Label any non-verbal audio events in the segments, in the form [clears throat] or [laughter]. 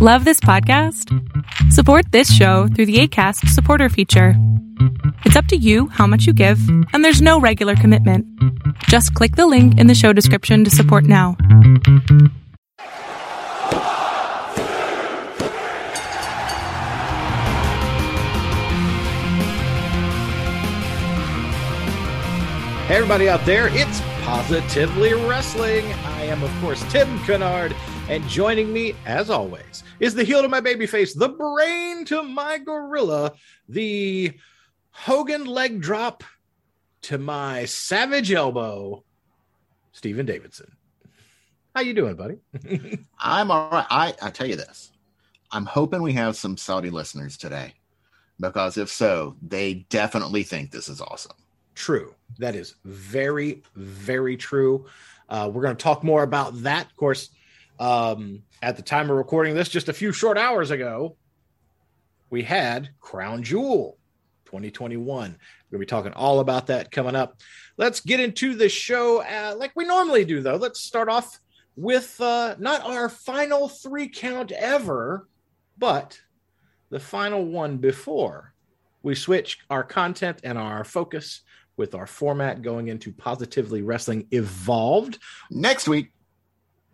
Love this podcast? Support this show through the ACAST supporter feature. It's up to you how much you give, and there's no regular commitment. Just click the link in the show description to support now. Hey, everybody out there, it's Positively Wrestling. I am, of course, Tim Kennard, and joining me, as always, is the heel to my baby face, the brain to my gorilla, the Hogan leg drop to my savage elbow, Stephen Davidson. How you doing, buddy? [laughs] I'm all right. I, I tell you this. I'm hoping we have some Saudi listeners today because if so, they definitely think this is awesome. True. That is very, very true. Uh, we're going to talk more about that. Of course, um, at the time of recording this, just a few short hours ago, we had Crown Jewel 2021. We're going to be talking all about that coming up. Let's get into the show uh, like we normally do, though. Let's start off with uh, not our final three count ever, but the final one before we switch our content and our focus with our format going into Positively Wrestling Evolved. Next week,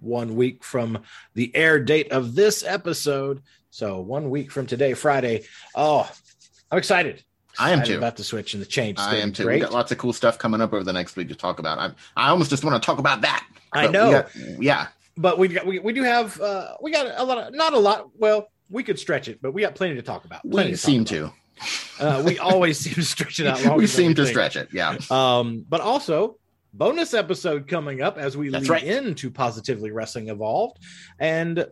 one week from the air date of this episode. So one week from today, Friday. Oh, I'm excited. I am too. about the switch and the change. I am too. Great. We got lots of cool stuff coming up over the next week to talk about. I I almost just want to talk about that. I know. got- yeah. but we got we, we do have uh we got a lot of not a lot. Well, we could stretch it, but we got plenty to talk about. Plenty We to seem about. to. Uh, we always [laughs] seem to stretch it out we seem to stretch it. Yeah. Um, but also bonus episode coming up as we That's lead right. into Positively Wrestling Evolved, and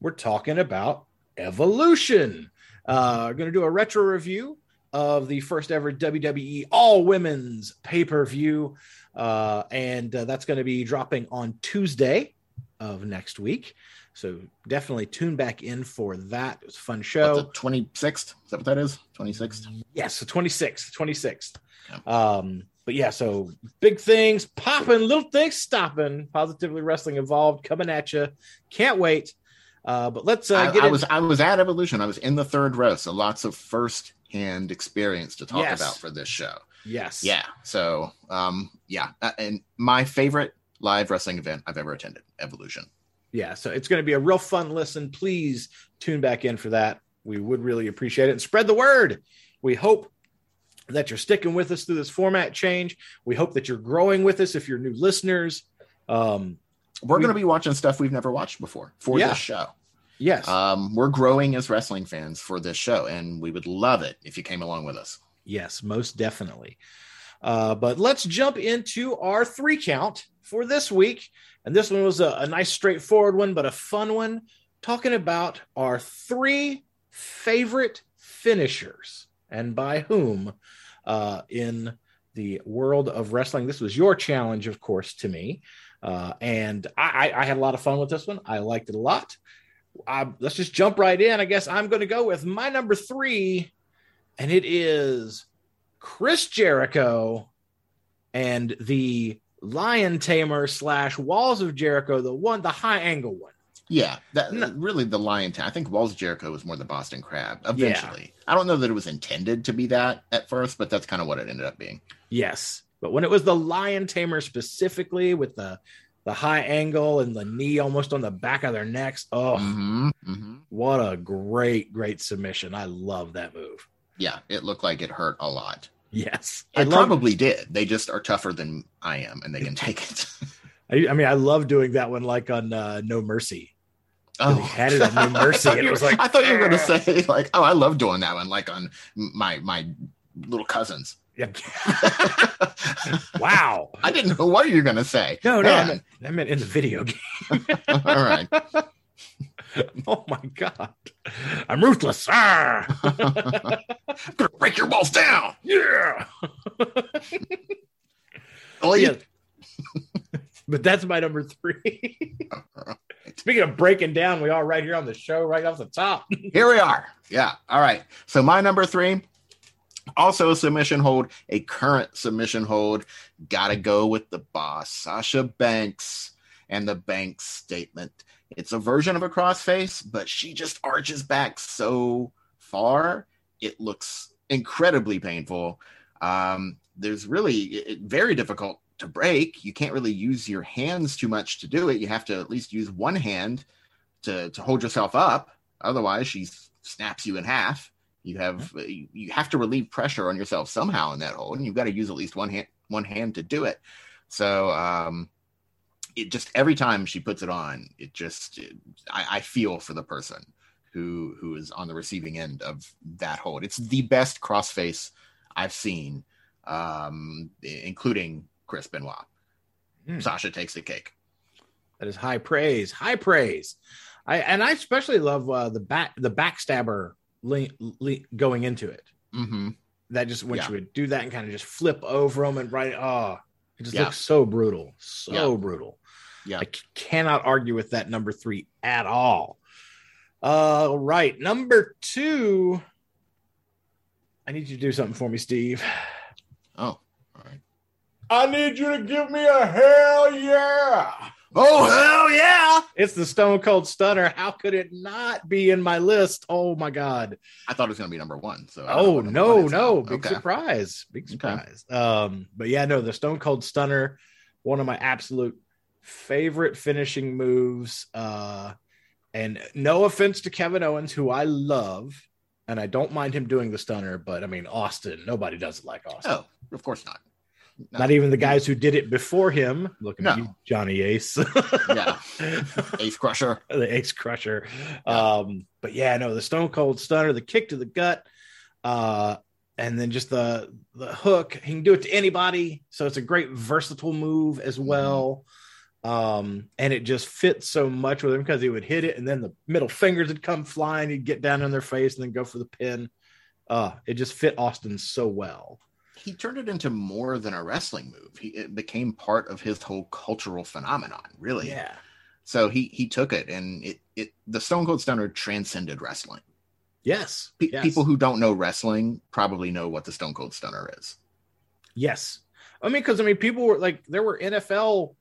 we're talking about evolution. Uh, we're going to do a retro review of the first ever WWE All Women's pay per view, uh, and uh, that's going to be dropping on Tuesday of next week. So definitely tune back in for that. It was a fun show. The 26th? Is that what that is? 26th? Yes, the 26th, 26th. Yeah. Um, but yeah, so big things popping, little things stopping. Positively Wrestling Evolved coming at you. Can't wait. Uh, but let's uh, I, get I was I was at Evolution. I was in the third row, so lots of first hand experience to talk Yes. about for this show. yes, Yeah. So, um, yeah, uh, and my favorite live wrestling event I've ever attended, Evolution. yeah. So it's going to be a real fun listen. Please tune back in for that. We would really appreciate it and spread the word. We hope that you're sticking with us through this format change. We hope that you're growing with us if you're new listeners. Um, We're We- going to be watching stuff we've never watched before for Yeah. this show. yes, Um, we're growing as wrestling fans for this show, and we would love it if you came along with us. Yes, most definitely. Uh, but let's jump into our three count for this week. And this one was a, a nice, straightforward one, but a fun one. Talking about our three favorite finishers and by whom uh, in the world of wrestling. This was your challenge, of course, to me. Uh, and I, I, I had a lot of fun with this one. I liked it a lot. Uh, let's just jump right in. I guess I'm going to go with my number three, and it is Chris Jericho and the Lion Tamer slash Walls of Jericho, the one, the high angle one. Yeah, that No. really the Lion. I think Walls Jericho was more the Boston Crab. Eventually, I don't know that it was intended to be that at first, but that's kind of what it ended up being. Yes, but when it was the Lion Tamer specifically with the the high angle and the knee almost on the back of their necks, oh, hmm hmm what a great, great submission! I love that move. Yeah, it looked like it hurt a lot. Yes, It probably did. They just are tougher than I am, and they can take it. [laughs] I, I mean, I love doing that one, like on uh, No Mercy. Oh, had it on No [laughs] Mercy, I thought and it you- was like, I thought you were going to say like, "Oh, I love doing that one," like on my my little cousins. Yeah. [laughs] wow. I didn't know what you were going to say. No, no, I meant, I meant in the video game. [laughs] All right. oh my god, I'm ruthless. Ah! I'm gonna break your walls down. yeah. Oh, yeah. But that's my number three. [laughs] Speaking of breaking down, we are right here on the show, right off the top. [laughs] Here we are. Yeah. All right. So my number three, also a submission hold, a current submission hold. Gotta go with the boss, Sasha Banks, and the Banks statement. It's a version of a crossface, but she just arches back so far. It looks incredibly painful. Um, there's really it, very difficult to break. You can't really use your hands too much to do it. You have to at least use one hand to to hold yourself up. Otherwise, she snaps you in half. You have you have to relieve pressure on yourself somehow in that hold, and you've got to use at least one hand one hand to do it. So um, it just every time she puts it on, it just it, I, I feel for the person who who is on the receiving end of that hold. It's the best crossface I've seen, um, including Chris Benoit. Hmm. Sasha takes the cake. That is high praise. High praise. I and I especially love uh, the back the backstabber le- le- going into it. Mm-hmm. That just when yeah. she would do that and kind of just flip over them and right. Oh, it just yeah. looks so brutal, so yeah. brutal. Yeah, I c- cannot argue with that number three at all. Uh, right, number two. I need you to do something for me, Steve. Oh. I need you to give me a hell yeah. Oh hell yeah! It's the Stone Cold Stunner. How could it not be in my list? Oh my god! I thought it was going to be number one. So oh no, no, big okay. surprise, big surprise. Okay. Um, but yeah, no, the Stone Cold Stunner, one of my absolute favorite finishing moves. Uh, and no offense to Kevin Owens, who I love, and I don't mind him doing the Stunner, but I mean Austin, nobody does it like Austin. Oh, of course not. No. Not even the guys who did it before him. Looking no. at you, Johnny Ace. [laughs] yeah. Ace Crusher. [laughs] The Ace Crusher. Yeah. Um, but yeah, no, the Stone Cold Stunner, the kick to the gut, uh, and then just the the hook. He can do it to anybody. So it's a great versatile move as mm-hmm. well. Mm-hmm. Um, and it just fits so much with him because he would hit it and then the middle fingers would come flying, he'd get down on their face and then go for the pin. Uh, it just fit Austin so well he turned it into more than a wrestling move. He it became part of his whole cultural phenomenon, really. Yeah. So he he took it and it it the Stone Cold Stunner transcended wrestling. Yes. P- yes. People who don't know wrestling probably know what the Stone Cold Stunner is. Yes. I mean, because I mean, people were like, there were NFL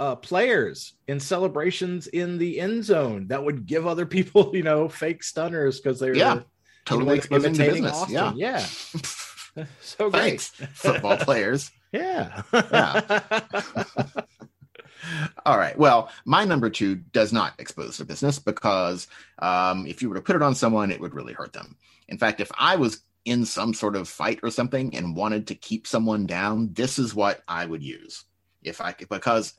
uh, players in celebrations in the end zone that would give other people, [laughs] you know, fake stunners because they were yeah, totally you know, imitating Austin. Yeah. Yeah. [laughs] [laughs] so great. football [laughs] players. Yeah. yeah. [laughs] All right. Well, my number two does not expose the business because um, if you were to put it on someone, it would really hurt them. In fact, if I was in some sort of fight or something and wanted to keep someone down, this is what I would use. If I could, because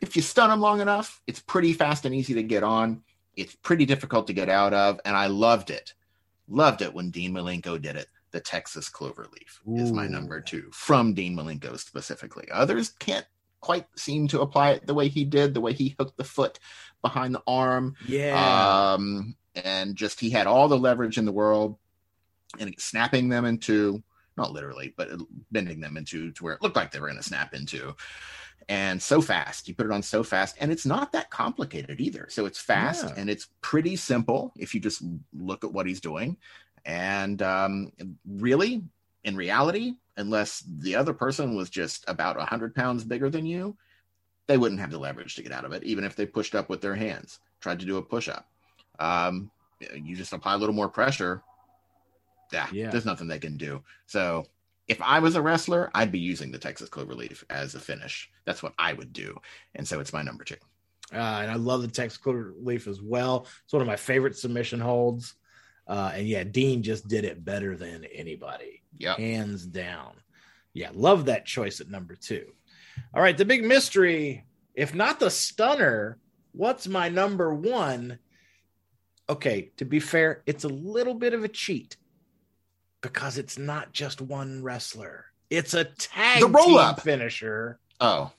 if you stun them long enough, it's pretty fast and easy to get on. It's pretty difficult to get out of, and I loved it. Loved it when Dean Malenko did it the Texas Cloverleaf Ooh. is my number two from Dean Malenko specifically. Others can't quite seem to apply it the way he did, the way he hooked the foot behind the arm. Yeah. Um, and just he had all the leverage in the world and snapping them into not literally, but bending them into to where it looked like they were going to snap into. And so fast, you put it on so fast, and it's not that complicated either. So it's fast yeah. and it's pretty simple if you just look at what he's doing. And um, really, in reality, unless the other person was just about 100 pounds bigger than you, they wouldn't have the leverage to get out of it, even if they pushed up with their hands, tried to do a push up. Um, you just apply a little more pressure. Yeah, yeah, there's nothing they can do. So if I was a wrestler, I'd be using the Texas Cloverleaf as a finish. That's what I would do. And so it's my number two. Uh, and I love the Texas Cloverleaf as well. It's one of my favorite submission holds. Uh, and yeah, Dean just did it better than anybody. Yeah. Hands down. Yeah, love that choice at number two. All right, the big mystery. If not the stunner, what's my number one? Okay, to be fair, it's a little bit of a cheat because it's not just one wrestler. It's a tag the roll up finisher. Oh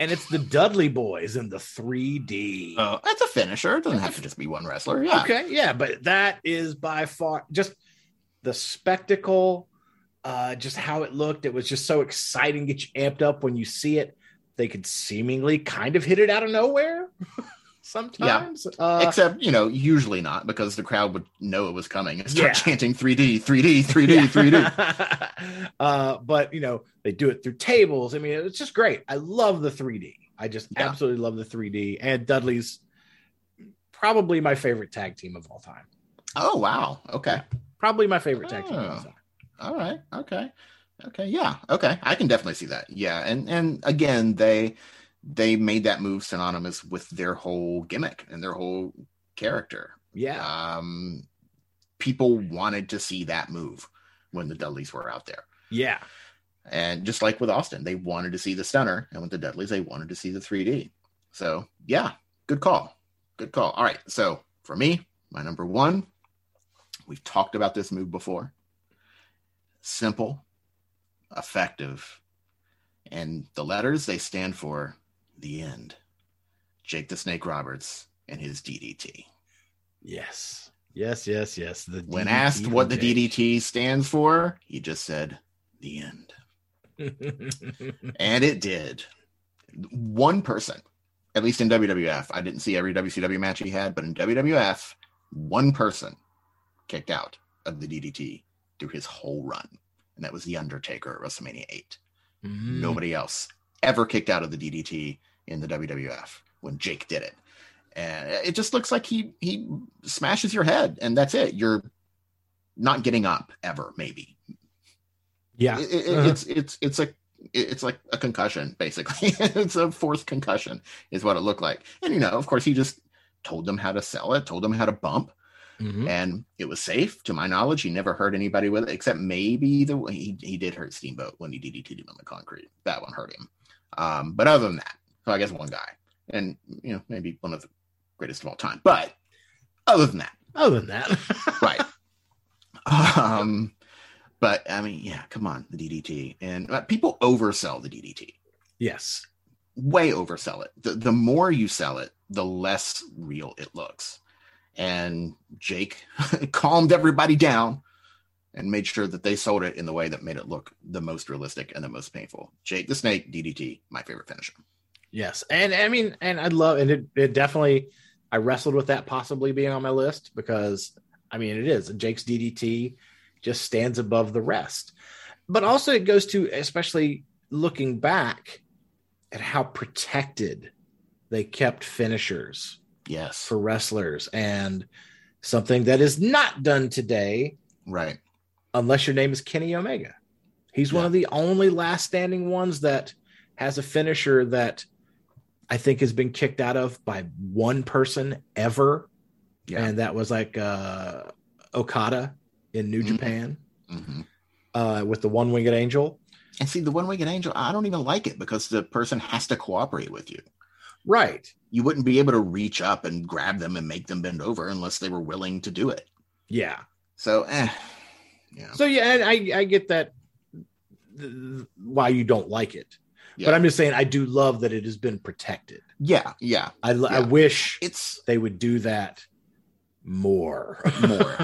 and it's the Dudley Boys in the 3D. Oh, that's a finisher. It doesn't have to just be one wrestler. Yeah. Okay. Yeah, but that is by far just the spectacle, uh, just how it looked. It was just so exciting, get you amped up when you see it. They could seemingly kind of hit it out of nowhere. [laughs] sometimes. Yeah. Uh, Except, you know, usually not because the crowd would know it was coming and start yeah. chanting 3D, 3D, 3D, 3D. uh, but, you know, they do it through tables. I mean, it's just great. I love the 3D. I just yeah. absolutely love the 3D. And Dudley's probably my favorite tag team of all time. Oh wow. Okay. Probably my favorite tag team of all Oh. time. All right. Okay. Okay. Yeah. Okay. I can definitely see that. Yeah. And and again, they they made that move synonymous with their whole gimmick and their whole character. Yeah. Um, people wanted to see that move when the Dudleys were out there. Yeah. And just like with Austin, they wanted to see the stunner, and with the Dudleys, they wanted to see the 3D. So yeah, good call. Good call. All right. So for me, my number one, we've talked about this move before. Simple, effective, and the letters they stand for the end. Jake the Snake Roberts and his DDT. Yes. Yes, yes, yes. The When DDT asked what the DDT stands for, he just said the end. [laughs] And it did. One person, at least in WWF, I didn't see every WCW match he had, but in WWF, one person kicked out of the DDT through his whole run. And that was The Undertaker at WrestleMania 8. Mm. Nobody else ever kicked out of the DDT in the WWF when Jake did it. And it just looks like he he smashes your head and that's it. You're not getting up ever, maybe. Yeah. It- it- Uh-huh. it's it's it's a it's like a concussion basically [laughs] it's a fourth concussion is what it looked like and you know of course he just told them how to sell it told them how to bump Mhm. and it was safe to my knowledge he never hurt anybody with it except maybe the he, he did hurt steamboat when he DDT'd him on the concrete that one hurt him um but other than that so i guess one guy. And you know maybe one of the greatest of all time. But other than that. Other than that. [laughs] right. Um but i mean yeah come on the ddt and uh, people oversell the ddt yes. way oversell it. The, the more you sell it the less real it looks. And jake [laughs] calmed everybody down and made sure that they sold it in the way that made it look the most realistic and the most painful. Jake the snake ddt my favorite finisher Yes. And I mean, and I love and it, it definitely I wrestled with that possibly being on my list because I mean it is Jake's DDT just stands above the rest. But also it goes to especially looking back at how protected they kept finishers yes for wrestlers and something that is not done today right unless your name is Kenny Omega. He's one of the only last standing ones that has a finisher that I think has been kicked out of by one person ever. yeah And that was like uh, Okada in New Mhm. Japan hmm uh, with the one winged angel. and see the one-winged angel i don't even like it because the person has to cooperate with you Right. you wouldn't be able to reach up and grab them and make them bend over unless they were willing to do it. Yeah. So, eh, yeah, So, yeah, and I, I get that th- why you don't like it. Yeah. But I'm just saying, I do love that it has been protected. yeah, yeah. I, I wish It's they would do that more. [laughs] more.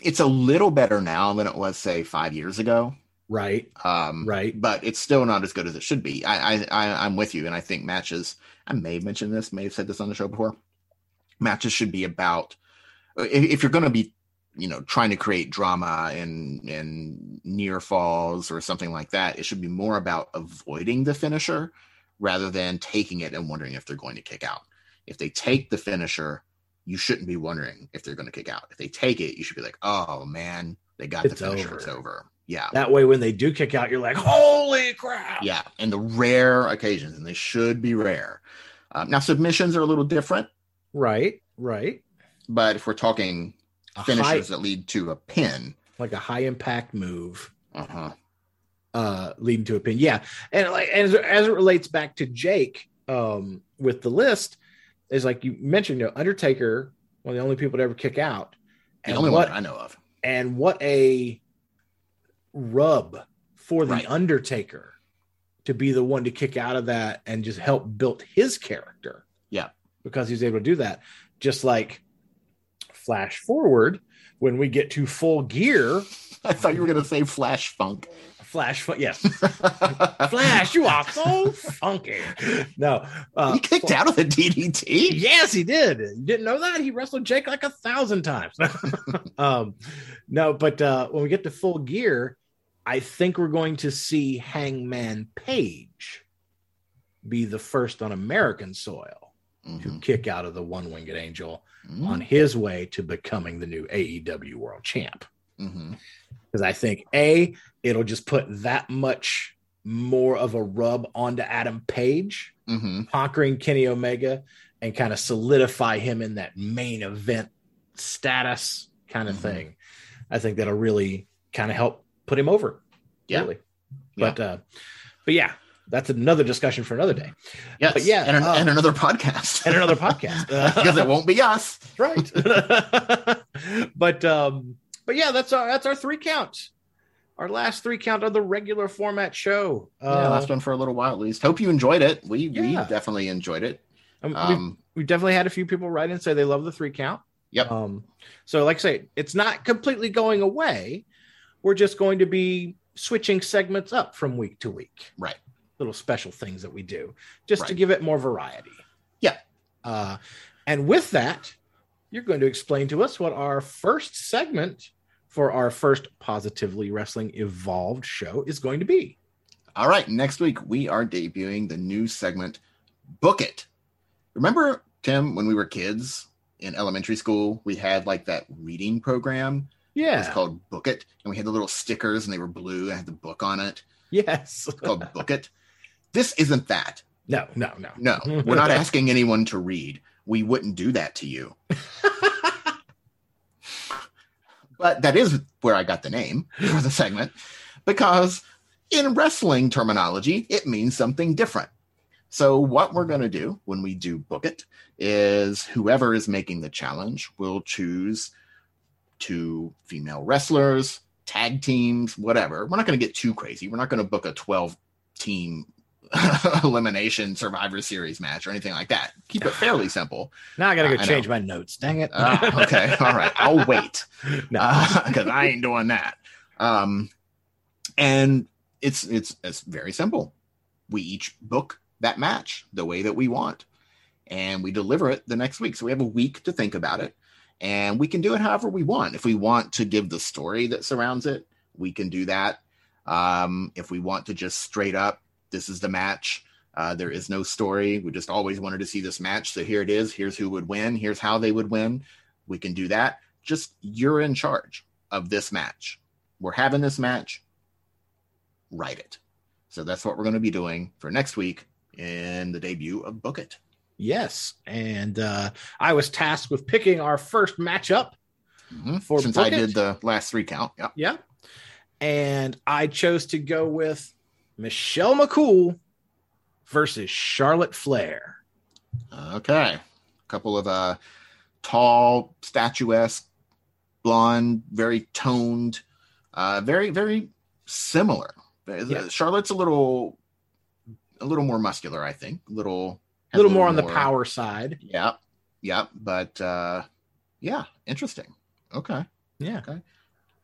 It's a little better now than it was, say, five years ago. right. Um, Right. But it's still not as good as it should be. I, I, I, I'm with you, and I think matches. I may have mentioned this, may have said this on the show before. Matches should be about if, if you're going to be, you know, trying to create drama and and near falls or something like that. It should be more about avoiding the finisher rather than taking it and wondering if they're going to kick out. If they take the finisher, you shouldn't be wondering if they're going to kick out. If they take it, you should be like, oh man, they got It's the finisher. over. It's over. Yeah. That way, when they do kick out, you're like, holy crap. Yeah, and the rare occasions, and they should be rare. Um, now submissions are a little different, Right. Right. but if we're talking finishes high, that lead to a pin, like a high impact move, uh-huh. uh, leading to a pin. Yeah. And like, as, as it relates back to Jake, um, with the list, is like you mentioned, you know, Undertaker, one of the only people to ever kick out. the And only what, one I know of. and what a rub for the Right. Undertaker to be the one to kick out of that and just help build his character. Yeah. Because he's able to do that. Just like flash forward when we get to full gear, [laughs] I thought you were going to say Flash Funk. flash, fu- yes, [laughs] flash, you are so funky. No, uh, he kicked out of the DDT. Yes, he did. You didn't know that? He wrestled Jake like a thousand times. [laughs] um, no, but uh, when we get to full gear, I think we're going to see Hangman Page be the first on American soil to Mhm. kick out of the one winged angel. Mm-hmm. on his way to becoming the new AEW World Champ. Because I think A, it'll just put that much more of a rub onto Adam Page, hmm conquering Kenny Omega and kind of solidify him in that main event status kind of Mhm. thing. I think that'll really kind of help put him over. Yeah. Really. But uh but yeah, that's another discussion for another day Yes. But yeah, and, an, uh, and another podcast. and another [laughs] podcast. because it won't be us. [laughs] right. [laughs] but um, but yeah, that's our that's our three count. Our last three count of the regular format show. yeah, Uh, last one for a little while at least. Hope you enjoyed it. We we definitely enjoyed it. um, Um, we've definitely had a few people write in and say they love the three count. Yep. Um, so like I say, it's not completely going away. We're just going to be switching segments up from week to week. Right. Little special things that we do just to give it more variety. Yeah. Uh, and with that, you're going to explain to us what our first segment for our first Positively Wrestling Evolved show is going to be. All right, next week we are debuting the new segment, Book It. Remember, Tim, when we were kids in elementary school, we had like that reading program. Yeah. It's called Book It, and we had the little stickers, and they were blue and had the book on it. Yes. It's called Book It. This isn't that. No, no, no. No, [laughs] we're not asking anyone to read. We wouldn't do that to you. [laughs] But that is where I got the name for the segment because in wrestling terminology, it means something different. So, what we're going to do when we do book it is whoever is making the challenge will choose two female wrestlers, tag teams, whatever. We're not going to get too crazy. We're not going to book a 12 team [laughs] elimination survivor series match or anything like that. Keep it fairly simple. Now I got to go know. change my notes. Dang it. Ah, okay. [laughs] All right. I'll wait [laughs] no. because I ain't doing that. Um, and it's it's it's very simple. We each book that match the way that we want, and we deliver it the next week. So we have a week to think about it, and we can do it however we want. If we want to give the story that surrounds it, we can do that. Um, if we want to just straight up, this is the match. Uh, there is no story. We just always wanted to see this match. So here it is. Here's who would win. Here's how they would win. We can do that. Just you're in charge of this match. We're having this match. Write it. So that's what we're going to be doing for next week in the debut of Book It. Yes. And uh, I was tasked with picking our first matchup. Mhm. For Since Book I It? did the last three count. Yep. Yeah. And I chose to go with Michelle McCool versus Charlotte Flair. Okay. A couple of uh tall, statuesque, blonde, very toned, uh very, very similar. Yeah. Charlotte's a little a little more muscular, I think. A Little A little more on the power side. Yep. Yep. But uh yeah, interesting. Okay. Yeah. Okay.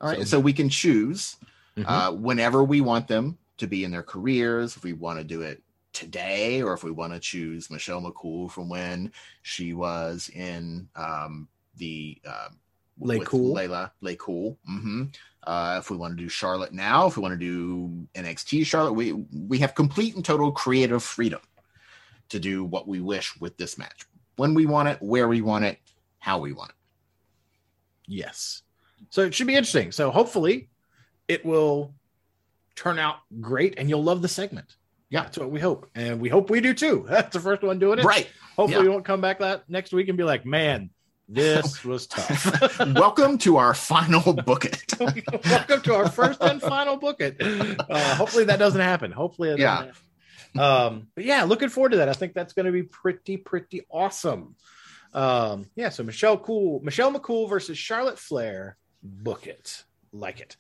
All right. So- So, we can choose Mhm. uh, whenever we want them to be in their careers. If we want to do it today, or if we want to choose Michelle McCool from when she was in um, the uh, Lay Cool. Layla Lay Cool. hmm Uh, if we want to do Charlotte now, if we want to do NXT Charlotte, we we have complete and total creative freedom to do what we wish with this match when we want it, where we want it, how we want it. Yes. So it should be interesting. So hopefully it will turn out great and you'll love the segment. Yeah. That's what we hope. And we hope we do too. [laughs] That's the first one doing it. Right. Hopefully Yeah. we won't come back that next week and be like, man, this [laughs] was tough. [laughs] Welcome to our final book it. Welcome to our first and final book it. Uh, hopefully that doesn't happen. Hopefully, it doesn't Yeah. Um, but yeah, looking forward to that. I think that's going to be pretty, pretty awesome. Um, yeah. So Michelle Cool, Michelle McCool versus Charlotte Flair. Book it, like it.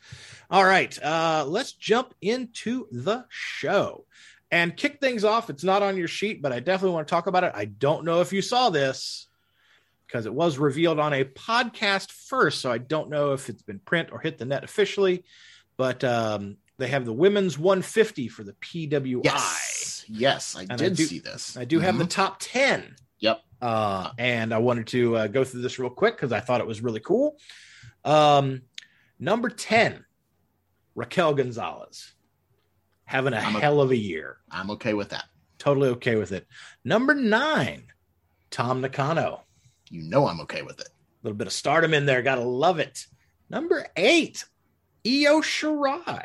All right. Uh, let's jump into the show and kick things off. It's not on your sheet, but I definitely want to talk about it. I don't know if you saw this because it was revealed on a podcast first. So I don't know if it's been print or hit the net officially, but um, they have the women's 150 for the PWI. Yes. Yes, I I did do- see this. I do have the Mhm. top 10. Yep. Uh, and I wanted to uh, go through this real quick because I thought it was really cool. Um, number 10, Raquel Gonzalez. Having a I'm hell of a year. I'm okay with that. Totally okay with it. Number nine, Tam Nakano. you know I'm okay with it. A little bit of stardom in there. Gotta love it. Number eight, Io Shirai.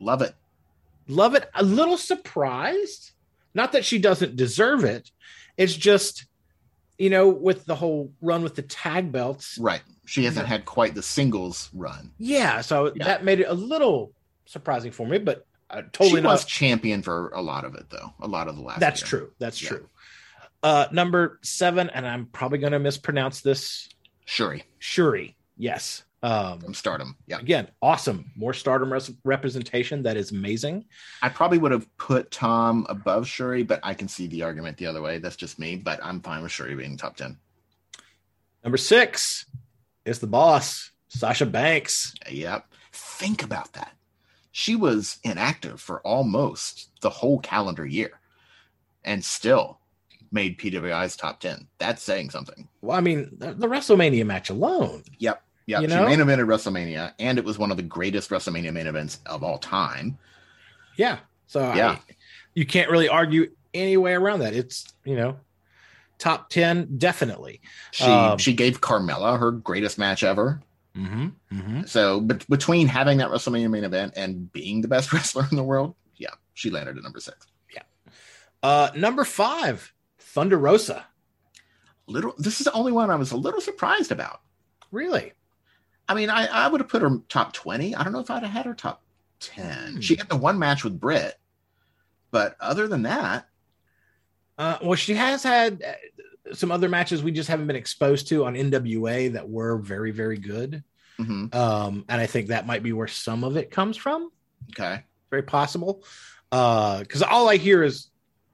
Love it. Love it. A little surprised. Not that she doesn't deserve it. It's just, you know, with the whole run with the tag belts. Right. She hasn't had quite the singles run. Yeah. So Yeah. that made it a little surprising for me, but uh, totally she not. was champion for a lot of it, though. A lot of the last. That's year. true. That's Yeah. true. Uh, number seven, and I'm probably going to mispronounce this. Syuri Syuri. Yes. Um, from Stardom. Yeah. again, awesome. More stardom res- representation. That is amazing. I probably would have put Tam above Syuri, but I can see the argument the other way. That's just me, but I'm fine with Syuri being top 10. Number six is the boss, Sasha Banks. Yep. Think about that. She was inactive for almost the whole calendar year and still made PWI's top 10. That's saying something. Well, I mean, the, the WrestleMania match alone. Yep. Yep. You she know? main evented WrestleMania, and it was one of the greatest WrestleMania main events of all time. Yeah. So I- Yeah. you can't really argue any way around that. It's you know, top ten definitely. She Um, she gave Carmella her greatest match ever. Mm-hmm. Mm-hmm. So bet between having that WrestleMania main event and being the best [laughs] wrestler in the world, yeah, she landed at number six. Yeah, Uh, number five, Thunder Rosa. Little this is the only one I was a little surprised about. Really? I mean, I, I would have put her top 20. I don't know if I'd have had her top 10. Hmm. She had the one match with Britt, but other than that, Uh, well, she has had uh, some other matches we just haven't been exposed to on NWA that were very, very good. mhm, Um, and I think that might be where some of it comes from. okay. Very possible. Because all I hear is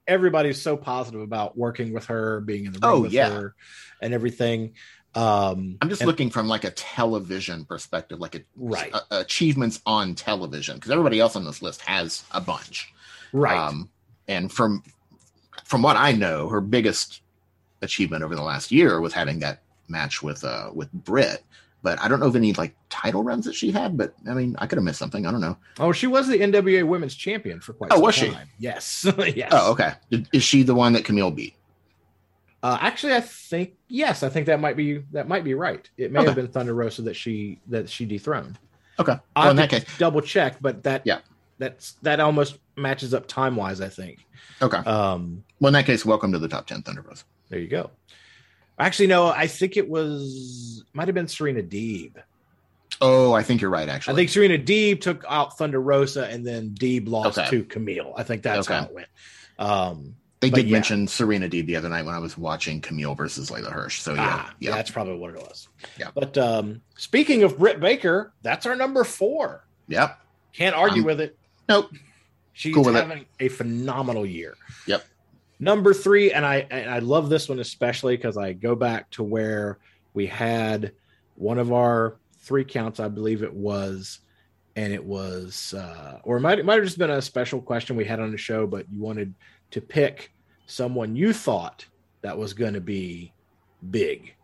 everybody's so positive about working with her, being in the room Oh, with yeah. her, and everything. Um, I'm just and- looking from like a television perspective, like a, right, a- achievements on television, because everybody else on this list has a bunch. right. Um, and from from what I know, her biggest achievement over the last year was having that match with uh with Britt. But I don't know of any like title runs that she had. But I mean, I could have missed something. I don't know. oh, she was the NWA Women's Champion for quite Oh, was she? Yes, [laughs] yes. Oh, okay. Is she the one that Kamille beat? Uh, actually, I think yes. I think that might be that might be right. It may Okay. have been Thunder Rosa that she that she dethroned. Okay. I'll in that case, double check, but that Yeah. that's that almost matches up time wise. I think. okay. Um, Well, in that case, welcome to the top ten, Thunder Rose. there you go. Actually, no. I think it was might have been Serena Deeb. Oh, I think you're right. Actually, I think Serena Deeb took out Thunder Rosa, and then Deeb lost Okay. to Kamille. I think that's Okay. how it went. Um, they but did yeah. mention Serena Deeb the other night when I was watching Kamille versus Leyla Hirsch. So yeah, ah, yeah, that's probably what it was. Yeah. But um, speaking of Britt Baker, that's our number four. yep. Can't argue Um, with it. Nope. She's Cool with it. having a phenomenal year. Yep. Number three, and I and I love this one especially because I go back to where we had one of our three counts, I believe it was, and it was, uh, or it might it might have just been a special question we had on the show, but you wanted to pick someone you thought that was going to be big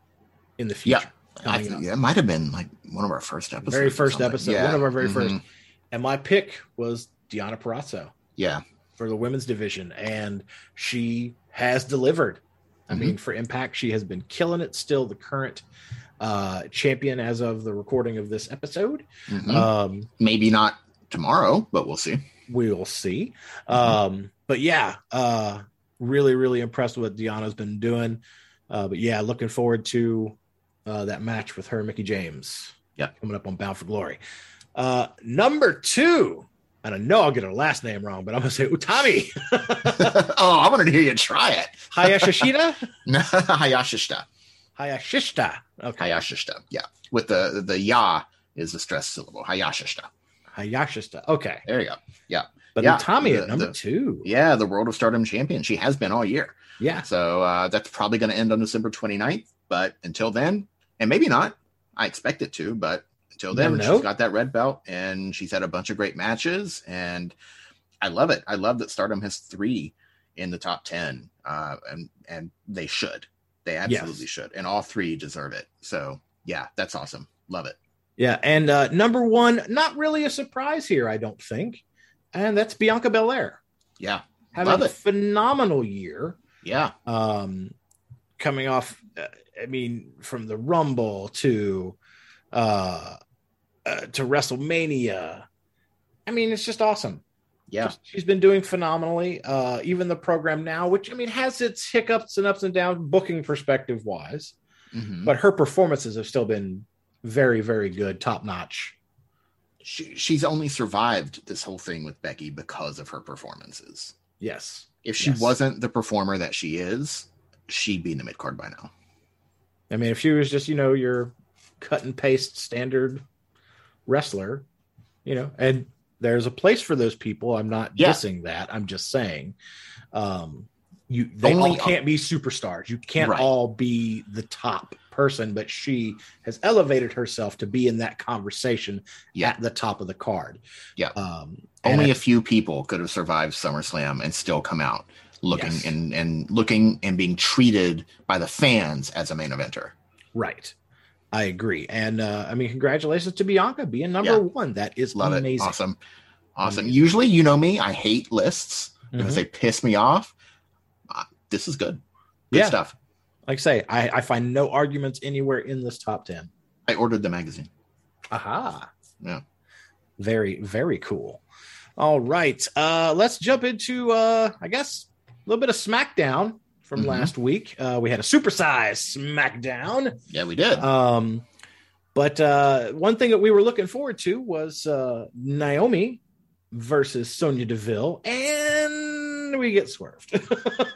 in the Yeah. future. Think yeah, it might have been like one of our first episodes. Very first episode, Yeah. one of our very first. Mhm. And my pick was Deonna Purrazzo. Yeah. for the women's division, and she has delivered. I Mhm. mean, for Impact, she has been killing it. Still the current uh, champion as of the recording of this episode. Mhm. Um, Maybe not tomorrow, but we'll see. we'll see. Mm-hmm. Um, but yeah, uh, really, really impressed with what Deonna's been doing. Uh, but yeah, looking forward to uh, that match with her, Mickie James. Yeah. coming up on Bound for Glory. Uh, number two, and I know I'll get her last name wrong, but I'm gonna say Utami [laughs] oh, I wanted to hear you try it. [laughs] Hayashishita. [laughs] Hayashishita. Hayashishita. Okay. Hayashishita. Yeah. With the the ya is the stress syllable. Hayashishita. Hayashishita. Okay. There you go. But Yeah, Utami the- at number the- two. Yeah, the World of Stardom champion. She has been all year. Yeah. So uh, that's probably going to end on December 29th. But until then, and maybe not, I expect it to, but until then, she's got that red belt and she's had a bunch of great matches. And I love it. I love that Stardom has three in the top 10. Uh, and, and they should. They absolutely Yes. should. And all three deserve it. So yeah, that's awesome. Love it. Yeah. And uh, number one, not really a surprise here, I don't think. And that's Bianca Belair. Yeah. Having Love a it. phenomenal year. Yeah. Um, coming off, uh, I mean, from the Rumble to uh, uh to WrestleMania. I mean, it's just awesome. Yeah. She's been doing phenomenally. Uh, even the program now, which I mean has its hiccups and ups and downs, booking perspective wise, Mhm. but her performances have still been very, very good, top notch. She, she's only survived this whole thing with Becky because of her performances. Yes. If she Yes. wasn't the performer that she is, she'd be in the mid card by now. I mean, if she was just, you know, your cut and paste standard wrestler, you know, and there's a place for those people. I'm not Yeah. dissing that. I'm just saying, um, you they Only- all can't be superstars. You can't Right. all be the top person, but she has elevated herself to be in that conversation Yeah. at the top of the card. Yeah. Um, Only a few people could have survived SummerSlam and still come out looking Yes. and, and looking and being treated by the fans as a main eventer. right. I agree. And uh, I mean, congratulations to Bianca being number Yeah. one. That is Love amazing. it. Awesome. Awesome. Amazing. Usually, you know me, I hate lists because Mhm. they piss me off. This is good. Good Yeah. stuff. Like I say, I, I find no arguments anywhere in this top 10. I ordered the magazine. Aha. Yeah. Very, very cool. All right. Uh, let's jump into, uh, I guess, a little bit of SmackDown from Mhm. last week. Uh, we had a supersized SmackDown. Yeah, we did. Um, but uh, one thing that we were looking forward to was uh, Naomi versus Sonya Deville, and we get swerved.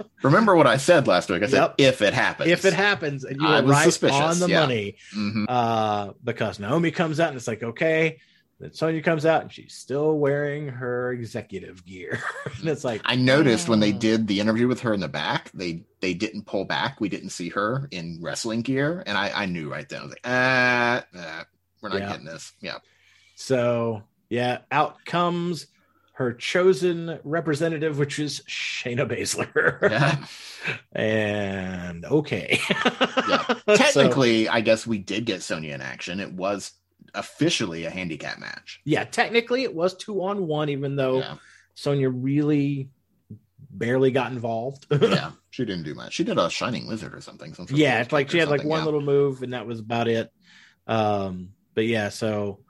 [laughs] Remember what I said last week? I said, Yep. if it happens. if it happens, and you I were was right suspicious, on the yeah. money. Mhm. uh, because Naomi comes out and it's like, okay. Then Sonya comes out and she's still wearing her executive gear. [laughs] and it's like, I noticed when they did the interview with her in the back, they they didn't pull back. We didn't see her in wrestling gear, and I, I knew right then. I was like, ah, ah, we're not Yeah. getting this. Yeah, so yeah, out comes her chosen representative, which is Shayna Baszler. yeah. [laughs] and okay. Yeah. [laughs] So, Technically, I guess we did get Sonya in action. It was officially a handicap match. yeah, technically it was two on one, even though Yeah, Sonya really barely got involved. [laughs] yeah. She didn't do much. She did a shining wizard or something. some yeah, it's like she had like one little move and that was about it. Um, but yeah, so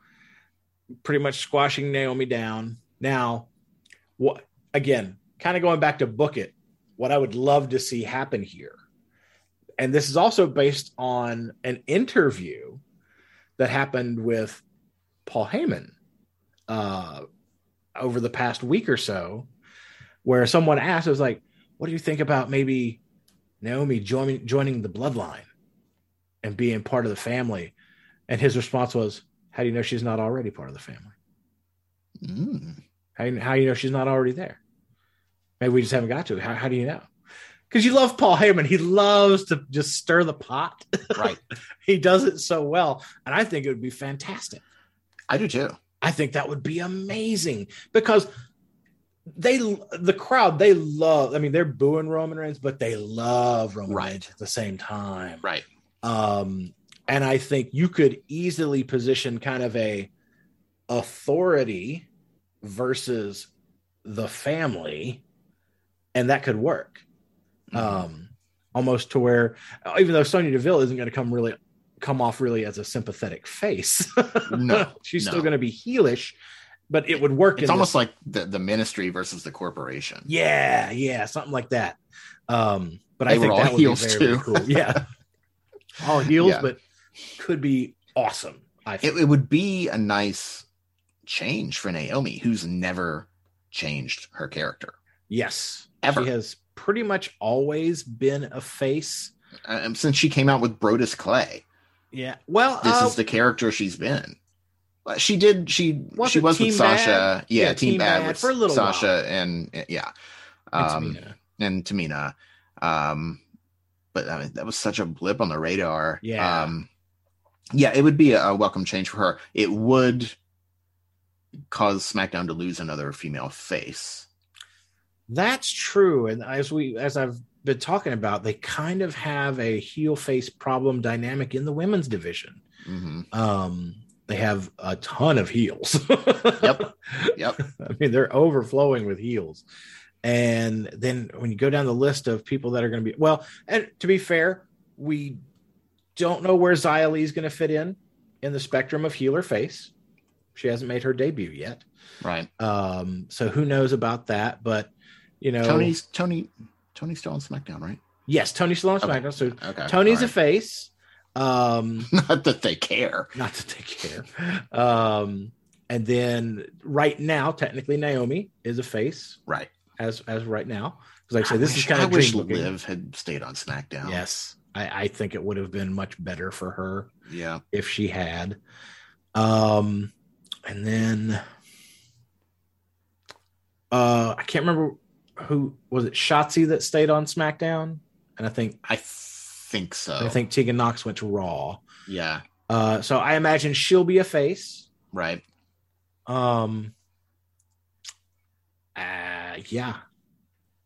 pretty much squashing Naomi down. Now, what again, kind of going back to book it, what I would love to see happen here. And this is also based on an interview that happened with Paul Heyman uh, over the past week or so, where someone asked, "I was like, what do you think about maybe Naomi joining joining the bloodline and being part of the family?" And his response was, "How do you know she's not already part of the family? Mm. How you, how you know she's not already there? Maybe we just haven't got to. it. How, how do you know?" Because you love Paul Heyman, he loves to just stir the pot. [laughs] Right. he does it so well, and I think it would be fantastic. I do too. I think that would be amazing because they the crowd they love. I mean, they're booing Roman Reigns, but they love Roman Right. Reigns at the same time. Right. Um, and I think you could easily position kind of a authority versus the family, and that could work. Mhm. Um, almost to where even though Sonya Deville isn't going to come really come off really as a sympathetic face, [laughs] No, she's no. still going to be heelish, but it would work. it's almost this- like the, the ministry versus the corporation. yeah, yeah, something like that. Um, but They I think were all that would heels, be very, very too. cool. Yeah, [laughs] all heels, Yeah. but could be awesome. I think. It, it would be a nice change for Naomi, who's never changed her character. yes, Ever. she has pretty much always been a face. Um, since she came out with Brodus Clay, Yeah. Well, this uh, is the character she's been. Uh, She did. She Was she was with Sasha. Bad? Yeah, Yeah, Team, Team Bad, Bad with for a little Sasha and uh, yeah, and um, Tamina. and Tamina. Um, but I mean, that was such a blip on the radar. Yeah. Um, yeah, it would be a, a welcome change for her. It would cause SmackDown to lose another female face. That's true. And as we as I've been talking about, they kind of have a heel face problem dynamic in the women's division. hmm Um they have a ton of heels. Yep. [laughs] Yep. I mean, they're overflowing with heels. And then when you go down the list of people that are going to be well, and to be fair, we don't know where Xia Li is going to fit in in the spectrum of heel or face. She hasn't made her debut yet. Right. Um, so who knows about that? But you know, Tony's Tony Tony's still on SmackDown, right? yes, Tony Stallone Okay. SmackDown. So Okay. Tony's all a face. Um, [laughs] not that they care. not to take care. Um, and then right now, technically, Naomi is a face Right. as as right now. Because like I say, this wish, is kind I of wish dream booking. Liv had stayed on SmackDown. Yes, I, I think it would have been much better for her Yeah. if she had. Um, and then uh, I can't remember who was it. Shotzi that stayed on SmackDown, and I think I think so. I think Tegan Nox went to Raw. Yeah. Uh, so I imagine she'll be a face. Right. Um, uh, yeah,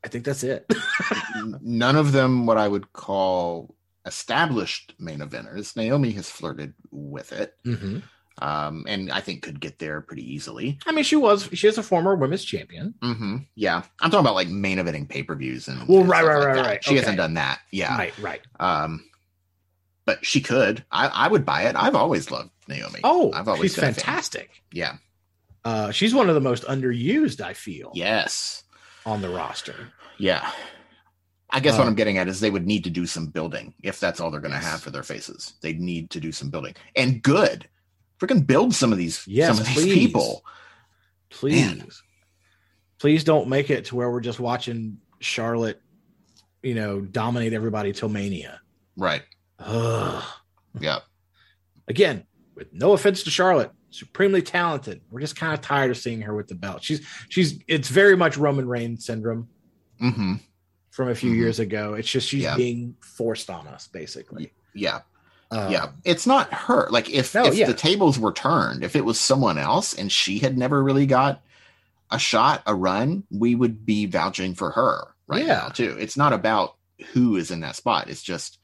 I think that's it. [laughs] None of them what I would call established main eventers. Naomi has flirted with it. hmm Um, and I think could get there pretty easily. I mean, she was she is a former women's champion. hmm Yeah. I'm talking about like main eventing pay-per-views and Well, and right, right, like right, that. right. She Okay. hasn't done that. Yeah. Right, right. Um, but she could. I, I would buy it. I've always loved Naomi. Oh, I've always she's been a fan. fantastic. Yeah. Uh, she's one of the most underused, I feel, Yes. on the roster. Yeah. I guess Uh, what I'm getting at is they would need to do some building if that's all they're going to Yes. have for their faces. They'd need to do some building and good. Freaking build some of these Yes, some of these people. Please, Man. please don't make it to where we're just watching Charlotte, you know, dominate everybody till Mania. Right. Ugh. Yeah. Again, with no offense to Charlotte, supremely talented. We're just kind of tired of seeing her with the belt. She's she's it's very much Roman Reigns syndrome hmm from a few Mhm. years ago. It's just she's Yeah. being forced on us, basically. Yeah. Um, yeah. It's not her. Like if, No, if yeah. the tables were turned, if it was someone else and she had never really got a shot, a run, we would be vouching for her right Yeah. now too. It's not about who is in that spot. It's just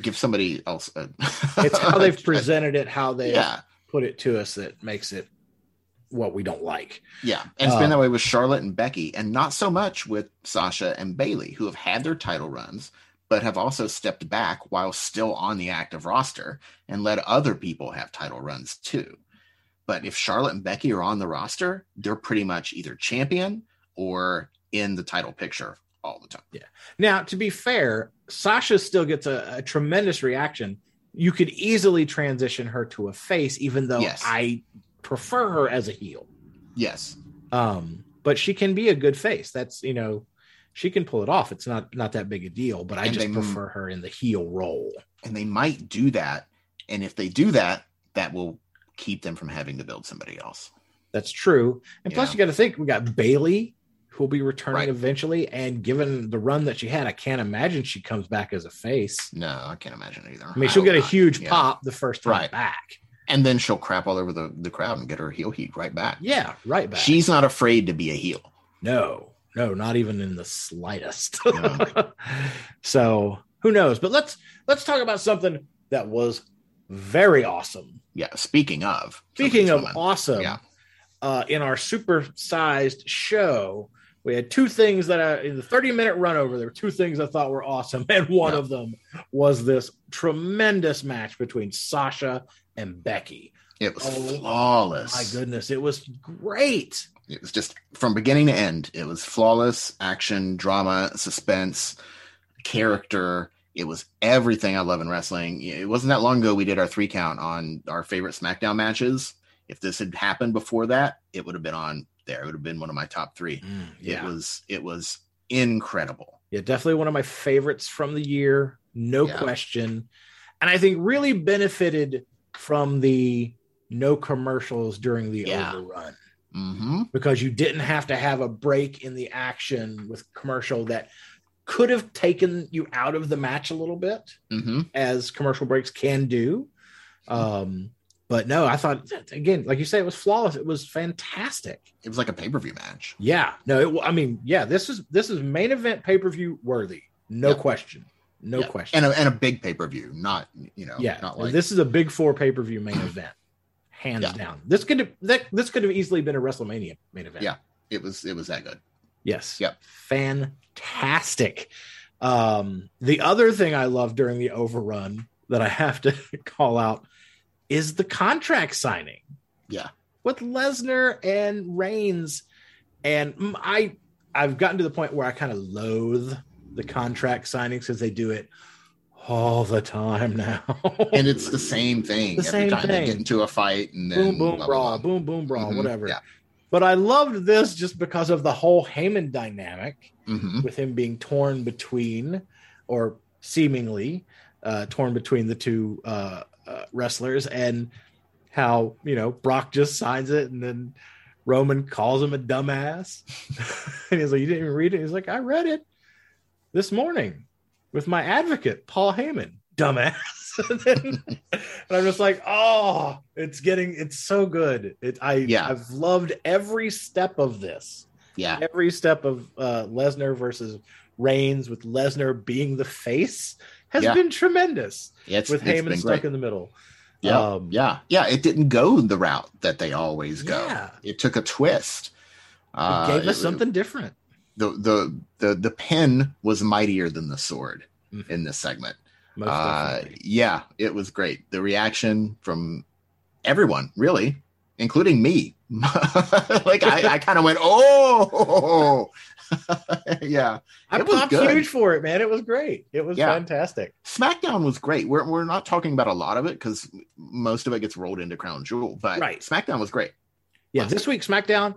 give somebody else a [laughs] It's how they've presented it, how they Yeah. put it to us that makes it what we don't like. Yeah. And it's been Uh, that way with Charlotte and Becky, and not so much with Sasha and Bayley, who have had their title runs, but have also stepped back while still on the active roster and let other people have title runs too. But if Charlotte and Becky are on the roster, they're pretty much either champion or in the title picture all the time. Yeah. Now, to be fair, Sasha still gets a, a tremendous reaction. You could easily transition her to a face, even though Yes. I prefer her as a heel. Yes. Um, but she can be a good face. That's you know, she can pull it off. It's not not that big a deal. But I And just prefer her in the heel role. And they might do that. And if they do that, that will keep them from having to build somebody else. That's true. And plus, you got to think we got Bayley who will be returning Right. eventually. And given the run that she had, I can't imagine she comes back as a face. No, I can't imagine either. I mean, she'll get a not. huge Yeah. pop the first time Right. back. and then she'll crap all over the, the crowd and get her heel heat right back. Yeah, right back. She's not afraid to be a heel. No, no, not even in the slightest. No. [laughs] so who knows? But let's let's talk about something that was very awesome. Yeah. Speaking of, Speaking of awesome, Yeah. uh, in our super-sized show, we had two things that I, in the 30-minute run over, there were two things I thought were awesome, [laughs] and one Yeah. of them was this tremendous match between Sasha and Becky. it was Oh, flawless. My goodness, it was great. It was just from beginning to end. It was flawless action, drama, suspense, character. It was everything I love in wrestling. It wasn't that long ago we did our three count on our favorite SmackDown matches. If this had happened before that, it would have been on there. It would have been one of my top three. Mm, yeah. It was it was incredible. Yeah, definitely one of my favorites from the year, no Yeah. question. And I think really benefited from the no commercials during the Yeah. overrun hmm because you didn't have to have a break in the action with commercial that could have taken you out of the match a little bit, hmm as commercial breaks can do. Um, but no, I thought again, like you say, it was flawless. It was fantastic. It was like a pay per view match. Yeah, no, it, I mean, yeah, this is this is main event pay per view worthy, no question, no question. and a, and a big pay per view, not you know, yeah, not like this is a big four pay per view main event, hands Yeah. down. This could have that this could have easily been a WrestleMania main event. Yeah. it was it was that good. Yes. Yep. Fantastic. Um, the other thing I love during the overrun that I have to [laughs] call out is the contract signing. Yeah. With Lesnar and Reigns. And I I've gotten to the point where I kind of loathe the contract signings because they do it all the time now. and it's the same thing The every same time they get into a fight and then boom, boom, blah, brawl, blah. boom, boom, brawl, Mhm, whatever. yeah. But I loved this just because of the whole Heyman dynamic Mhm. with him being torn between, or seemingly uh, torn between the two uh, uh, wrestlers, and how you know Brock just signs it, and then Roman calls him a dumbass, [laughs] and he's like, "You didn't even read it." He's like, "I read it this morning with my advocate, Paul Heyman, dumbass." [laughs] and, then- and I'm just like, "Oh, it's getting, it's so good." It, I, Yeah. I've loved every step of this Yeah. every step of uh, Lesnar versus Reigns, with Lesnar being the face, has Yeah. been tremendous. It's, with it's Heyman stuck great. in the middle. Yeah. Um, yeah. Yeah. It didn't go the route that they always go. Yeah. It took a twist. It Uh, gave us it- something different. The the the the pen was mightier than the sword Mhm. in this segment. Most Uh, yeah, it was great. The reaction from everyone, really, including me. [laughs] like I, I kind of went, oh, [laughs] yeah. I popped good. huge for it, man. It was great. It was Yeah. fantastic. SmackDown was great. We're we're not talking about a lot of it because most of it gets rolled into Crown Jewel, but Right. SmackDown was great. Yeah, this week SmackDown,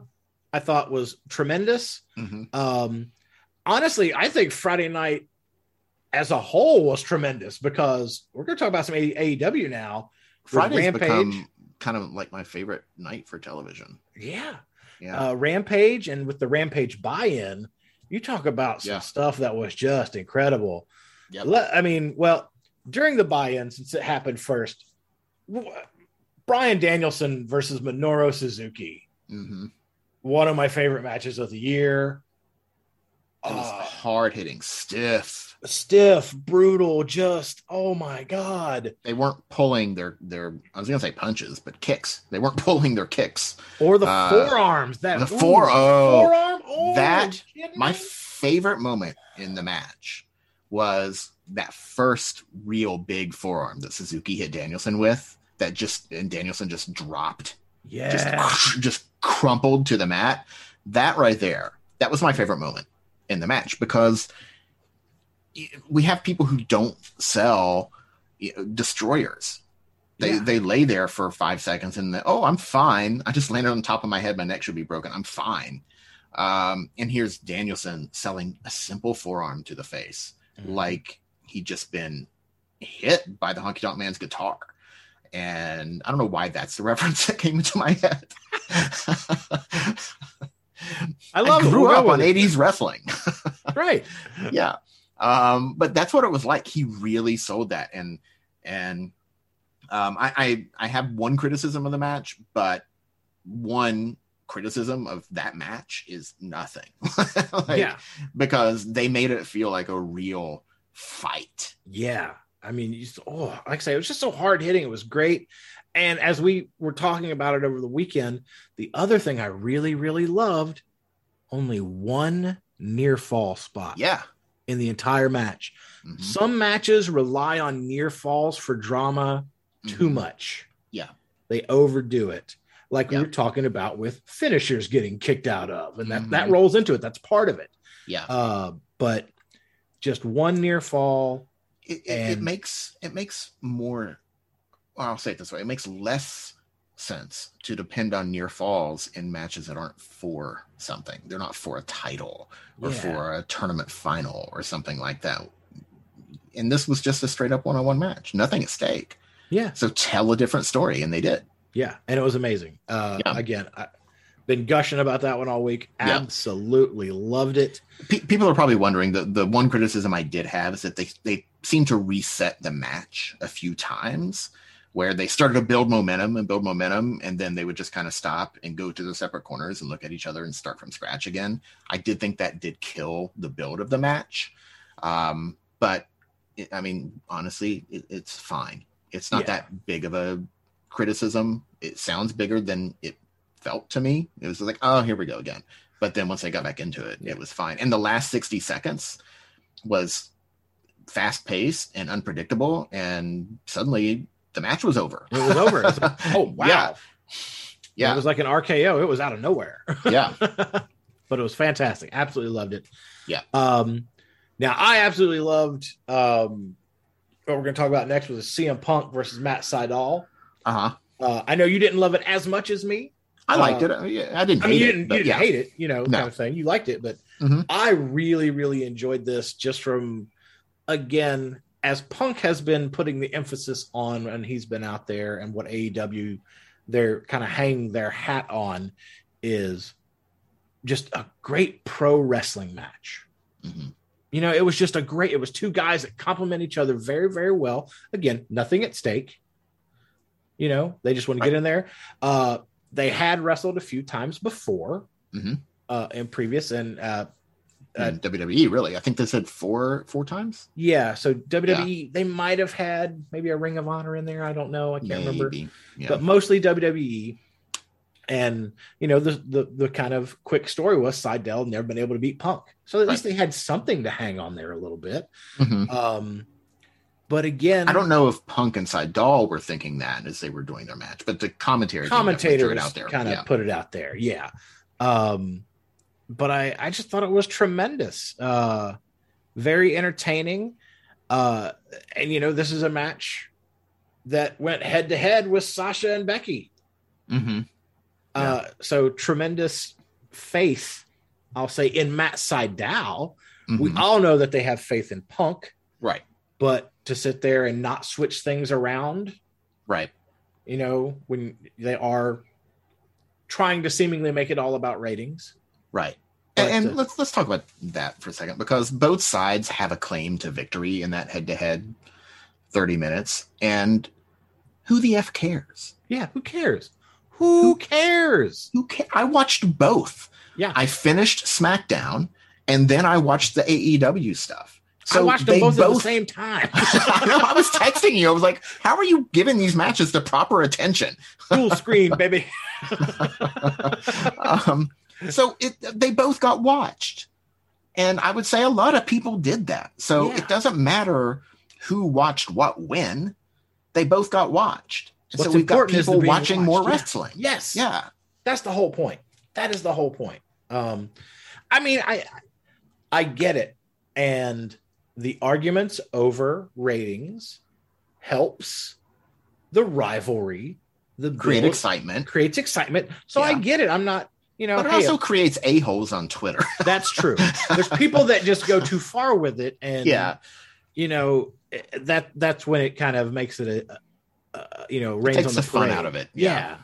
I thought was tremendous. Mhm. Um, honestly, I think Friday night as a whole was tremendous because we're going to talk about some AEW now. Friday's Rampage. become kind of like my favorite night for television. Yeah, Yeah, uh, Rampage and with the Rampage buy-in, you talk about some Yeah. stuff that was just incredible. Yep. Le- I mean, well, during the buy-in, since it happened first, w- Bryan Danielson versus Minoru Suzuki, hmm one of my favorite matches of the year. it was Uh, hard hitting, stiff. stiff, brutal, just oh my god! They weren't pulling their their. I was gonna say punches, but kicks. They weren't [laughs] pulling their kicks. Or the Uh, forearms that the fore- oh, forearm. Oh, that- My favorite moment in the match was that first real big forearm that Suzuki hit Danielson with. That just and Danielson just dropped, yeah, [laughs] just just crumpled to the mat. That right there, that was my favorite moment in the match because we have people who don't sell you know, destroyers. They Yeah. they lay there for five seconds and then, oh, I'm fine. I just landed on top of my head. My neck should be broken. I'm fine. Um, and here's Danielson selling a simple forearm to the face, Mhm. like he'd just been hit by the Honky Tonk Man's guitar. And I don't know why that's the [laughs] reference that came into my head. [laughs] I love it. grew up on it. 80s wrestling. [laughs] right. yeah. Um, but that's what it was like. He really sold that. And and um, I, I I have one criticism of the match, but one criticism of that match is nothing. [laughs] Like, yeah, Because they made it feel like a real fight. yeah. I mean, you, oh, like I say, it was just so hard hitting. It was great. And as we were talking about it over the weekend, the other thing I really, really loved only one near fall spot Yeah. in the entire match. Mhm. Some matches rely on near falls for drama too Mhm. much. Yeah. They overdo it. Like we Yeah. were talking about with finishers getting kicked out of, and that, that Mhm. rolls into it. That's part of it. Yeah. Uh, but just one near fall. it, it, it makes it makes more well, i'll say it this way it makes less sense to depend on near falls in matches that aren't for something they're not for a title or Yeah. for a tournament final or something like that and this was just a straight up one-on-one match nothing at stake Yeah. so tell a different story and they did Yeah. And it was amazing. Uh, Yeah. Again, I, been gushing about that one all week. Yeah. Absolutely loved it. Pe- people are probably wondering the the one criticism I did have is that they they seem to reset the match a few times where they started to build momentum and build momentum and then they would just kind of stop and go to the separate corners and look at each other and start from scratch again. I did think that did kill the build of the match. Um, but it, I mean, honestly, it, it's fine. It's not Yeah. that big of a criticism. It sounds bigger than it felt to me. It was like, oh, here we go again. But then once I got back into it, Yeah. it was fine. And the last 60 seconds was fast paced and unpredictable, and suddenly the match was over. It was over. It was like, [laughs] oh wow. Yeah. Yeah. It was like an RKO. It was out of nowhere. Yeah. [laughs] but it was fantastic. Absolutely loved it. Yeah. Um, now I absolutely loved um, what we're going to talk about next was CM Punk versus Matt Sydal. Uh huh. Uh, I know you didn't love it as much as me. I liked Uh, it. Yeah, I didn't I hate mean, you didn't, but you didn't yeah. hate it, you know, No. kind of thing. You liked it, but Mhm. I really, really enjoyed this just from, again, as Punk has been putting the emphasis on, and he's been out there, and what AEW they're kind of hanging their hat on is just a great pro wrestling match. Mhm. You know, it was just a great, it was two guys that complement each other very, very well. Again, nothing at stake. You know, they just want to get in there. Uh, they had wrestled a few times before Mhm. uh, in previous, and uh, Uh, WWE, really. I think they said four four times. yeah, so WWE, they might have had maybe a Ring of Honor in there. I don't know. I can't remember. Yeah. but mostly WWE. And you know the, the the kind of quick story was Sydal never been able to beat Punk, so at least they had something to hang on there a little bit. Mhm. Um, but again, I don't know if Punk and Sydal were thinking that as they were doing their match, but the commentary commentators out there. kind of yeah. put it out there, yeah. Um, but I I just thought it was tremendous, uh, very entertaining, uh, and you know this is a match that went head to head with Sasha and Becky. Mhm. Uh, so tremendous faith, I'll say, in Matt Sydal. We Mhm. all know that they have faith in Punk, right, but to sit there and not switch things around, right. you know, when they are trying to seemingly make it all about ratings. Right. But, and uh, let's let's talk about that for a second because both sides have a claim to victory in that head-to-head 30 minutes and who the f cares? Yeah, who cares? Who cares? Who ca- I watched both. Yeah. I finished SmackDown and then I watched the AEW stuff. So I watched them they both, at the same time. [laughs] I know. I was texting you. I was like, "How are you giving these matches the proper attention?" Full screen, baby. [laughs] um, so it, they both got watched, and I would say a lot of people did that. So Yeah. it doesn't matter who watched what when; they both got watched. And so we've got important is the people watching more yeah. wrestling. Yes. Yeah, That's the whole point. That is the whole point. Um, I mean, I I get it, and the arguments over ratings helps the rivalry. The create build excitement, creates excitement. So I get it. I'm not, you know, but it hey, also creates a holes on Twitter. [laughs] that's true. [laughs] There's people that just go too far with it, and yeah, you know eh, that that's when it kind of makes it a, uh, you know rains takes on the the fun out of it. Yeah.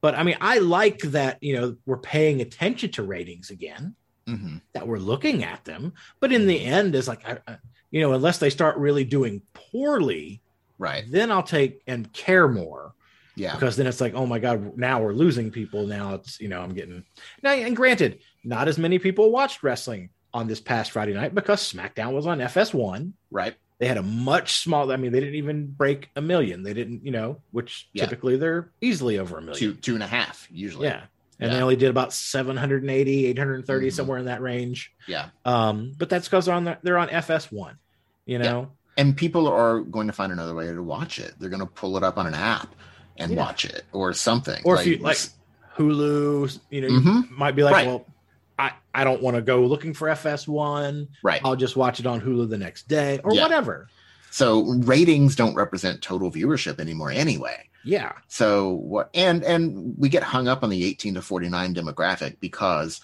But I mean, I like that, you know, we're paying attention to ratings again, Mhm. that we're looking at them. But in the end, is like, I, I, you know, unless they start really doing poorly, right. then I'll take and care more Yeah, because then it's like, oh my God, now we're losing people. Now it's, you know, I'm getting now, and granted, not as many people watched wrestling on this past Friday night because SmackDown was on FS1 right. they had a much smaller i mean they didn't even break a million they didn't you know which Yeah. typically they're easily over a million Two two and a half usually. yeah and they only did about 780 830 Mhm. somewhere in that range yeah. um but that's because they're on the, they're on fs1 you know and people are going to find another way to watch it. They're going to pull it up on an app and Yeah. watch it or something. or if you like hulu you know you Mhm. might be like Right. well i i don't want to go looking for fs1 right. i'll just watch it on hulu the next day or Yeah. whatever So ratings don't represent total viewership anymore anyway. yeah So what and and we get hung up on the 18 to 49 demographic because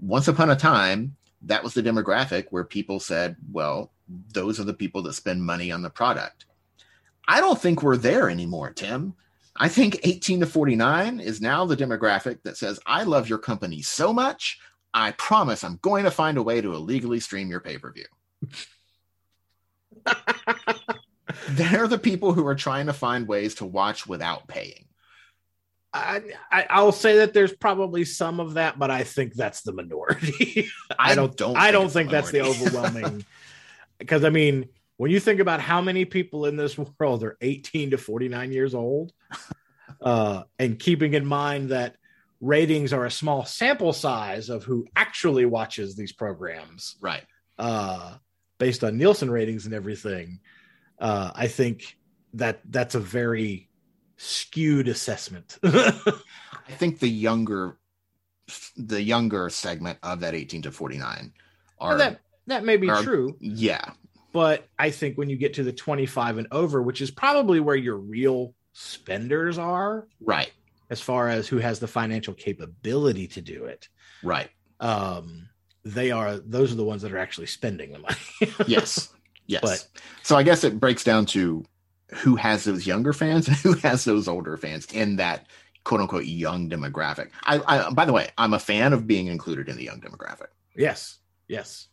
once upon a time that was the demographic where people said, well, those are the people that spend money on the product. I don't think we're there anymore, Tim. I think 18 to 49 is now the demographic that says, I love your company so much, I promise I'm going to find a way to illegally stream your pay per view. [laughs] They're the people who are trying to find ways to watch without paying. I, I I'll say that there's probably some of that, but I think that's the minority. [laughs] I don't I don't it's think that's the [laughs] overwhelming because I mean, when you think about how many people in this world are 18 to 49 years old, uh, and keeping in mind that ratings are a small sample size of who actually watches these programs, right. uh, based on Nielsen ratings and everything, uh, I think that that's a very skewed assessment. [laughs] I think the younger, the younger segment of that 18 to 49 are that that may be true, yeah, but I think when you get to the 25 and over, which is probably where your real spenders are, right, as far as who has the financial capability to do it, right, um, they are those are the ones that are actually spending the money. [laughs] yes, yes. But- so I guess it breaks down to who has those younger fans and [laughs] who has those older fans in that quote unquote young demographic. I, I by the way, I'm a fan of being included in the young demographic. yes, yes,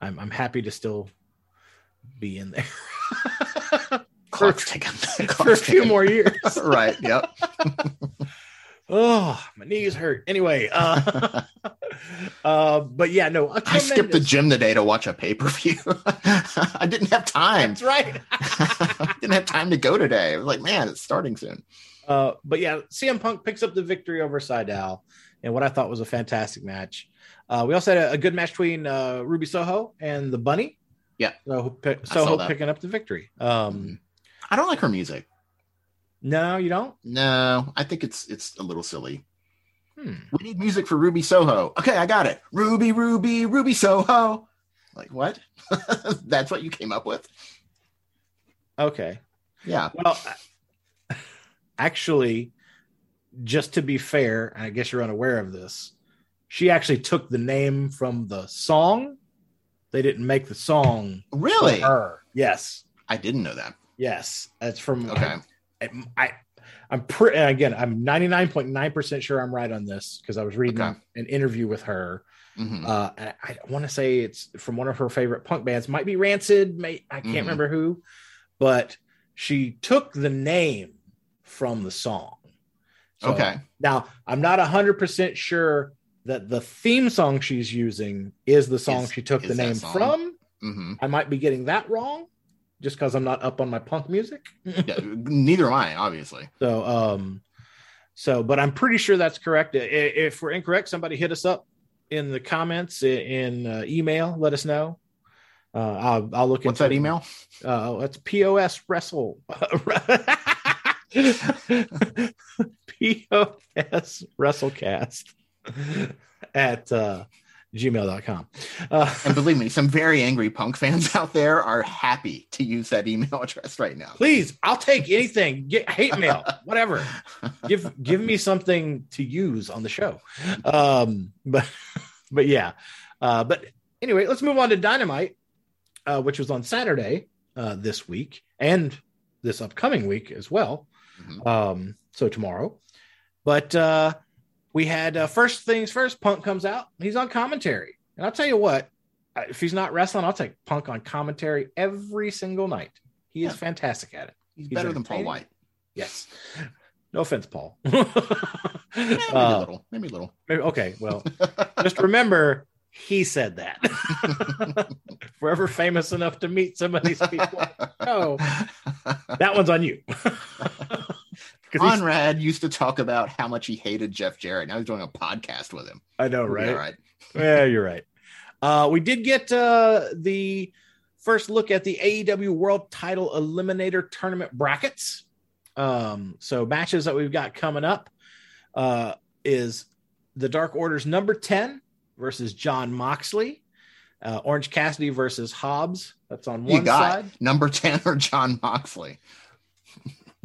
I'm I'm happy to still be in there [laughs] Clock's ticking. [laughs] for a few more years. [laughs] right. Yep. Oh, my knees hurt. Anyway, uh, uh, but yeah, no, I skipped the gym today to watch a pay per view. I didn't have time. That's right. didn't have time to go today. I was like, man, it's starting soon. Uh, but yeah, CM Punk picks up the victory over Sydal in what I thought was a fantastic match. Uh, we also had a, a good match between uh, Ruby Soho and the Bunny. Yeah. So, pick, Soho picking up the victory. Um, Mhm. I don't like her music. No, you don't. No, I think it's it's a little silly. Hmm. We need music for Ruby Soho. Okay, I got it. Ruby, Ruby, Ruby Soho. Like what? [laughs] That's what you came up with? Okay. Yeah. Well, actually, just to be fair, and I guess you're unaware of this, she actually took the name from the song. They didn't make the song Really? her. Yes. I didn't know that. Yes. That's from Okay. I, I I'm pretty again, I'm 99.9% sure I'm right on this because I was reading Okay. an interview with her. Mhm. Uh, and I, I want to say it's from one of her favorite punk bands. Might be Rancid. May I can't Mhm. remember who, but she took the name from the song. So, okay. Now I'm not hundred percent sure that the theme song she's using is the song Is- she took the name from. hmm I might be getting that wrong, just because I'm not up on my punk music. Yeah, neither am I, obviously. [laughs] So, um, so, but I'm pretty sure that's correct. If we're incorrect, somebody hit us up in the comments in uh, email. Let us know. Uh, I'll, I'll look What's into that it. email? Uh, it's POS Wrestle. [laughs] [laughs] POS Wrestlecast at uh, gmail.com. Uh, And believe me, some very angry punk fans out there are happy to use that email [laughs] address right now. please, I'll take anything. Get hate mail, whatever. give give me something to use on the show. Um, but but yeah. Uh, but anyway, let's move on to Dynamite, uh, which was on Saturday uh, this week and this upcoming week as well. Mhm. Um, so tomorrow. But uh, we had uh, first things first. Punk comes out. He's on commentary, and I'll tell you what. If he's not wrestling, I'll take Punk on commentary every single night. He is Yeah. fantastic at it. He's He's better than Paul. Wight. Yes. No offense, Paul. [laughs] Eh, maybe a Uh, little. Maybe a little. maybe- okay, well, [laughs] just remember he said that. [laughs] if we're ever famous enough to meet some of these people, oh, that one's on you. Conrad used to talk about how much he hated Jeff Jarrett. Now he's doing a podcast with him. I know, right? all right. [laughs] yeah, you're right. Uh, we did get uh, the first look at the AEW World Title Eliminator Tournament brackets. Um, so matches that we've got coming up uh, is the Dark Order's number ten versus Jon Moxley, uh, Orange Cassidy versus Hobbs. That's on You one got side. number 10 or Jon Moxley.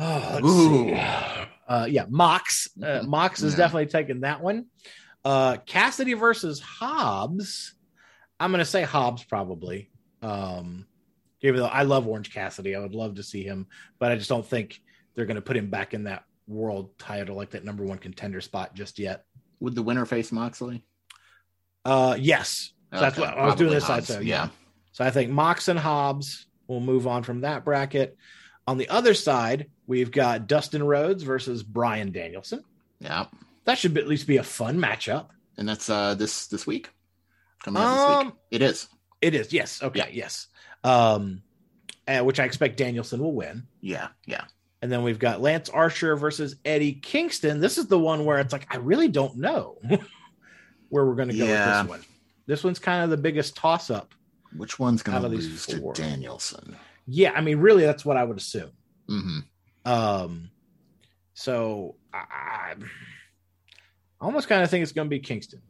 Oh, let's Ooh. see. Uh, yeah, Mox. Uh, Mox is Yeah. definitely taking that one. Uh, Cassidy versus Hobbs. I'm going to say Hobbs probably. Um, even though I love Orange Cassidy, I would love to see him, but I just don't think they're going to put him back in that world title, like that number one contender spot just yet. Would the winner face Moxley? Uh, yes. So that's what I was doing this side. So yeah. yeah. So I think Mox and Hobbs will move on from that bracket. On the other side, we've got Dustin Rhodes versus Bryan Danielson. Yeah. That should at least be a fun matchup. And that's uh this this week. Coming out this week. Um, It is. it is. Yes. Okay. Yeah. Yes. Um, uh, which I expect Danielson will win. Yeah. Yeah. And then we've got Lance Archer versus Eddie Kingston. This is the one where it's like I really don't know [laughs] where we're going to go Yeah. with this one. This one's kind of the biggest toss up Which one's going to lose to. Danielson? Yeah, I mean, really, that's what I would assume. hmm Um, so I, I almost kind of think it's going to be Kingston.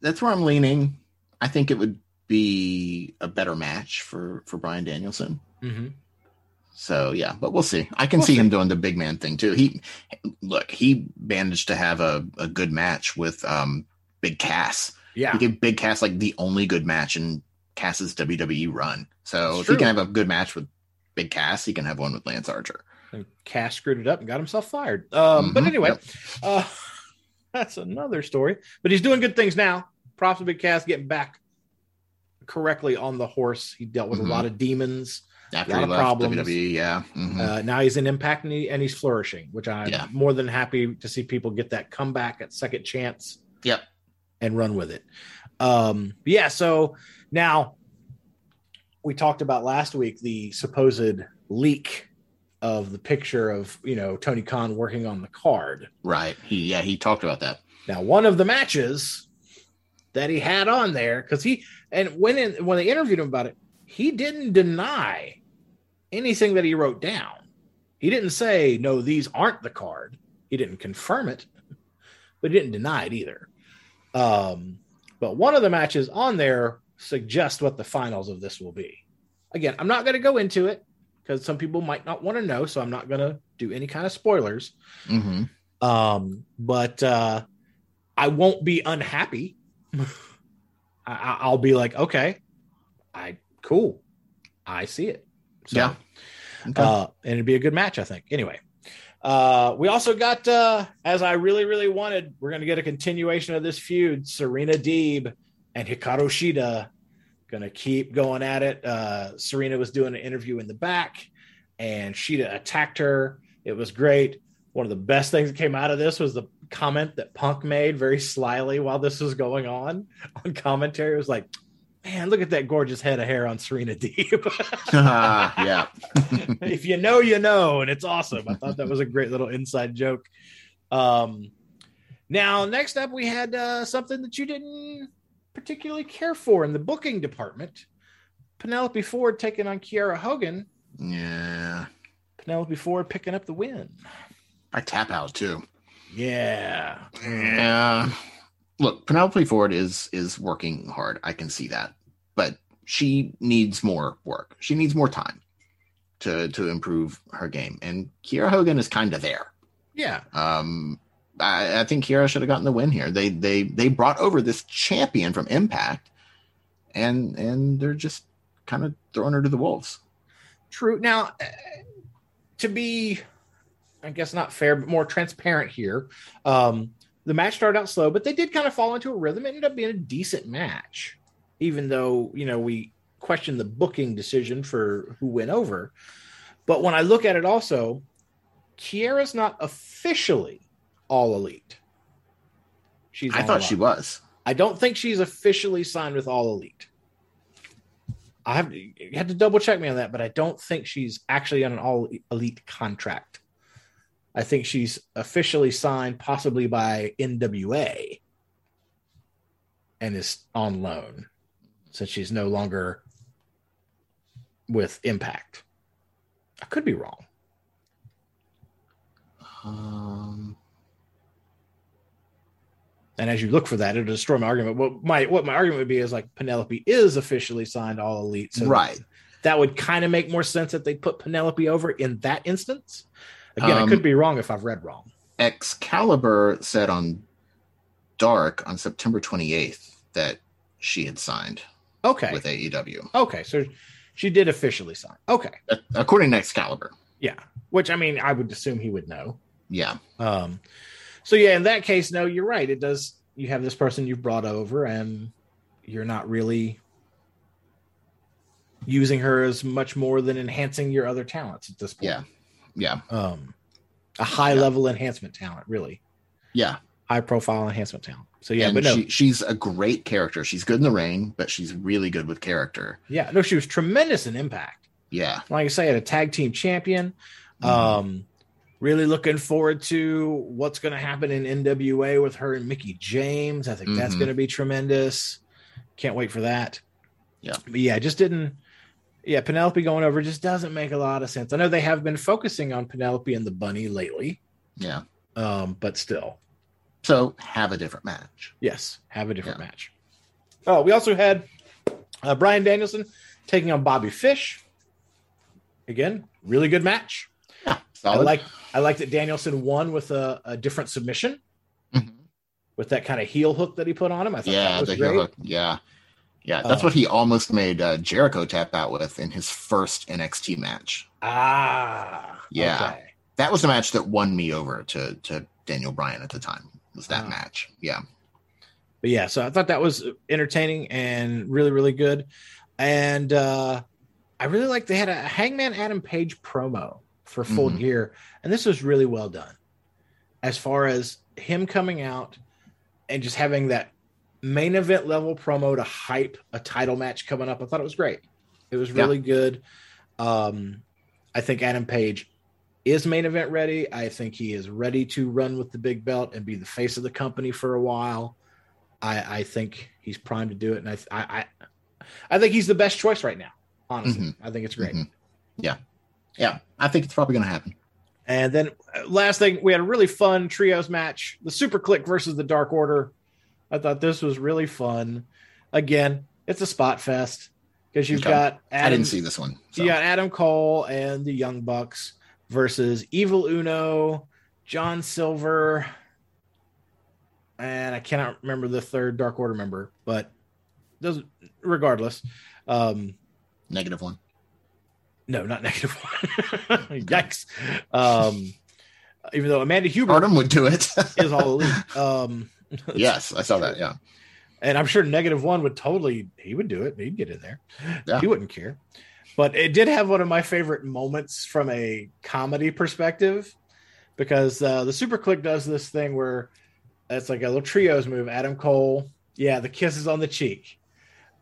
That's where I'm leaning. I think it would be a better match for for Bryan Danielson. Mm-hmm. So yeah, but we'll see. I can We'll see, see. him doing the big man thing too. He look, he managed to have a, a good match with um Big Cass. Yeah, He gave Big Cass like the only good match in Cass's WWE run. So if he can have a good match with Big Cass, he can have one with Lance Archer. and Cass screwed it up and got himself fired. Um, but Mhm, anyway, yep. uh, [laughs] that's another story. But he's doing good things now. Props to Big Cass getting back correctly on the horse. He dealt with Mhm. a lot of demons. After Lot he of problems. WWE, yeah. Mhm. Uh, now he's in Impact and, he, and he's flourishing, which I'm Yeah. more than happy to see people get that comeback at second chance. Yep. And run with it. Um, yeah. So now we talked about last week the supposed leak of the picture of you know Tony Khan working on the card. right. He yeah, he talked about that. Now, one of the matches that he had on there, because he and when in, when they interviewed him about it, he didn't deny anything that he wrote down. He didn't say no, these aren't the card. He didn't confirm it, but he didn't deny it either. Um, but one of the matches on there suggests what the finals of this will be. Again, I'm not going to go into it because some people might not want to know, so I'm not going to do any kind of spoilers. hmm Um, but uh, I won't be unhappy. I, I- I'll be like, okay, I cool, I see it. So, Yeah. Okay. uh, and it'd be a good match, I think. Anyway, uh, we also got, uh, as I really, really wanted, we're going to get a continuation of this feud. Serena Deeb and Hikaru Shida going to keep going at it. Uh, Serena was doing an interview in the back, and Shida attacked her. It was great. One of the best things that came out of this was the comment that Punk made very slyly while this was going on [laughs] on commentary. It was like, man, look at that gorgeous head of hair on Serena Deeb. [laughs] [laughs] yeah. if you know, you know, and it's awesome. I thought that was a great little inside joke. Um, now, next up, we had uh, something that you didn't particularly care for in the booking department. Penelope Ford taking on Kiera Hogan. Yeah. Penelope Ford picking up the win. I tap out too. Yeah. Yeah. Look, Penelope Ford is is working hard. I can see that. But she needs more work. She needs more time to to improve her game. And Kiera Hogan is kind of there. Yeah. Um I, I think Kiera should have gotten the win here. They they they brought over this champion from Impact and and they're just kind of throwing her to the wolves. True. Now, uh, to be, I guess not fair, but more transparent here, um, the match started out slow, but they did kind of fall into a rhythm. It ended up being a decent match, even though, you know, we questioned the booking decision for who went over. But when I look at it also, Kiera's not officially all elite. She's I thought she was. I don't think she's officially signed with All Elite. I have you have to double check me on that, but I don't think she's actually on an All Elite contract. I think she's officially signed, possibly by NWA, and is on loan since she's no longer with Impact. I could be wrong. Um And as you look for that, it'll destroy my argument. What my what my argument would be is like Penelope is officially signed all elite. So right. that would kind of make more sense that they put Penelope over in that instance. Again, I Um, could be wrong if I've read wrong. Excalibur said on Dark on September 28th that she had signed Okay. with AEW. Okay. So she did officially sign. Okay. According to Excalibur. Yeah. Which I mean, I would assume he would know. Yeah. Um, so yeah, in that case, no, you're right. It does. You have this person you've brought over, and you're not really using her as much more than enhancing your other talents at this point. Yeah. Yeah. Um, a high Yeah. level enhancement talent, really Yeah. high profile enhancement talent. So yeah, and but no, she, she's a great character. She's good in the ring, but she's really good with character. yeah, no, she was tremendous in Impact. Yeah. Like I say, at a tag team champion. Mhm. Um, really looking forward to what's going to happen in NWA with her and Mickie James. I think that's Mhm. going to be tremendous. Can't wait for that. Yeah. But yeah, just didn't. Yeah, Penelope going over just doesn't make a lot of sense. I know they have been focusing on Penelope and the bunny lately, Yeah. um, but still, So have a different match. yes, have a different Yeah. match. Oh, we also had uh, Bryan Danielson taking on Bobby Fish. Again, really good match. [laughs] I Solid. like I like that Danielson won with a, a different submission Mhm. with that kind of heel hook that he put on him. I thought Yeah, that was the great. heel hook. Yeah. Yeah, that's Uh, what he almost made uh, Jericho tap out with in his first NXT match. Ah, Yeah. okay. That was the match that won me over to to Daniel Bryan at the time. Was that Ah. match? Yeah. But yeah, so I thought that was entertaining and really, really good. And uh I really like they had a Hangman Adam Page promo for Full Mhm. Gear, and this was really well done. As far as him coming out and just having that main event level promo to hype a title match coming up, I thought it was great. It was really good. Um I think Adam Page is main event ready. I think he is ready to run with the big belt and be the face of the company for a while. I, I think he's primed to do it, and I, I, I, I think he's the best choice right now. Honestly, Mhm. I think it's great. Mhm. Yeah. Yeah. I think it's probably going to happen. And then uh, last thing, we had a really fun trios match: the SuperKliq versus the Dark Order. I thought this was really fun. Again, it's a spot fest because you've Okay. got Adam, I didn't see this one. So. you got Adam Cole and the Young Bucks versus Evil Uno, John Silver, and I cannot remember the third Dark Order member, but those regardless. Um, Negative one. No, not [laughs] negative one. [laughs] Yikes. Um, even though Amanda Huber Artem would do it. [laughs] is all elite. Um, yes, I saw that. Yeah. and I'm sure negative one would totally he would do it. He'd get in there. Yeah. He wouldn't care. But it did have one of my favorite moments from a comedy perspective because uh, the SuperKliq does this thing where it's like a little trios move. Adam Cole, yeah, the kisses on the cheek.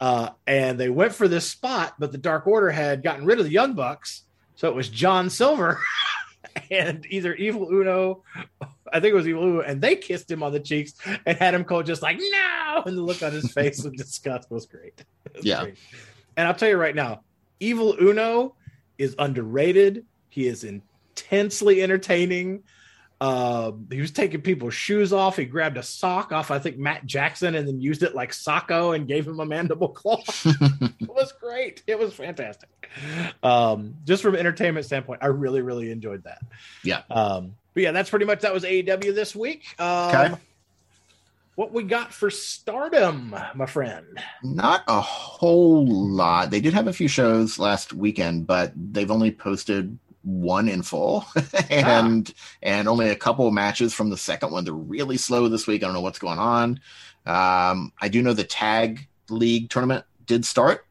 Uh, and they went for this spot, but the Dark Order had gotten rid of the Young Bucks. So it was John Silver [laughs] and either Evil Uno, I think it was Evil Uno, and they kissed him on the cheeks and had him Cole just like, no. And the look on his face of disgust was great. [laughs] Was Yeah. great. And I'll tell you right now, Evil Uno is underrated. He is intensely entertaining. Um, he was taking people's shoes off. He grabbed a sock off, I think, Matt Jackson, and then used it like Socko and gave him a mandible claw. [laughs] it was great. It was fantastic. Um, just from an entertainment standpoint, I really, really enjoyed that. Yeah. Um, but yeah, that's pretty much that was AEW this week. Um, Okay. What we got for stardom, my friend? Not a whole lot. They did have a few shows last weekend, but they've only posted one in full [laughs] and and only a couple matches from the second one. They're really slow this week. I don't know what's going on. Um, I do know the tag league tournament did start.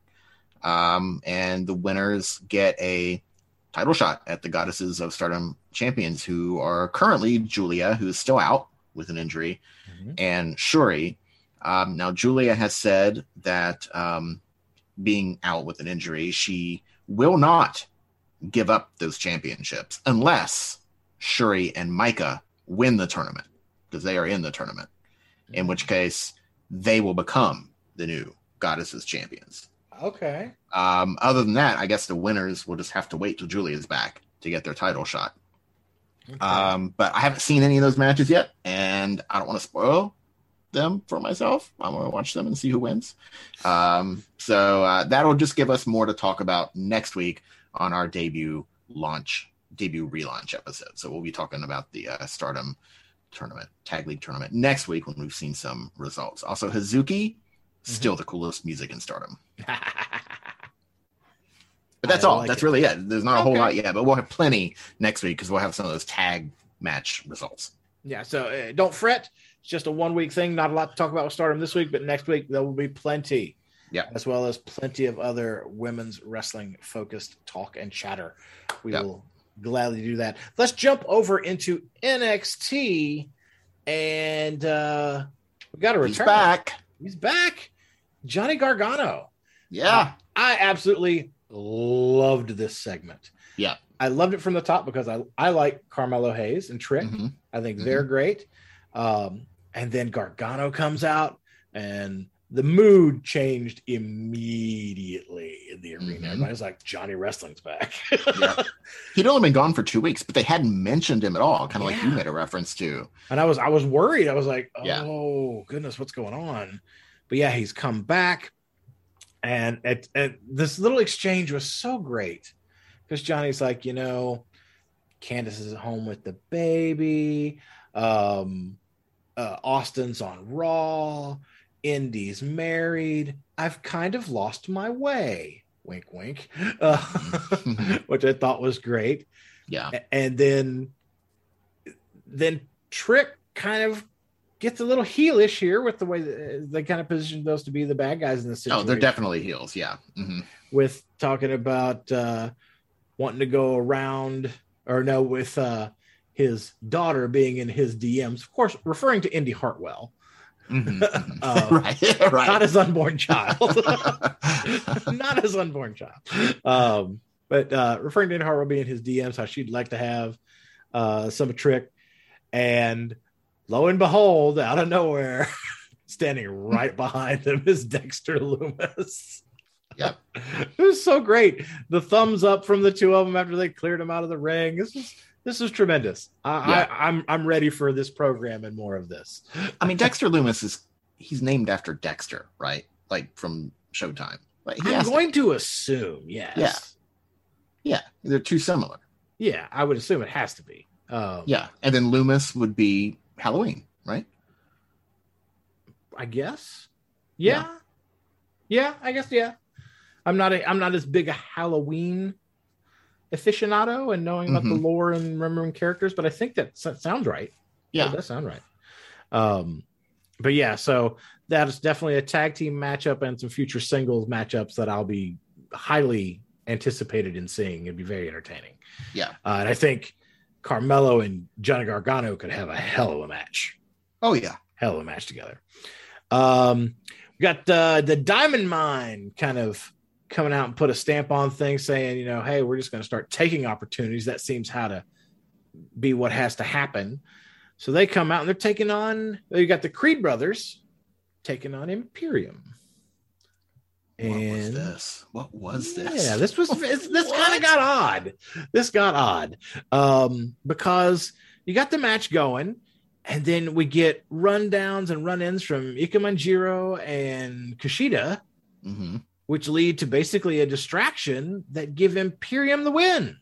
Um, and the winners get a title shot at the Goddesses of Stardom champions, who are currently Julia, who's still out with an injury, and Syuri. Um, now, Julia has said that um, being out with an injury, she will not give up those championships unless Syuri and Micah win the tournament because they are in the tournament, in which case they will become the new Goddesses champions. Okay. Um, other than that, I guess the winners will just have to wait till Julia's back to get their title shot. Okay. Um, but I haven't seen any of those matches yet, and I don't want to spoil them for myself. I want to watch them and see who wins. Um, so uh, that'll just give us more to talk about next week on our debut launch, debut relaunch episode. So we'll be talking about the uh, Stardom tournament, Tag League tournament next week when we've seen some results. Also, Hazuki, still the coolest music in Stardom. [laughs] But that's I all. like that's it. really it. There's not a whole lot yet, but we'll have plenty next week because we'll have some of those tag match results. Yeah, so uh, don't fret. It's just a one week thing. Not a lot to talk about with Stardom this week, but next week there will be plenty. Yeah. As well as plenty of other women's wrestling focused talk and chatter. We will gladly do that. Let's jump over into NXT and uh we got a return. He's back. He's back. Johnny Gargano. Yeah. I absolutely loved this segment. Yeah. I loved it from the top because I, I like Carmelo Hayes and Trick. Mhm. I think they're great. Um, and then Gargano comes out and the mood changed immediately in the arena. Mhm. Everybody's like, Johnny Wrestling's back. Yeah. [laughs] He'd only been gone for two weeks, but they hadn't mentioned him at all, kind of like you made a reference to. and I was I was worried. I was like, oh Yeah. goodness, what's going on? But yeah, he's come back, and at, at this little exchange was so great because Johnny's like, you know, Candice is at home with the baby. Um, uh, Austin's on Raw. Indi's married. I've kind of lost my way. Wink, wink. Uh, [laughs] [laughs] which I thought was great. Yeah. And then then Trick kind of gets a little heelish here with the way they kind of position those to be the bad guys in the situation. Oh, they're definitely heels. Yeah. hmm with talking about uh, wanting to go around, or no, with uh, his daughter being in his DMs, of course, referring to Indi Hartwell, hmm Uh, [laughs] right. right. not his unborn child, [laughs] [laughs] not his unborn child, um, but uh, referring to Indi being his DMs, how she'd like to have uh, some trick, and lo and behold, out of nowhere, standing right behind them is Dexter Loomis. Yep. it was so great. The thumbs up from the two of them after they cleared him out of the ring. This is this is tremendous. I, Yeah. I, I'm I'm ready for this program and more of this. I mean, Dexter Loomis is he's named after Dexter, right? Like from Showtime. Like I'm has to- going to assume, yes. Yeah. yeah, they're too similar. Yeah, I would assume it has to be. Um, Yeah, and then Loomis would be Halloween, right? I guess. Yeah. yeah. I guess yeah. I'm not a I'm not as big a Halloween aficionado and knowing about the Mhm. lore and remembering characters, but I think that sounds right. Yeah. that sounds right. Um but yeah, so that is definitely a tag team matchup and some future singles matchups that I'll be highly anticipated in seeing. It'd be very entertaining. Yeah. Uh, and I think Carmelo and Johnny Gargano could have a hell of a match Oh yeah, hell of a match together. Um, we got uh, the Diamond Mine kind of coming out and put a stamp on things, saying, you know, hey, we're just going to start taking opportunities. That seems how to be what has to happen. So they come out and they're taking on. You got the Creed brothers taking on Imperium. what was And this? What was this? yeah, this was this, [laughs] kind of got odd. This got odd um, because you got the match going, and then we get rundowns and run-ins from Ikemen Jiro and Kushida, hmm which lead to basically a distraction that give Imperium the win.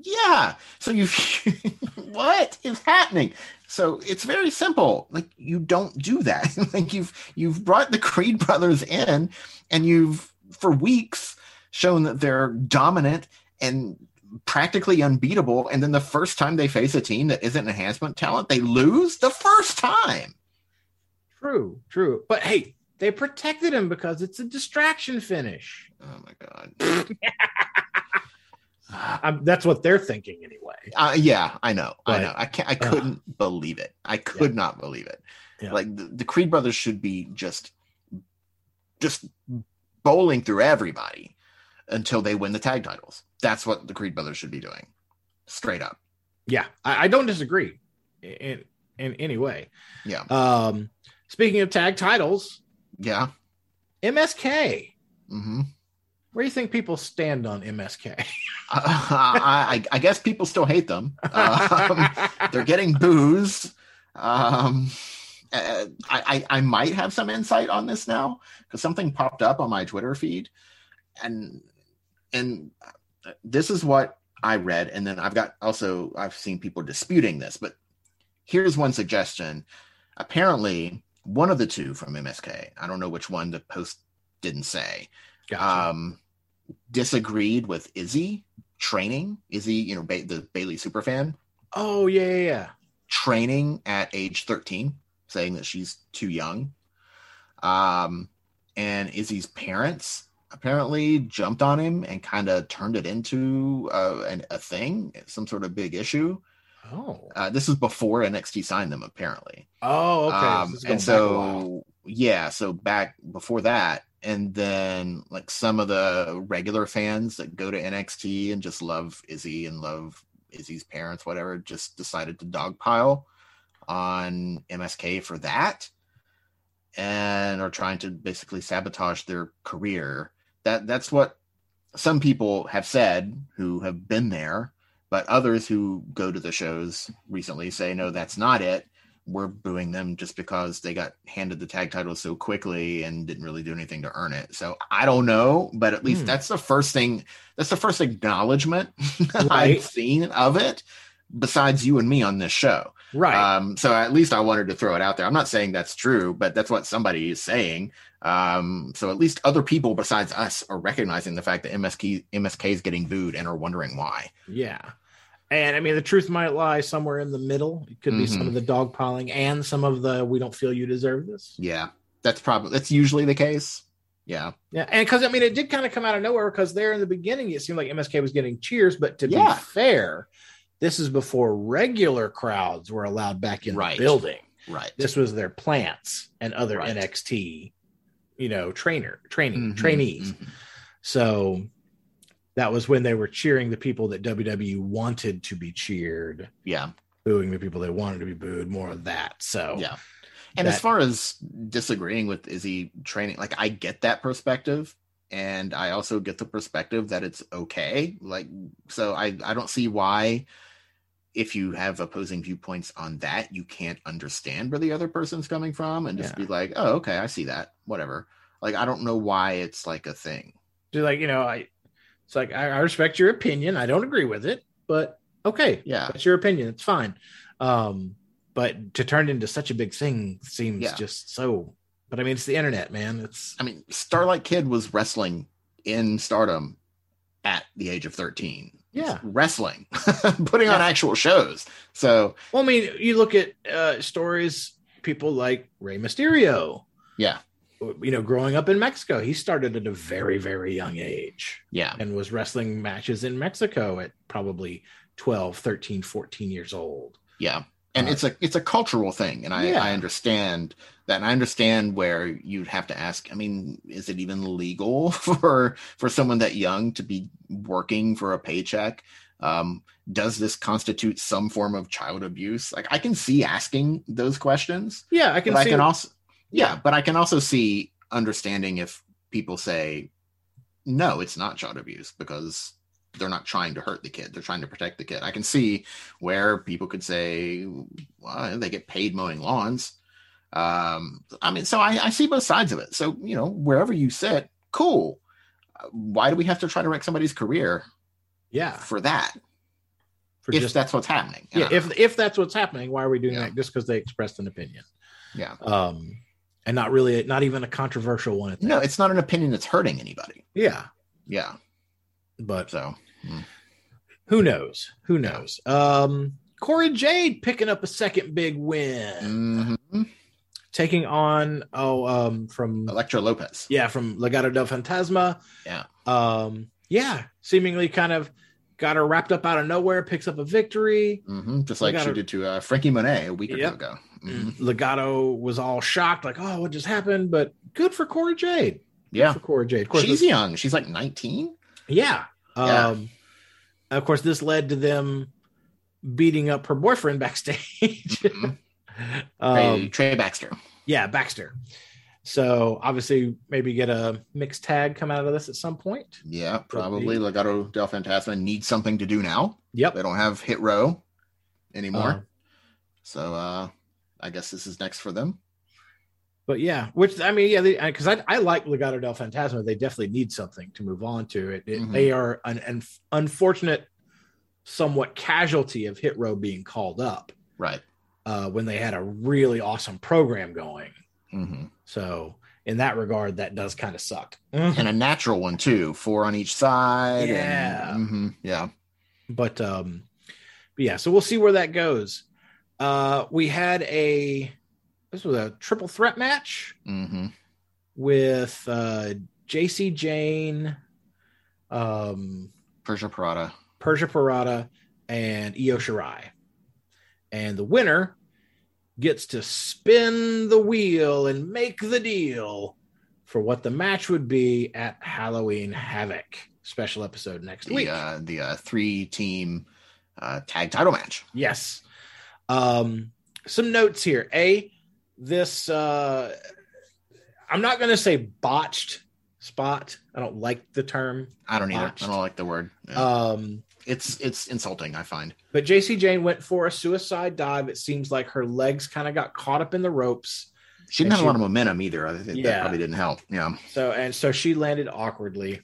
Yeah. So you, [laughs] what is happening? So it's very simple. Like you don't do that. [laughs] like you've you've brought the Creed brothers in, and you've for weeks shown that they're dominant and practically unbeatable. And then the first time they face a team that isn't enhancement talent, they lose the first time. True, true. But hey, they protected him because it's a distraction finish. Oh my god. [laughs] Um, that's what they're thinking anyway. Uh, yeah, I know. I know. I can't. I couldn't believe it. I could not believe it. Yeah. Like the, the Creed brothers should be just, just bowling through everybody until they win the tag titles. That's what the Creed brothers should be doing, straight up. Yeah, I, I don't disagree in in any way. Yeah. Um, speaking of tag titles, Yeah. MSK. hmm Where do you think people stand on MSK? [laughs] I, I, I guess people still hate them. Um, [laughs] they're getting booze. Um, uh, I, I I might have some insight on this now because something popped up on my Twitter feed, and and this is what I read, and then I've got also I've seen people disputing this, but here's one suggestion. Apparently, one of the two from MSK, I don't know which one the post didn't say, Gotcha. um, disagreed with Izzy training. Izzy, you know, ba- the Bayley superfan oh yeah, yeah, yeah. training at age 13, saying that she's too young. Um, and Izzy's parents apparently jumped on him and kind of turned it into uh, an, a thing, some sort of big issue. Oh, Uh, this was before NXT signed them, apparently. oh, okay. Um, going and back a while. so, yeah, so back before that, and then like some of the regular fans that go to NXT and just love Izzy and love Izzy's parents, whatever, just decided to dogpile on MSK for that. and are trying to basically sabotage their career. That that's what some people have said who have been there, but others who go to the shows recently say no, that's not it. We're booing them just because they got handed the tag title so quickly and didn't really do anything to earn it. So I don't know, but at least Hmm. that's the first thing. That's the first acknowledgement [laughs] Right. I've seen of it, besides you and me on this show. Right. Um, so at least I wanted to throw it out there. I'm not saying that's true, but that's what somebody is saying. Um, so at least other people besides us are recognizing the fact that MSK MSK is getting booed and are wondering why. Yeah. And I mean, the truth might lie somewhere in the middle. It could be some Mhm. of the dogpiling and some of the we don't feel you deserve this. Yeah, that's probably that's usually the case. Yeah, Yeah. And because I mean, it did kind of come out of nowhere because there in the beginning, it seemed like MSK was getting cheers. But to Yeah. be fair, this is before regular crowds were allowed back in Right. the building. right. This was their plants and other Right. NXT, you know, trainer, training, Mhm, trainees. mhm. So that was when they were cheering the people that WWE wanted to be cheered. Yeah, booing the people they wanted to be booed, more of that. So yeah. And as far as disagreeing with Izzy training, like I get that perspective, and I also get the perspective that it's okay. Like, so I I don't see why. If you have opposing viewpoints on that, you can't understand where the other person's coming from and just Yeah. be like, oh, okay, I see that. Whatever. Like, I don't know why it's like a thing. just like, you know, I it's like I, I respect your opinion. I don't agree with it, but okay, Yeah. that's your opinion. It's fine. Um, but to turn into such a big thing seems Yeah. just so but I mean it's the internet, man. It's I mean, Starlight Kid was wrestling in stardom at the age of 13. Yeah. Wrestling, [laughs] putting on actual shows. So, well, I mean, you look at uh stories, people like Rey Mysterio. Yeah. You know, growing up in Mexico, he started at a very, very young age. yeah. and was wrestling matches in Mexico at probably 12, 13, 14 years old. Yeah. And Uh, it's a it's a cultural thing, and I, Yeah. I understand that. And I understand where you'd have to ask. I mean, is it even legal [laughs] for for someone that young to be working for a paycheck? Um, does this constitute some form of child abuse? Like, I can see asking those questions, Yeah, I can see. I can also yeah, but I can also see understanding if people say no, it's not child abuse because they're not trying to hurt the kid; they're trying to protect the kid. I can see where people could say, "Well, they get paid mowing lawns." Um, I mean, so I, I see both sides of it. So you know, wherever you sit, cool. Uh, Why do we have to try to wreck somebody's career yeah, for that? for if just that's what's happening, yeah, if if that's what's happening, why are we doing Yeah. that? Just because they expressed an opinion, yeah, um, and not really, not even a controversial one. No, it's not an opinion that's hurting anybody. yeah, Yeah, but so who knows? Who knows? Um, Cora Jade picking up a second big win, mhm. taking on oh um from Elektra Lopez. yeah from Legado del Fantasma. Yeah. Um, yeah, seemingly kind of got her wrapped up out of nowhere, picks up a victory. hmm Just like she did to uh, Frankie Monet a week or Yep. two ago. Mhm. Legado was all shocked, like, "Oh, what just happened?" But good for Cora Jade. Good Yeah, for Cora Jade. Of course, she's this- young. She's like 19. Yeah. Yeah. Um, of course, this led to them beating up her boyfriend backstage. Mhm. [laughs] um, Trey, Trey Baxter. yeah, Baxter. So obviously, maybe get a mixed tag come out of this at some point. Yeah, probably Legado del Fantasma needs something to do now. Yep. They don't have Hit Row anymore. Uh, so uh I guess this is next for them. But yeah, which I mean, yeah, because I, I like Legado del Fantasma. They definitely need something to move on to. It, it- Mhm. They are an, an unfortunate, somewhat casualty of Hit Row being called up Right. uh, when they had a really awesome program going. hmm So in that regard, that does kind of suck. And a natural one too, four on each side. Yeah. And, mhm, Yeah. but um, but yeah, so we'll see where that goes. Uh, we had a this was a triple threat match. hmm with uh, Jacy Jayne, um, Persia Pirotta. Persia Pirotta, and Io Shirai. And the winner gets to spin the wheel and make the deal for what the match would be at Halloween Havoc special episode next week. The uh the uh three team uh tag title match. Yes. Um, some notes here. A, this uh, I'm not going to say botched spot. I don't like the term. I don't either. I don't like the word. Yeah. Um, it's it's insulting. I find. but Jacy Jayne went for a suicide dive. It seems like her legs kind of got caught up in the ropes. She didn't have she- a lot of momentum either. I think Yeah. that probably didn't help. Yeah, So and so she landed awkwardly.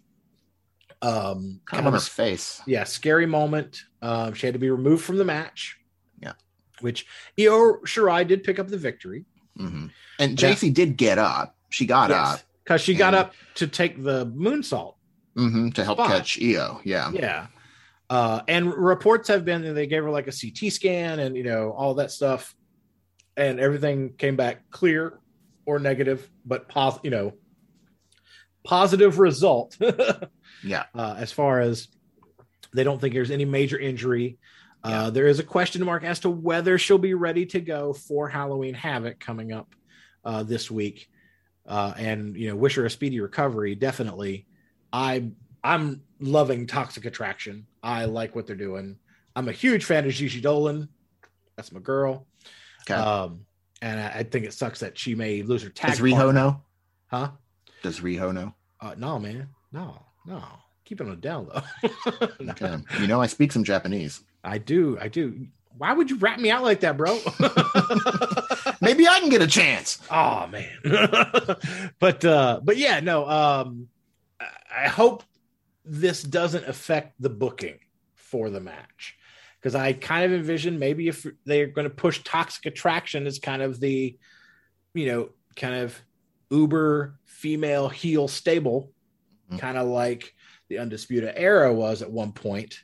Um, kind of on her face. yeah, scary moment. Um, she had to be removed from the match. Yeah. which Io Shirai did pick up the victory. Hmm And Yeah. Jacy did get up. She got up because she got up to take the moonsault. hmm to help Spot. catch Io. Yeah. Yeah. Uh, and reports have been that they gave her like a CT scan and you know all that stuff, and everything came back clear or negative, but pos- you know, positive result. [laughs] Yeah. uh, as far as they don't think there's any major injury. Uh, there is a question mark as to whether she'll be ready to go for Halloween Havoc coming up uh, this week. Uh, and you know, wish her a speedy recovery. Definitely, I I'm loving Toxic Attraction. I like what they're doing. I'm a huge fan of Gigi Dolan. That's my girl. Okay. Um, and I, I think it sucks that she may lose her tag. Does Riho partner. know? Huh? Does Riho know? Uh, no, man. No, no. Keep it on the down low. [laughs] No. Okay. you know, I speak some Japanese. I do. I do. Why would you rat me out like that, bro? [laughs] [laughs] Maybe I can get a chance. oh man. [laughs] but uh but yeah, no. Um I- hope this doesn't affect the booking for the match. Because I kind of envision maybe if they're going to push Toxic Attraction as kind of the, you know, kind of uber female heel stable, Mhm. kind of like the Undisputed Era was at one point,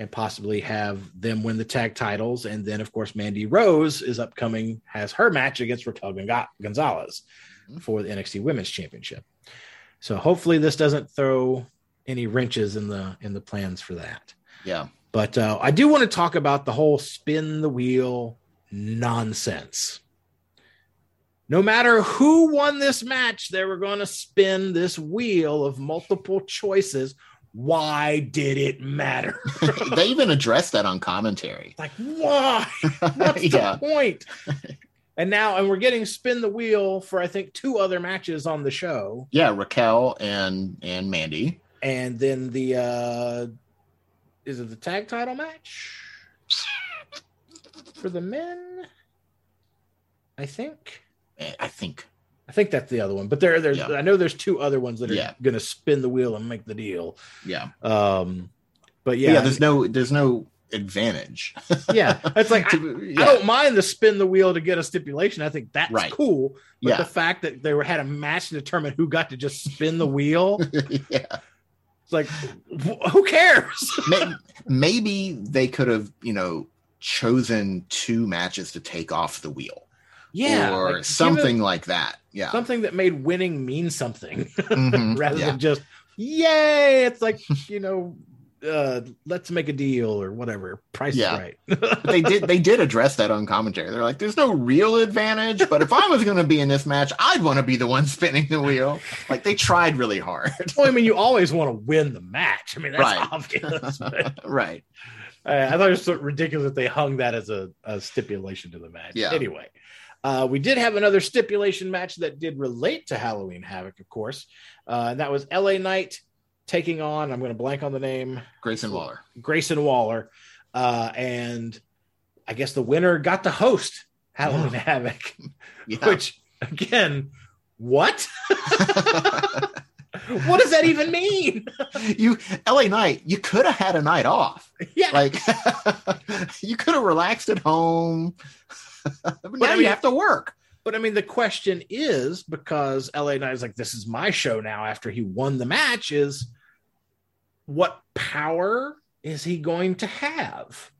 and possibly have them win the tag titles. And then, of course, Mandy Rose is upcoming, has her match against Raquel Gonzalez Mhm. for the NXT Women's Championship. So hopefully, this doesn't throw any wrenches in the in the plans for that. Yeah. But uh, I do want to talk about the whole spin the wheel nonsense. No matter who won this match, they were going to spin this wheel of multiple choices. Why did it matter? [laughs] they even addressed that on commentary. like, why? [laughs] What's yeah. the point? [laughs] And now, and we're getting spin the wheel for I think two other matches on the show, Yeah, Raquel and and Mandy. and then the uh is it the tag title match for the men? I think. Eh, I think. I think that's the other one, but there, there's. Yeah. I know there's two other ones that are Yeah. going to spin the wheel and make the deal. Yeah. Um, but Yeah, yeah, there's no there's no advantage. [laughs] yeah, it's like I, To- I yeah. don't mind the spin the wheel to get a stipulation. I think that's Right. cool. But Yeah. the fact that they were had a match to determine who got to just spin the wheel, [laughs] yeah. it's like, who cares? [laughs] May- Maybe they could have, you know, chosen two matches to take off the wheel. yeah, Or like, give it something like that. Yeah. something that made winning mean something [laughs] Mhm. rather yeah. than just yay. It's like you know, uh, let's make a deal or whatever. Price Yeah. is right. [laughs] They did they did address that on commentary. They're like, there's no real advantage, but if I was gonna be in this match, I'd want to be the one [laughs] spinning the wheel. Like they tried really hard. well, I mean, you always want to win the match. I mean, that's Right. obvious. but, right. uh, I thought it was so ridiculous that they hung that as a, a stipulation to the match. Yeah. Anyway, uh, we did have another stipulation match that did relate to Halloween Havoc, of course, uh, and that was LA Knight taking on. I'm going to blank on the name. Grayson Waller. Grayson Waller, uh, and I guess the winner got to host Halloween Havoc, Yeah. [laughs] which again, what? [laughs] what does that even mean? you LA Knight, you could have had a night off. yeah, Like [laughs] you could have relaxed at home. [laughs] but now I you have to work. but I mean, the question is because LA Knight is like, this is my show now after he won the match, is what power is he going to have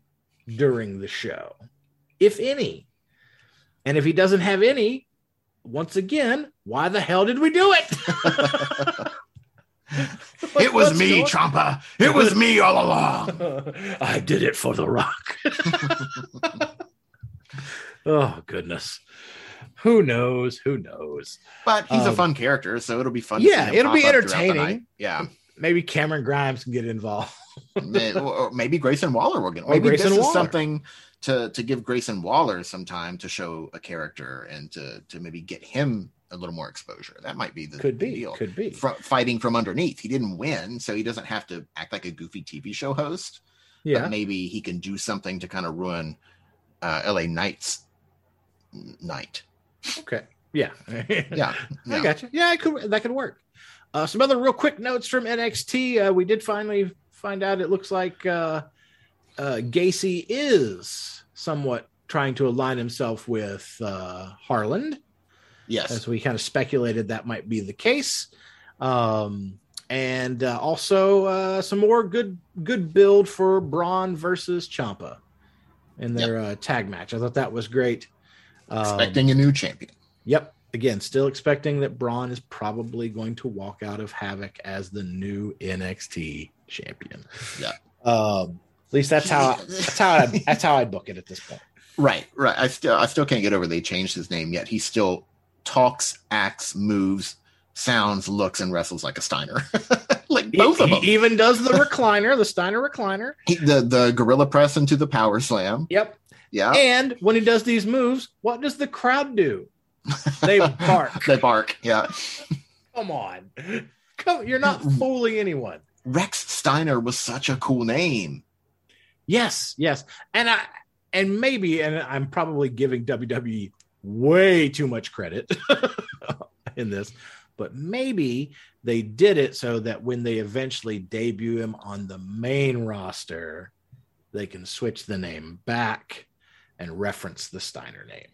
during the show, if any? And if he doesn't have any, once again, why the hell did we do it? Like, [laughs] it was me, Ciampa. It was me all along. [laughs] I did it for the rock. Oh goodness. Who knows? Who knows? But he's a Um, fun character, so it'll be fun. to yeah, it'll be pop up throughout the entertaining. Yeah, Maybe Cameron Grimes can get involved. [laughs] May- or maybe Grayson Waller will get. Maybe Grayson this Waller. is something to to give Grayson Waller some time to show a character and to to maybe get him a little more exposure. That might be the Could be. deal. Could be. Fr- fighting from underneath. He didn't win, so he doesn't have to act like a goofy TV show host. yeah. But maybe he can do something to kind of ruin uh, LA Knight's night. Okay. Yeah. [laughs] Yeah, [laughs] I got you. Yeah, I could that could work. Uh, some other real quick notes from NXT. Uh, we did finally find out it looks like uh, uh, Gacy is somewhat trying to align himself with uh, Harland, Yes. as we kind of speculated that might be the case. Um, and uh, also uh, some more good good build for Bron versus Ciampa in their uh, tag match. I thought that was great. Um, Expecting a new champion. Yep. Again, still expecting that Bron is probably going to walk out of Havoc as the new NXT champion. Yeah. Um, at least that's how that's how I, [laughs] that's how I'd book it at this point. Right, right. I still I still can't get over they changed his name yet. He still talks, acts, moves, sounds, looks, and wrestles like a Steiner. [laughs] like both he, of them. he even does the recliner, the Steiner recliner. He- the the gorilla press into the power slam. Yep. Yeah. And when he does these moves, what does the crowd do? They [laughs] bark. they bark. Yeah. Come on. Come, you're not mm. fooling anyone. Rechsteiner was such a cool name. Yes, yes. And I and maybe and I'm probably giving WWE way too much credit [laughs] in this, but maybe they did it so that when they eventually debut him on the main roster, they can switch the name back and reference the Steiner name.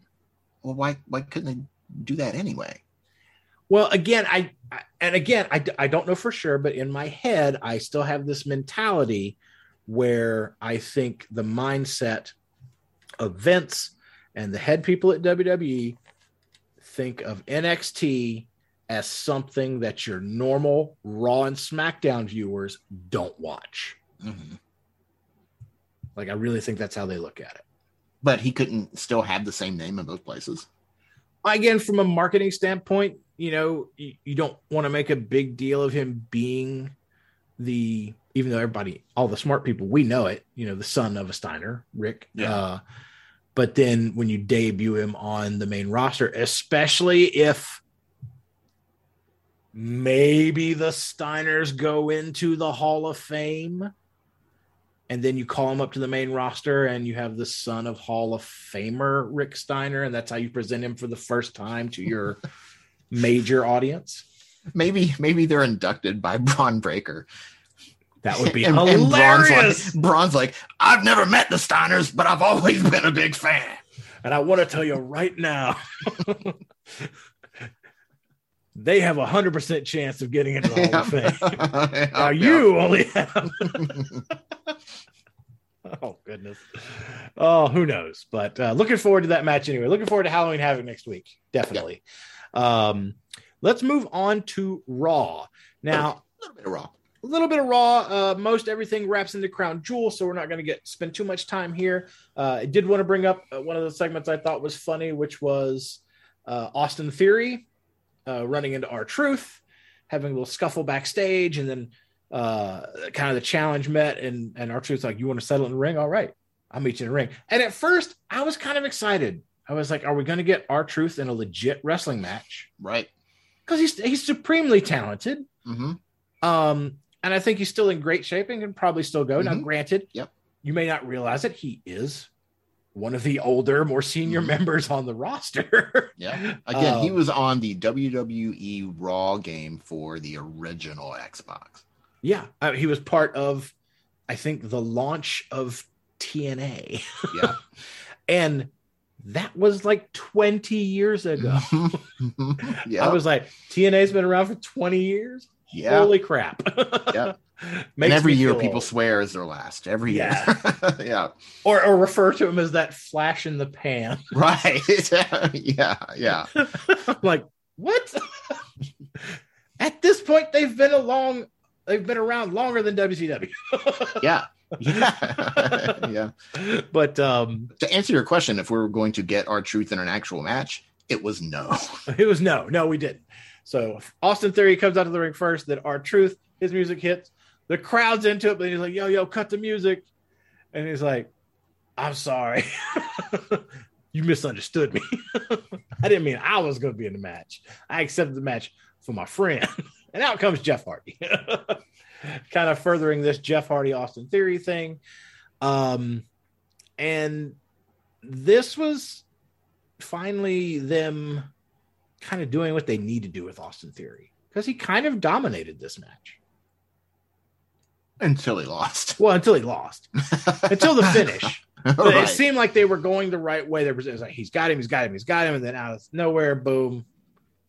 Well, why why couldn't they do that anyway? Well, again, I, I and again, I, I don't know for sure, but in my head, I still have this mentality where I think the mindset of Vince and the head people at WWE think of NXT as something that your normal Raw and SmackDown viewers don't watch. Mhm. Like, I really think that's how they look at it. But he couldn't still have the same name in both places. again from a marketing standpoint you know you, you don't want to make a big deal of him being the even though everybody all the smart people we know it you know the son of a steiner rick Yeah. uh, but then when you debut him on the main roster especially if maybe the steiners go into the hall of fame and then you call him up to the main roster and you have the son of hall of famer rick steiner and that's how you present him for the first time to your [laughs] major audience Maybe maybe they're inducted by Bron Breakker. that would be And- and hilarious Bron's like, Bron's like, I've never met the Steiners, but I've always been a big fan. and i want to tell you right now [laughs] they have a hundred percent chance of getting into the hall of [laughs] fame. [laughs] Now you only have [laughs] oh goodness. Oh who knows? But uh, looking forward to that match anyway. Looking forward to halloween havoc next week definitely. Um let's move on to raw. Now a little bit of raw. a little bit of raw. Uh most everything wraps into crown jewel so we're not going to get spend too much time here. Uh i did want to bring up uh, one of the segments i thought was funny which was uh austin theory uh running into R-Truth having a little scuffle backstage and then uh kind of the challenge met and and R-Truth's like you want to settle in the ring all right i'll meet you in the ring and at first i was kind of excited i was like are we going to get R-Truth in a legit wrestling match Right. because he's he's supremely talented hmm um, and I think he's still in great shape and can probably still go. Now, Mhm. granted, Yep. you may not realize it. He is one of the older, more senior Mhm. members on the roster. [laughs] Yeah. Again, he Um, was on the WWE Raw game for the original Xbox. yeah, uh, he was part of, I think, the launch of TNA, Yeah. [laughs] and that was like 20 years ago. [laughs] yeah. I was like, TNA's been around for 20 years. yeah. Holy crap! Yeah. And every year people old. swear is their last. Every year. yeah. [laughs] or or refer to him as that flash in the pan. [laughs] Right. [laughs] yeah. Yeah. I'm like, what? At this point, they've been along, they've been around longer than WCW. Yeah. Yeah. yeah. but um, To answer your question, if we were going to get R-Truth in an actual match, it was no. it was no, no, we didn't. So Austin Theory comes out of the ring first. Then R-Truth, his music hits. The crowd's into it, but he's like, "Yo, yo, cut the music," and he's like, "I'm sorry." [laughs] you misunderstood me. [laughs] I didn't mean I was going to be in the match. I accepted the match for my friend. [laughs] and out comes Jeff Hardy. kind of furthering this Jeff Hardy Austin Theory thing. Um, and this was finally them kind of doing what they need to do with Austin Theory because he kind of dominated this match until he lost. Well, until he lost, until the finish. [laughs] right. It seemed like they were going the right way. There was, it was like he's got him, he's got him, he's got him, and then out of nowhere, boom,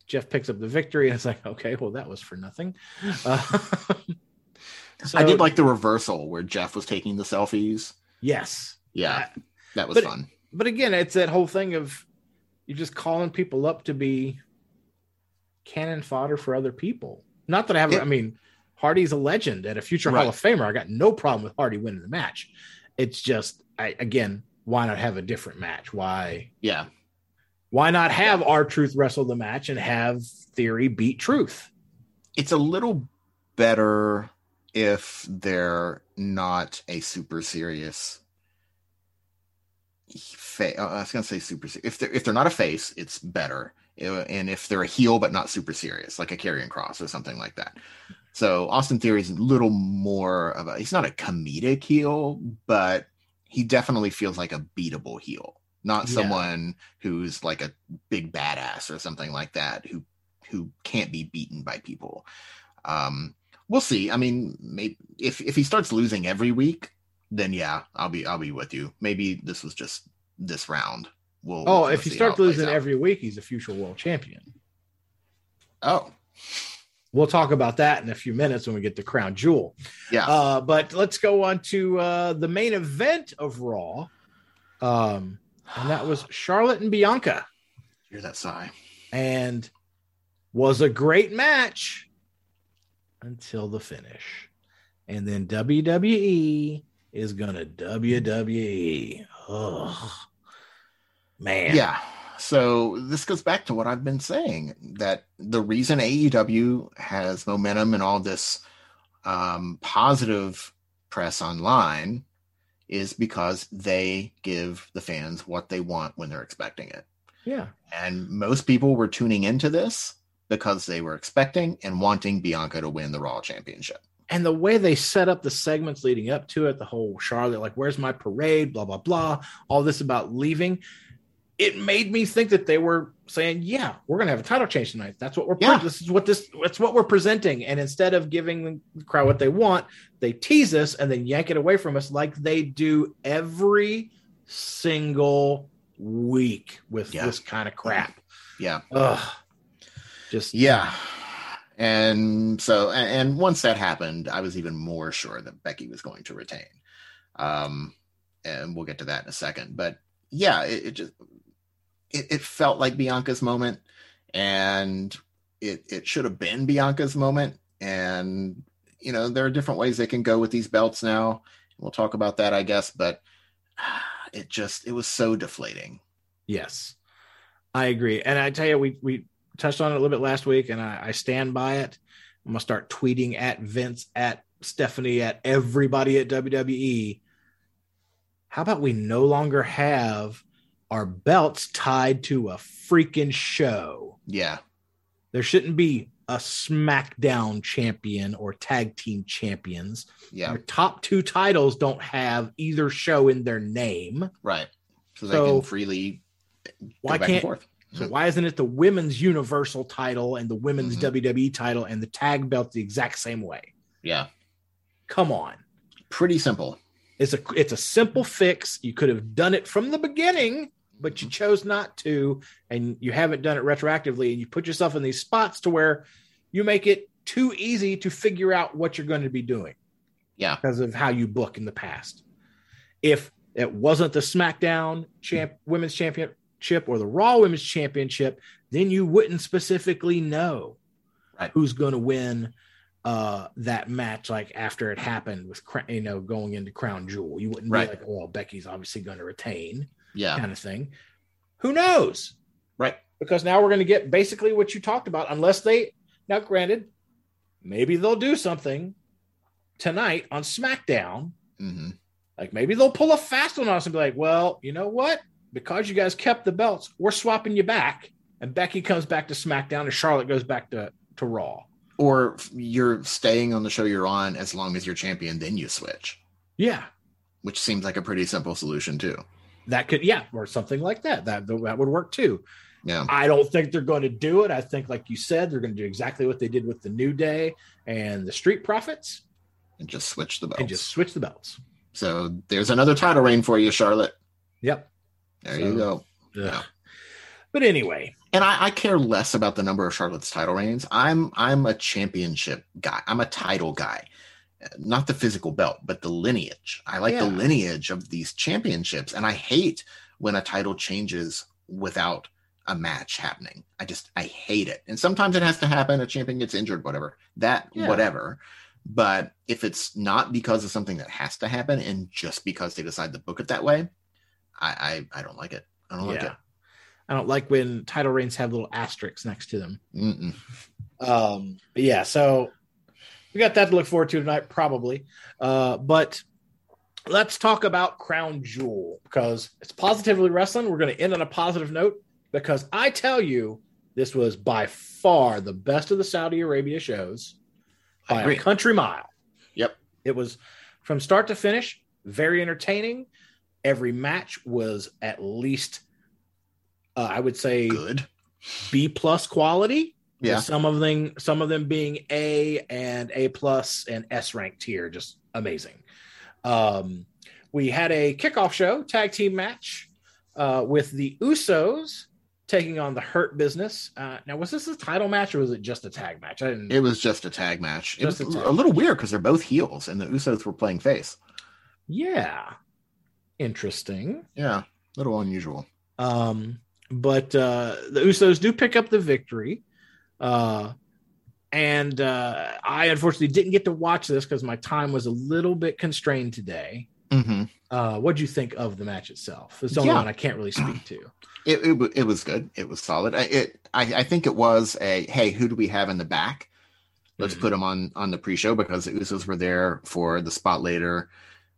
Jeff picks up the victory, and it's like, okay, well, that was for nothing. Uh, [laughs] I did like the reversal where Jeff was taking the selfies. Yes, Yeah, that was but- fun. but again, it's that whole thing of you're just calling people up to be cannon fodder for other people. Not that I have, Yeah. I mean, Hardy's a legend and a future Right. Hall of Famer. I got no problem with Hardy winning the match. It's just, I again, why not have a different match? Why? Yeah, Why not have R-Truth wrestle the match and have theory beat truth? it's a little better if they're not a super serious fa- uh, I was gonna say super serious. If they're if they're not a face, it's better. Uh, And if they're a heel but not super serious, like a Karrion Kross or something like that. So Austin Theory is a little more of a he's not a comedic heel, but he definitely feels like a beatable heel. Not Yeah. someone who's like a big badass or something like that who who can't be beaten by people. Um we'll see. I mean, maybe if if he starts losing every week, then yeah, I'll be I'll be with you. Maybe this was just this round. We'll Oh, we'll if he starts losing every week, he's a future world champion. oh We'll talk about that in a few minutes when we get to Crown Jewel. yeah Uh, but let's go on to uh, the main event of Raw. Um, and that was Charlotte and Bianca, hear that sigh. and was a great match until the finish. And then WWE is gonna WWE. Ugh. Man. Yeah. So this goes back to what I've been saying that the reason AEW has momentum and all this um, positive press online is because they give the fans what they want when they're expecting it. Yeah. And most people were tuning into this because they were expecting and wanting Bianca to win the Raw Championship. and the way they set up the segments leading up to it, the whole Charlotte, like, where's my parade, blah, blah, blah, all this about leaving, it made me think that they were saying, yeah, we're going to have a title change tonight. That's what we're, Yeah. this is what this, that's what we're presenting. And instead of giving the crowd what they want, they tease us and then yank it away from us like they do every single week with Yeah. this kind of crap. Yeah. Ugh. Just, Yeah. And so, and, and once that happened, I was even more sure that Becky was going to retain. Um, and we'll get to that in a second. But yeah, it, it just it, it felt like Bianca's moment, and it it should have been Bianca's moment. And you know, there are different ways they can go with these belts now. We'll talk about that, I guess. But [sighs] it just it was so deflating. Yes, I agree. And I tell you, we we touched on it a little bit last week, and I, I stand by it. I'm gonna start tweeting at Vince, at Stephanie, at everybody at WWE. How about we no longer have our belts tied to a freaking show? Yeah. There shouldn't be a SmackDown champion or tag team champions. Yeah. Top two titles don't have either show in their name. Right. So they can freely Why can't and forth. So why isn't it the women's universal title and the women's Mhm. WWE title and the tag belt the exact same way? Yeah. Come on. Pretty simple. It's a it's a simple fix. You could have done it from the beginning, but you chose not to, and you haven't done it retroactively, and you put yourself in these spots to where you make it too easy to figure out what you're going to be doing Yeah. because of how you book in the past. If it wasn't the SmackDown champ women's championship or the Raw women's championship, then you wouldn't specifically know Right. who's going to win uh that match like after it happened with you know going into Crown Jewel. You wouldn't Right. be like, "Oh, Becky's obviously going to retain." Yeah. kind of thing. Who knows? Right. Because now we're going to get basically what you talked about unless they now granted maybe they'll do something tonight on SmackDown hmm like maybe they'll pull a fast one on us and be like, well, you know what? because you guys kept the belts, we're swapping you back. And Becky comes back to SmackDown and Charlotte goes back to, to Raw. Or you're staying on the show you're on as long as you're champion, then you switch, Yeah. which seems like a pretty simple solution too. That could, yeah, or something like that. That, that would work too. Yeah. I don't think they're going to do it. I think, like you said, they're going to do exactly what they did with the New Day and the Street Profits And just switch the belts. and just switch the belts. so there's another title reign for you, Charlotte. Yep. There So- you go. Ugh. But anyway, and I, I care less about the number of Charlotte's title reigns. I'm I'm a championship guy. I'm a title guy, not the physical belt, but the lineage. I like the lineage of these championships, and I hate when a title changes without a match happening. I just I hate it. And sometimes it has to happen. A champion gets injured, whatever. That Yeah. whatever. But if it's not because of something that has to happen, and just because they decide to book it that way, I I, I don't like it. I don't like it. I don't like when title reigns have little asterisks next to them. Mm-mm. Um, but yeah, so we got that to look forward to tonight, probably. Uh, but let's talk about Crown Jewel because it's positively wrestling. We're going to end on a positive note because I tell you, this was by far the best of the Saudi Arabia shows by a country mile. Yep. It was from start to finish, very entertaining. Every match was at least, uh, I would say, Good. B plus quality. Yeah. With Some of them, some of them being A and A plus and S ranked tier, just amazing. Um, we had a kickoff show tag team match uh, with the Usos taking on the Hurt Business. Uh, now, was this a title match or was it just a tag match? I didn't. It was just a tag match. It was a a, little weird because they're both heels and the Usos were playing face. yeah, interesting. Yeah, a little unusual. Um, but uh, the Usos do pick up the victory. Uh, and uh, I unfortunately didn't get to watch this because my time was a little bit constrained today. hmm Uh, what do you think of the match itself? It's the only Yeah. one I can't really speak to. [clears throat] It, it it was good. It was solid. I, it I, I think it was a hey, who do we have in the back? Let's Mhm. put them on on the pre-show because the Usos were there for the spot later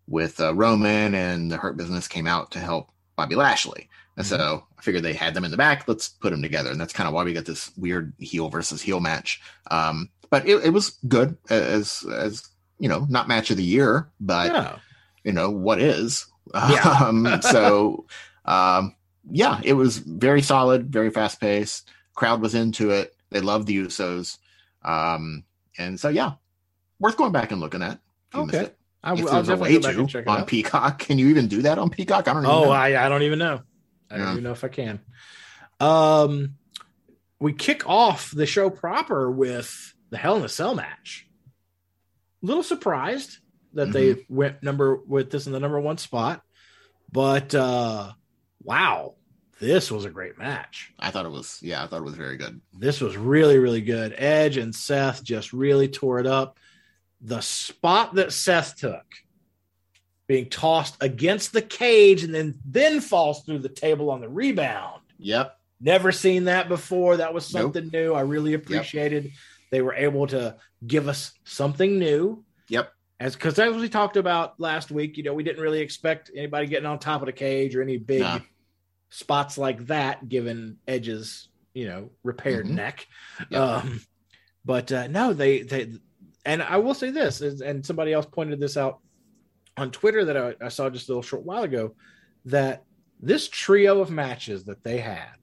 with uh, Roman and the Hurt Business came out to help Bobby Lashley. And so I figured they had them in the back. Let's put them together, and that's kind of why we got this weird heel versus heel match. Um, but it, it was good as as you know, not match of the year, but yeah, you know what is. Yeah. [laughs] Um, so um, yeah, it was very solid, very fast paced. Crowd was into it. They loved the Usos, um, and so yeah, worth going back and looking at. if you missed Okay. I, will definitely go back to and check it on out. Peacock, can you even do that on Peacock? I don't even Oh, know. I, I don't even know. I don't even know if I can. Um, we kick off the show proper with the Hell in a Cell match. A little surprised that they Mm-hmm. went number with this in the number one spot, but uh, wow, this was a great match. I thought it was yeah, I thought it was very good. This was really, really good. Edge and Seth just really tore it up. The spot that Seth took, being tossed against the cage and then then falls through the table on the rebound. Yep. Never seen that before. That was Nope. something new. I really appreciated. They were able to give us something new. Yep. As because as we talked about last week, you know, we didn't really expect anybody getting on top of the cage or any big Nah. spots like that, given Edge's, you know, repaired Mhm. neck. Yep. Um, but uh, no, they they, and I will say this, and somebody else pointed this out on Twitter that I, I saw just a little short while ago, that this trio of matches that they had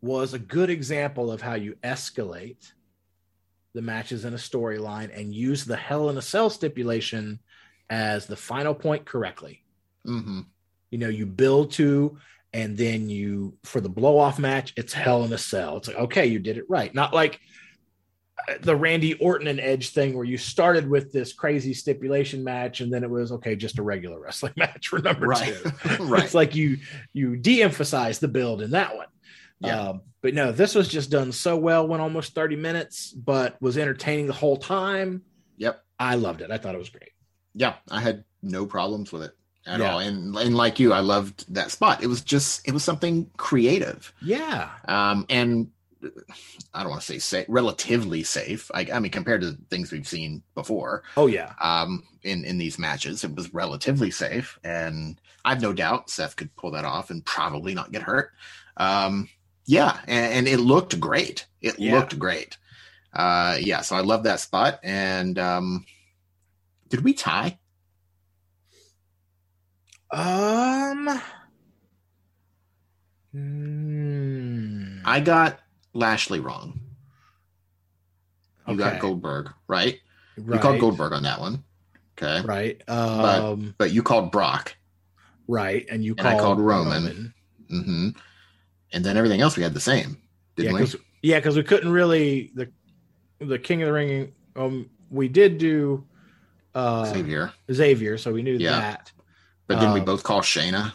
was a good example of how you escalate the matches in a storyline and use the Hell in a Cell stipulation as the final point correctly. Hmm you know you build to and then you for the blow off match it's hell in a cell. It's like okay you did it right. Not like the randy orton and edge thing where you started with this crazy stipulation match and then it was okay just a regular wrestling [laughs] match for number Right. two [laughs] right. it's like you you de-emphasize the build in that one Yeah. um, but no this was just done so well went almost 30 minutes but was entertaining the whole time Yep. i loved it i thought it was great Yeah, I had no problems with it at Yeah. all. And and like you, I loved that spot. It was just it was something creative. yeah Um, and I don't want to say safe, relatively safe. I, I mean, compared to things we've seen before, Oh yeah. um, in in these matches, it was relatively safe, and I've no doubt Seth could pull that off and probably not get hurt. Um, yeah, and, and it looked great. It Yeah. looked great. Uh, yeah, so I love that spot. And um, did we tie? Um. mm, I got Lashley wrong. You got Goldberg, right? You called Goldberg on that one. Okay. Right. Um. But you called Brock. right. And you And I called, called Roman. hmm And then everything else we had the same, didn't yeah, we? because yeah, because we couldn't really the the King of the Ring. Um, we did do uh Xavier. Xavier, so we knew Yeah. that. But didn't we um, both call Shayna?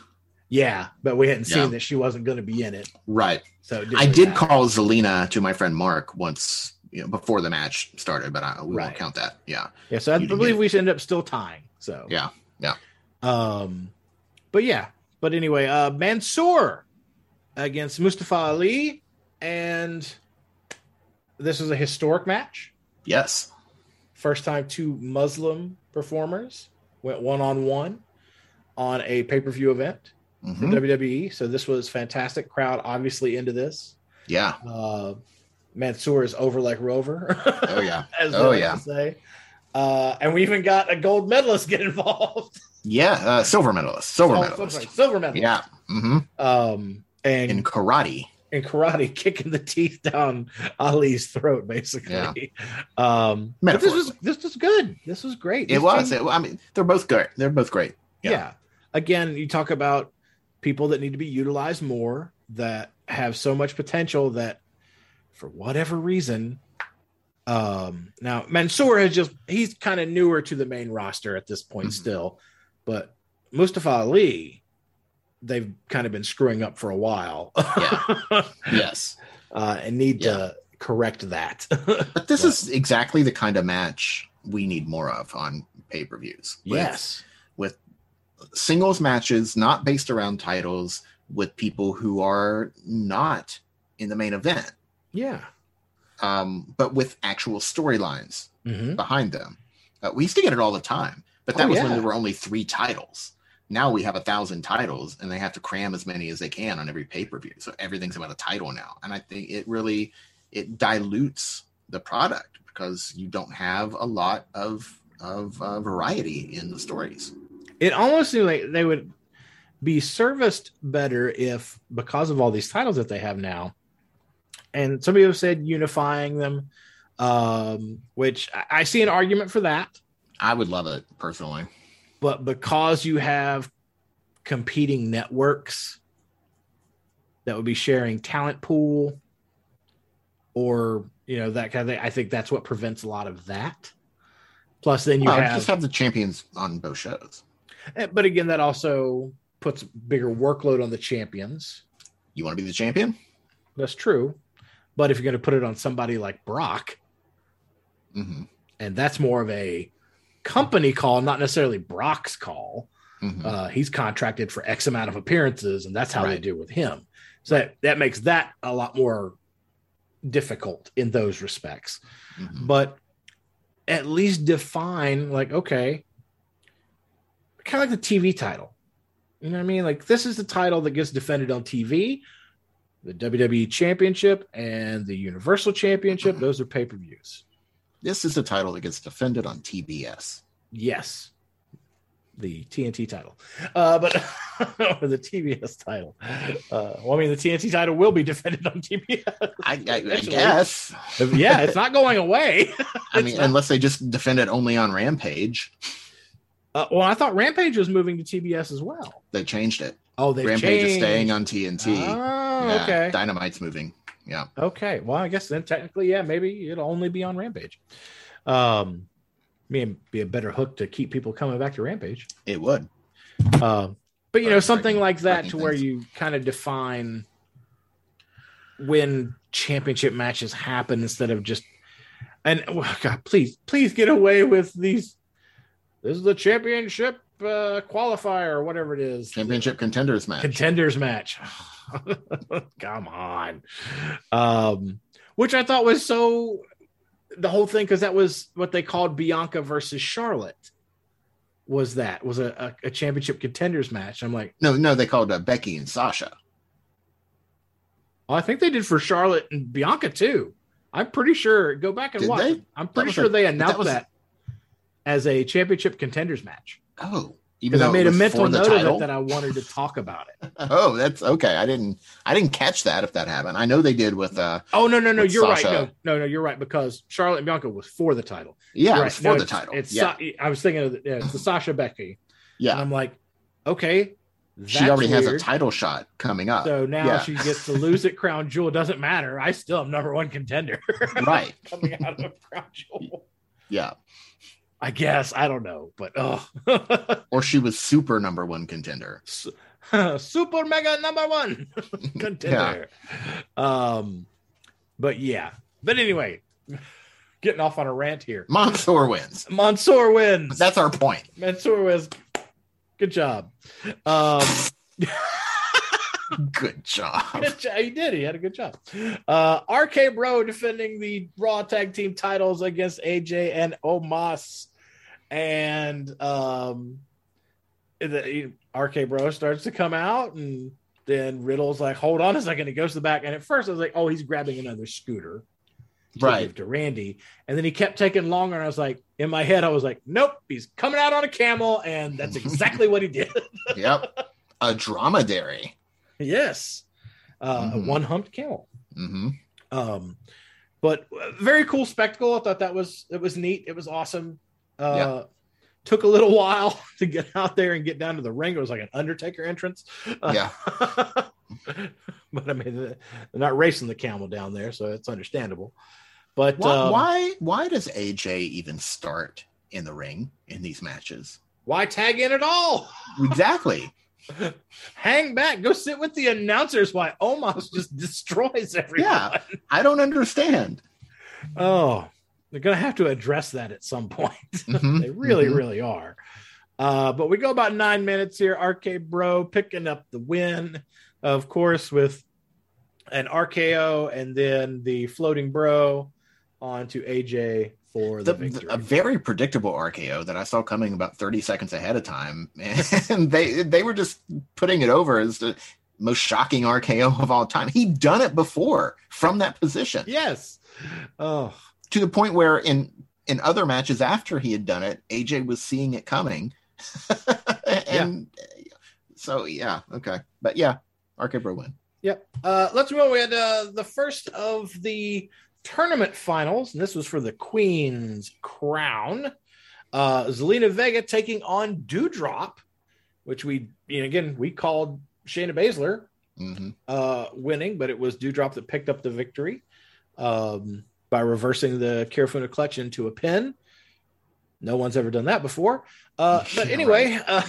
Yeah, but we hadn't Yeah. seen that she wasn't going to be in it. Right. So I did matter. call Zelina to my friend Mark once you know, before the match started, but I, we Right. won't count that. Yeah. Yeah, so I You believe we end up still tying. So Yeah, yeah. Um, but yeah, but anyway, uh, Mansoor against Mustafa Ali, and this was a historic match. Yes. First time two Muslim performers went one on one on a pay per view event for Mhm. WWE. So this was fantastic. Crowd obviously into this. Yeah. Uh, Mansoor is over like Rover. Oh, yeah. [laughs] as Oh, yeah. say. Uh, and we even got a gold medalist get involved. [laughs] Yeah. Uh, silver medalist. Silver Oh, medalist. sorry, silver medalist. Yeah. hmm Um, and In karate. in karate, [laughs] kicking the teeth down Ali's throat, basically. Yeah. Um, but this was this was good. This was great. It was. team- It, I mean, they're both good. They're both great. yeah. yeah. Again, you talk about people that need to be utilized more, that have so much potential that, for whatever reason, um, now Mansoor has just he's kind of newer to the main roster at this point Mhm. still, but Mustafa Ali, they've kind of been screwing up for a while. yeah. [laughs] Yes. uh, and need to correct that. But this But- is exactly the kind of match we need more of on pay per views. yes. With singles matches not based around titles with people who are not in the main event, Yeah. um, but with actual storylines hmm behind them. Uh, we used to get it all the time, but that Oh, was yeah. when there were only three titles. Now we have a thousand titles, and they have to cram as many as they can on every pay per view. So everything's about a title now, and I think it really it dilutes the product because you don't have a lot of of uh, variety in the stories. It almost seemed like they would be serviced better if, because of all these titles that they have now, and some people have said unifying them, um, which I, I see an argument for that. I would love it personally. But because you have competing networks that would be sharing talent pool or you know that kind of thing, I think that's what prevents a lot of that. Plus, then you Well, have just have the champions on both shows. Eh, But again, that also puts bigger workload on the champions. You want to be the champion? That's true. But if you're going to put it on somebody like Brock, hmm and that's more of a company call, not necessarily Brock's call. hmm Uh, he's contracted for X amount of appearances, and that's how they Right. deal with him. So that, that makes that a lot more difficult in those respects. hmm But at least define, like, okay, kind of like the TV title. You know what I mean? Like, this is the title that gets defended on TV. The WWE Championship and the Universal Championship, those are pay per views. This is the title that gets defended on TBS. Yes. The TNT title. Uh, but [laughs] or the TBS title. Uh, well, I mean, the TNT title will be defended on TBS. I, I, I guess. yeah, it's not going away. [laughs] I mean, not- unless they just defend it only on Rampage, Uh, well, I thought Rampage was moving to TBS as well. they changed it. Oh, they Rampage is staying on TNT. Oh, Yeah, okay. Dynamite's moving. Yeah. Okay. Well, I guess then technically, yeah, maybe it'll only be on Rampage. Um, me be a better hook to keep people coming back to Rampage. It would. Um, but you know, something breaking- like that to where things. you kind of define when championship matches happen instead of just and oh, God, please, please get away with these. This is the championship uh, qualifier or whatever it is. Championship contenders match. Contenders match. [laughs] Come on. Um, which I thought was so the whole thing because that was what they called Bianca versus Charlotte. Was that was a, a, a championship contenders match? I'm like, no, no, they called uh, Becky and Sasha. oh, I think they did for Charlotte and Bianca too. I'm pretty sure. Go back and Did watch. they? I'm pretty sure a- they that announced was- that as a championship contenders match Oh, even because I made a mental note of it that I wanted to talk about it. [laughs] oh, that's okay. I didn't. I didn't catch that. If that happened, I know they did with. uh Oh no no no! You're right. No no no! You're right because Charlotte and Bianca was for the title. Yeah, right. for No, the it's- title. It's yeah, Sa- I was thinking of the, yeah, it's the Sasha Becky. And yeah. I'm like, okay, She already has a title shot coming up. So now Yeah. she gets to lose at Crown Jewel. Doesn't matter. I still am number one contender [laughs] right. coming out of Crown Jewel. Yeah. I guess I don't know, but oh, [laughs] Or she was super number one contender. [laughs] super mega number one [laughs] contender. Um, but yeah. But anyway, getting off on a rant here. Mansoor wins. Mansoor wins. That's our point. Mansoor wins. Good job. Um, Good job. good job. He did. He had a good job. Uh, RK Bro defending the Raw Tag Team titles against AJ and Omos. And um, the, RK Bro starts to come out, and then Riddle's like, hold on a second. He goes to the back. And at first, I was like, oh, he's grabbing another scooter. to Right. to Randy. And then he kept taking longer. And I was like, in my head, I was like, nope, he's coming out on a camel. And that's exactly what he did. [laughs] Yep. A dromedary. yes. Uh, Mhm. A one humped camel. hmm Um, but uh, very cool spectacle. I thought that was, it was neat. It was awesome. Uh, Yeah. Took a little while [laughs] to get out there and get down to the ring. It was like an Undertaker entrance. Uh, Yeah. [laughs] but I mean, they're not racing the camel down there, so it's understandable. But Why, um, why? Why does AJ even start in the ring in these matches? why tag in at all? Exactly. [laughs] Hang back, go sit with the announcers. Why Omos just destroys everyone? Yeah. I don't understand. Oh, they're gonna have to address that at some point. [laughs] Mhm, they really, mhm. really are. Uh, but we go about nine minutes here. RK Bro picking up the win, of course, with an RKO and then the floating bro onto AJ for the, The- victory. a very predictable RKO that I saw coming about 30 seconds ahead of time. [laughs] And they they were just putting it over as the most shocking RKO of all time. He'd done it before from that position yes. Oh, to the point where in in other matches after he had done it, AJ was seeing it coming. [laughs] and so yeah, okay. But yeah, RK Bro win. Yep. Uh, let's move on. We had uh, the first of the tournament finals, and this was for the Queen's Crown. Uh, Zelina Vega taking on Doudrop, which we, you know, again, we called Shayna Baszler hmm uh, winning, but it was Doudrop that picked up the victory um, by reversing the Kirifuda clutch into a pin. No one's ever done that before. Uh, but Yeah, anyway, right. uh,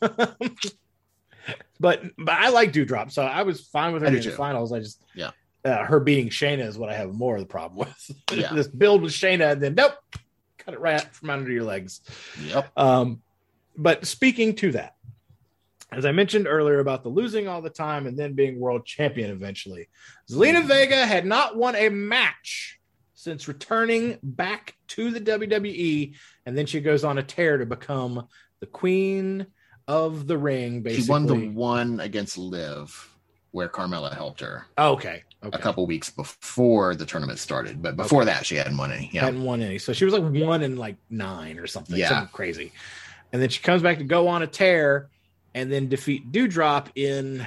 Yeah. [laughs] but but I like Doudrop, so I was fine with her in the finals. I just Yeah. uh, her beating Shayna is what I have more of the problem with. [laughs] Yeah. this build with Shayna, and then nope, cut it right from under your legs. Yep. Um, but speaking to that, as I mentioned earlier about the losing all the time and then being world champion eventually, Zelina Vega had not won a match since returning back to the WWE, and then she goes on a tear to become the queen of the ring. Basically, She won the one against Liv, where Carmella helped her oh, okay, okay. a couple weeks before the tournament started. But before that, she hadn't won any. Yeah. hadn't won any. So she was like one in like nine or something. Yeah. Something crazy. And then she comes back to go on a tear and then defeat Doudrop in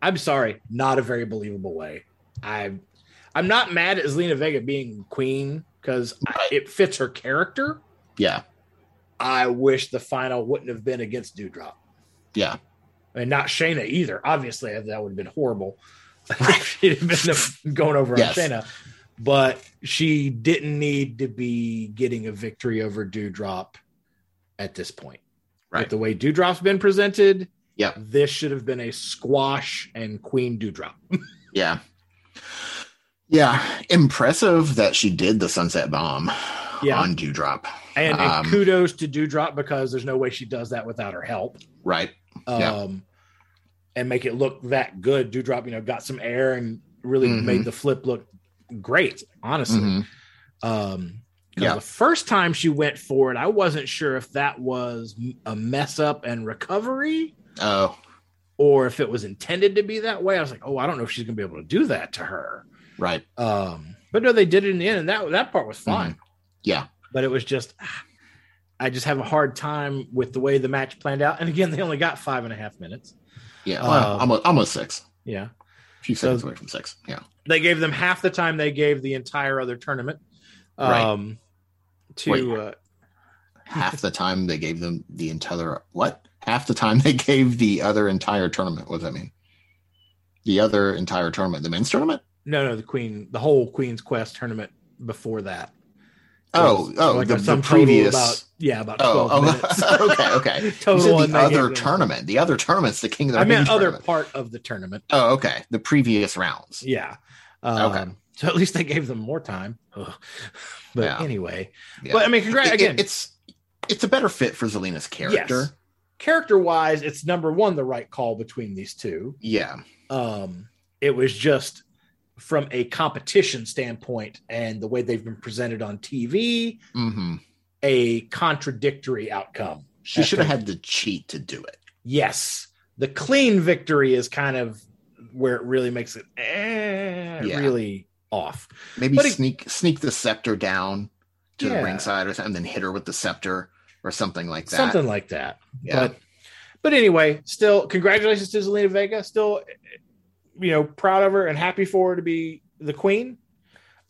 I'm sorry, not a very believable way. I I'm not mad at Zelina Vega being queen because it fits her character. Yeah. I wish the final wouldn't have been against Doudrop. Yeah. And not Shayna either. Obviously, that would have been horrible. [laughs] She'd have been going over Yes. on Shayna. But she didn't need to be getting a victory over Doudrop at this point. Right. With the way Doudrop's been presented, Yeah. this should have been a squash and Queen Doudrop. [laughs] Yeah. Yeah. Impressive that she did the sunset bomb Yeah. on Doudrop. And, and Um, kudos to Doudrop because there's no way she does that without her help. Right. Um, Yeah. and make it look that good. Doudrop, you know, got some air and really Mhm. made the flip look great, honestly. Mhm. Um, Yeah. the first time she went for it, I wasn't sure if that was a mess up and recovery Oh, or if it was intended to be that way. I was like, oh, I don't know if she's gonna be able to do that to her. Right. Um, but no, they did it in the end, and that that part was fine. Yeah. But it was just ah, I just have a hard time with the way the match planned out. And again, they only got five and a half minutes. Yeah. Well, Um, almost, almost six. Yeah. A few so- seconds away from six. Yeah. They gave them half the time they gave the entire other tournament. Right. Um to Wait. uh [laughs] Half the time they gave them the entire what? Half the time [laughs] they gave the other entire tournament. What does that mean? The other entire tournament, the men's tournament. No no the Queen the whole Queen's Quest tournament before that. Oh, was oh, like the, a the previous. about yeah, about oh, 12 oh [laughs] minutes. okay, okay. [laughs] Total the other them- tournament. The other tournament's the King of the I meant other tournament. part of the tournament. Oh, okay. The previous rounds. Yeah. Um, Okay. So at least they gave them more time. Ugh. But Yeah. anyway, Yeah. but I mean, congrats It- it- again. it's it's a better fit for Zelina's character. Yes. Character wise, it's number one the right call between these two. Yeah. Um, it was just from a competition standpoint and the way they've been presented on TV, hmm a contradictory outcome. She should have had the cheat to do it. Yes, the clean victory is kind of where it really makes it eh, Yeah. really off. Maybe But it- sneak sneak the scepter down to Yeah. the ringside or something, and then hit her with the scepter or something like that. something like that. Yeah. But but anyway, still congratulations to Zelina Vega. Still, you know, proud of her and happy for her to be the queen.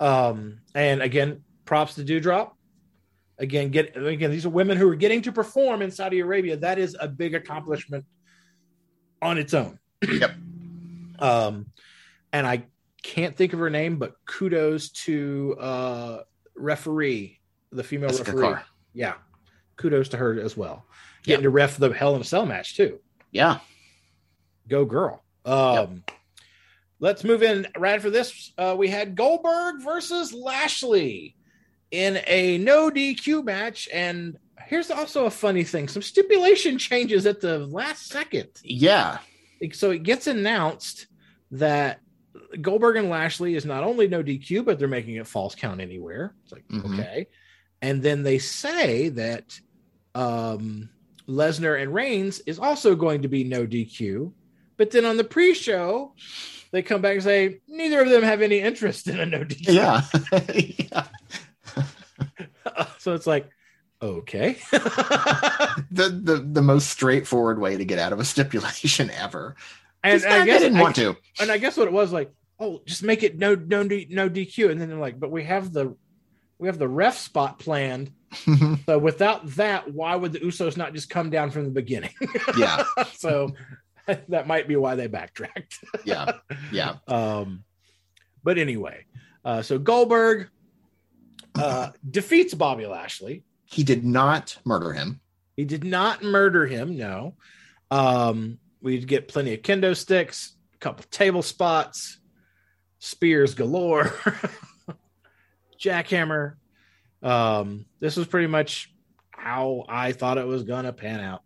Um, and again, props to Doudrop. Again, get again, these are women who are getting to perform in Saudi Arabia. That is a big accomplishment on its own. Yep. [clears throat] Um, and I can't think of her name, but kudos to uh referee, the female Jessica referee. Yeah. Kudos to her as well. Getting to ref the Hell in a Cell match too. Yeah. Go girl. Um let's move in right for this. Uh we had Goldberg versus Lashley in a no DQ match. And here's also a funny thing: some stipulation changes at the last second. Yeah. So it gets announced that Goldberg and Lashley is not only no DQ, but they're making it falls count anywhere. It's like, Mhm. okay. And then they say that um, Lesnar and Reigns is also going to be no DQ. But then on the pre show, they come back and say neither of them have any interest in a no DQ. Yeah. [laughs] yeah. so it's like, okay. [laughs] The, the the most straightforward way to get out of a stipulation ever. and Just I guess they didn't I- want to. and I guess what it was like, oh, just make it no no no DQ, and then they're like, but we have the we have the ref spot planned. [laughs] So without that, why would the Usos not just come down from the beginning? yeah. so [laughs] that might be why they backtracked. [laughs] Yeah. Yeah. Um, but anyway, uh, so Goldberg uh, [clears throat] defeats Bobby Lashley. He did not murder him. He did not murder him. No. Um, we get plenty of kendo sticks, a couple table spots, spears galore, [laughs] jackhammer. Um, this was pretty much how I thought it was gonna pan out.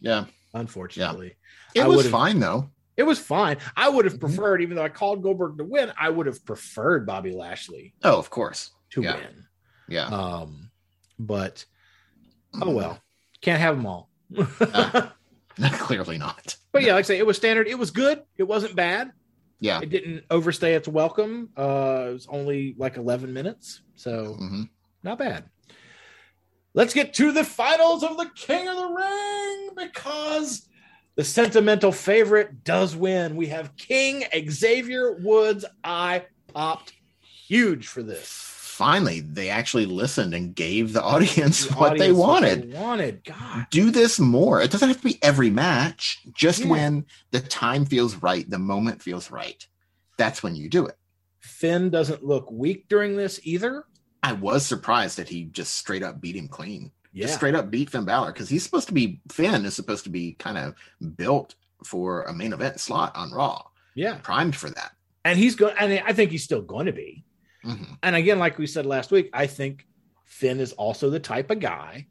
Yeah. Unfortunately, It I was fine though. it was fine. I would have Mhm. preferred, even though I called Goldberg to win, I would have preferred Bobby Lashley Oh, of course. to Yeah. win. Yeah. Um, but oh well, can't have them all. [laughs] Clearly not. But yeah, like I say, it was standard. It was good. It wasn't bad. Yeah. It didn't overstay its welcome. Uh, it was only like 11 minutes. So hmm not bad. Let's get to the finals of the King of the Ring because the sentimental favorite does win. We have King Xavier Woods. I popped huge for this. Finally, they actually listened and gave the [laughs] audience The what they audience wanted. they wanted. God. do this more. It doesn't have to be every match. Just Yeah. when the time feels right, the moment feels right. That's when you do it. Finn doesn't look weak during this either. I was surprised that he just straight up beat him clean. Yeah. Just straight up beat Finn Balor because he's supposed to be Finn is supposed to be kind of built for a main event slot on Raw, yeah. primed for that. And he's going, and I think he's still going to be. Mhm. And again, like we said last week, I think Finn is also the type of guy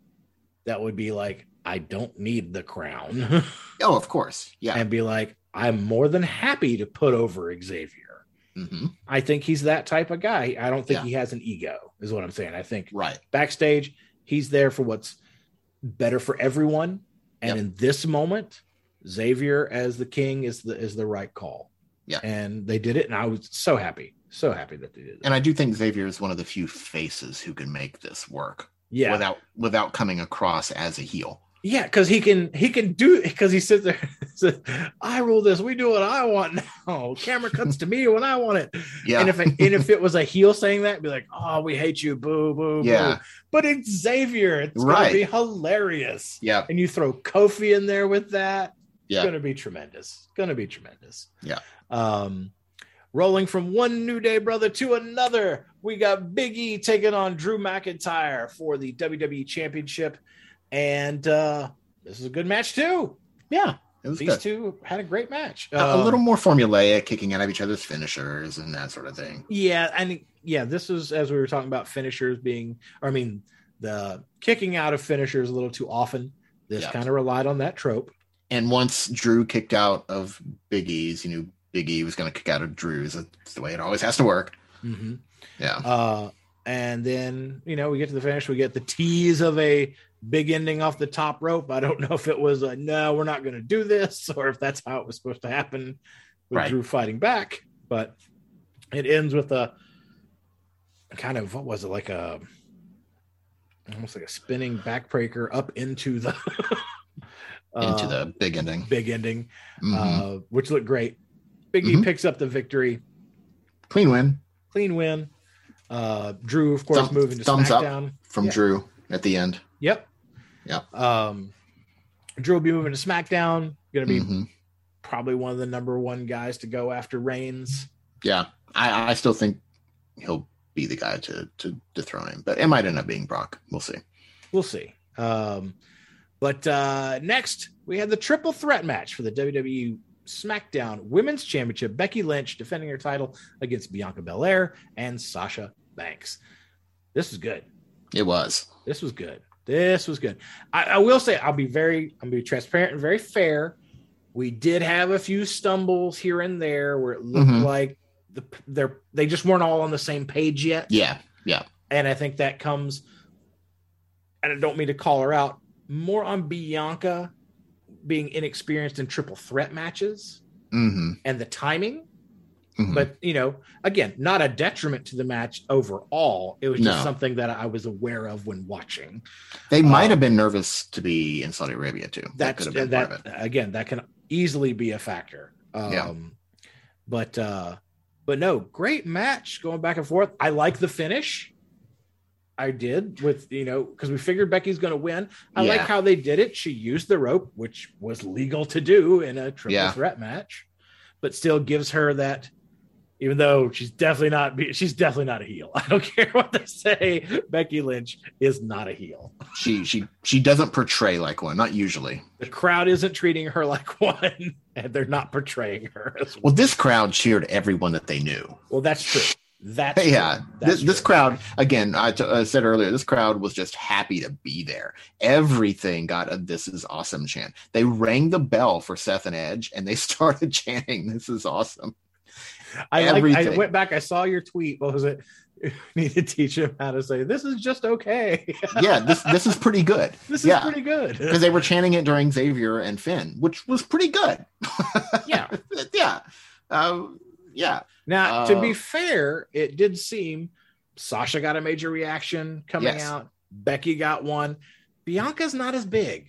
that would be like, I don't need the crown. [laughs] Oh, of course. Yeah. and be like, I'm more than happy to put over Xavier. hmm I think he's that type of guy. I don't think Yeah. he has an ego, is what I'm saying. I think Right. backstage, he's there for what's better for everyone. And Yep. in this moment, Xavier as the king is the is the right call. Yeah. And they did it, and I was so happy. So happy that they did it. And I do think Xavier is one of the few faces who can make this work yeah. without without coming across as a heel. Yeah, because he can he can do because he sits there. [laughs] and says, I rule this. We do what I want now. Camera cuts to me when I want it. Yeah. And if it, and if it was a heel saying that, it'd be like, oh, we hate you, boo, boo, Yeah. boo. But it's Xavier. It's gonna be hilarious. yeah. And you throw Kofi in there with that. It's Yeah. gonna be tremendous. Gonna be tremendous. Yeah. Um, rolling from one New Day brother to another, we got Big E taking on Drew McIntyre for the WWE Championship, and uh, this is a good match too. Yeah. It was These good. two had a great match. A- a Um, little more formulaic, kicking out of each other's finishers and that sort of thing. Yeah, and yeah, this was as we were talking about finishers being, or I mean, the kicking out of finishers a little too often. This Yeah. kind of relied on that trope. And once Drew kicked out of Big E's, you knew Big E was going to kick out of Drew's. That's the way it always has to work. Mm-hmm. Yeah. Uh, and then you know we get to the finish. We get the tease of a big ending off the top rope. I don't [laughs] know if it was a no, we're not going to do this, [laughs] or if that's how it was supposed to happen with Right. Drew fighting back. But it ends with a kind of what was it like a almost like a spinning backbreaker up into the [laughs] Into uh, the big ending. big ending, Mhm. uh, which looked great. Big E Mhm. picks up the victory, Clean win clean win. Uh, Drew, of course, Thumb- moving to thumbs up. SmackDown. from Yeah. Drew at the end. Yep. Yep. Um, Drew will be moving to SmackDown. Going to be Mhm. probably one of the number one guys to go after Reigns. Yeah. I, I still think he'll be the guy to, to dethrone him, but it might end up being Brock. We'll see. We'll see. Um, but uh, next, we had the triple threat match for the WWE SmackDown Women's Championship. Becky Lynch defending her title against Bianca Belair and Sasha Banks. This was good. It was. This was good. This was good. I, I will say I'll be very I'm be transparent and very fair. We did have a few stumbles here and there where it looked Mhm. like the they're they just weren't all on the same page yet. Yeah. Yeah. And I think that comes and I don't mean to call her out, more on Bianca being inexperienced in triple threat matches hmm and the timing. Mhm. But you know, again, not a detriment to the match overall. It was just No. something that I was aware of when watching. They might Um, have been nervous to be in Saudi Arabia too. That could have been that part of it. again that can easily be a factor um Yeah. but uh but no great match going back and forth i like the finish i did with you know because we figured becky's going to win i like how they did it she used the rope which was legal to do in a triple Yeah. threat match but still gives her that even though she's definitely not she's definitely not a heel [laughs] i don't care what they say becky lynch is not a heel She she she doesn't portray like one, not usually. the crowd isn't treating her like [laughs] one and they're not portraying her as one. Well, this crowd cheered everyone that they knew. well that's true that's [laughs] yeah, true. this, That's this true. crowd again. I, t- I said earlier, this crowd was just happy to be there. Everything got a "This is awesome" chant. They rang the bell for Seth and Edge, and they started chanting, "This is awesome." I, like, I went back I saw your tweet what was it? You [laughs] need to teach him how to say this is just okay. [laughs] Yeah, this this is pretty good. This is Yeah. pretty good. [laughs] Because they were chanting it during Xavier and Finn, which was pretty good. yeah. Yeah, uh, yeah, now to be Uh, fair it did seem Sasha got a major reaction coming Yes. out. Becky got one. Bianca's not as big.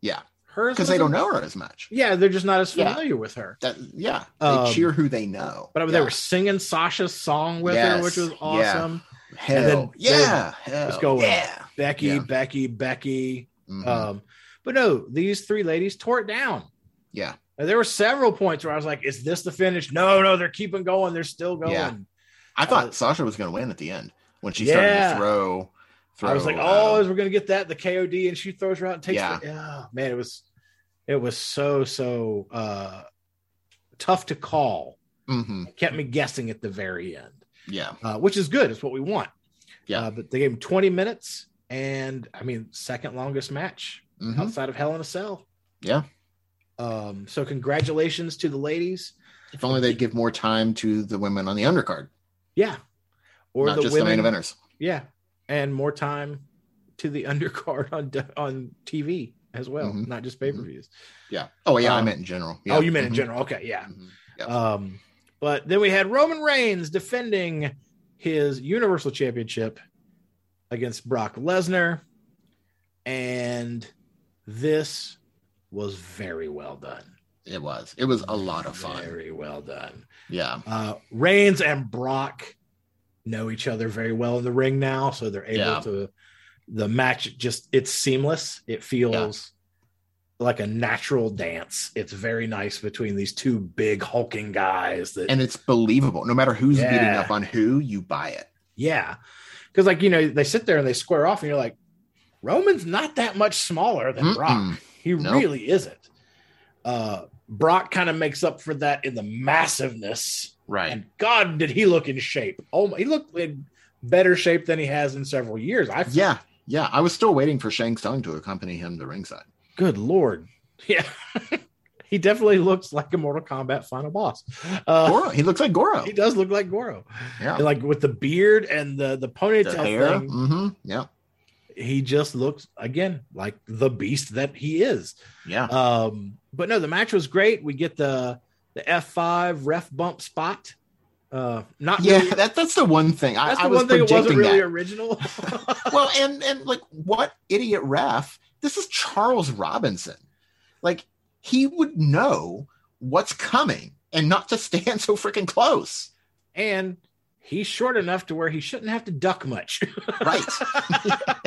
Yeah, hers because they don't know her as much. yeah they're just not as Yeah. familiar with her That yeah, they Um, cheer who they know. but yeah. they were singing Sasha's song with her which was Yeah. awesome hell then- yeah, hell Let's go. yeah. Becky, Yeah. Becky, Becky. Mhm. Um, but no, these three ladies tore it down. yeah, And there were several points where I was like, "Is this the finish?" No, no, they're keeping going. They're still going. Yeah. I thought Uh, Sasha was going to win at the end when she started to throw. throw I was like, uh, "Oh, we're gonna get that the KOD," and she throws her out and takes. Yeah. The, oh, man, it was, it was so so uh, tough to call. mhm, kept me guessing at the very end, yeah, uh, which is good. It's what we want. Yeah. Uh, but they gave him 20 minutes, and I mean, second longest match Mhm. outside of Hell in a Cell. Yeah. Um, so congratulations to the ladies. If only they'd give more time to the women on the undercard, Yeah. Or not the just women, the main eventers. Yeah. And more time to the [laughs] undercard on on TV as well, Mhm. not just pay-per-views. Yeah. Oh yeah, I Um, meant in general. Yeah. Oh, you meant in Mhm. general. Okay, yeah. Mhm. Yeah. Um, but then we had Roman Reigns defending his Universal Championship against Brock Lesnar. And this was very well done. It was. It was a lot of fun. Very well done. Yeah. Uh, Reigns and Brock know each other very well in the ring now, so they're able Yeah. to. The match just it's seamless. It feels like a natural dance. It's very nice between these two big hulking guys. That And it's believable. No matter who's beating up on who, you buy it. yeah, because like you know they sit there and they square off, and you're like, Roman's not that much smaller than Brock. Mm-mm. He Nope. really isn't. Uh, Brock kind of makes up for that in the massiveness. Right. And God, did he look in shape? Oh, he looked in better shape than he has in several years. I yeah. Yeah. I was still waiting for Shang Tsung to accompany him to ringside. good lord, yeah. [laughs] he definitely looks like a Mortal Kombat final boss. Uh, Goro. He looks like Goro. he does look like Goro, Yeah. And, like with the beard and the the ponytail The hair. thing. hmm Yeah. He just looks again like the beast that he is. Yeah. Um, but no, the match was great. We get the the F5 ref bump spot. Uh, not Yeah. really- That, that's the one thing. I, that's I the was one thing. Really that. original. [laughs] well, [laughs] and and like what idiot ref? This is Charles Robinson. Like he would know what's coming and not to stand [laughs] so freaking close. and he's short enough to where he shouldn't have to duck much. Right.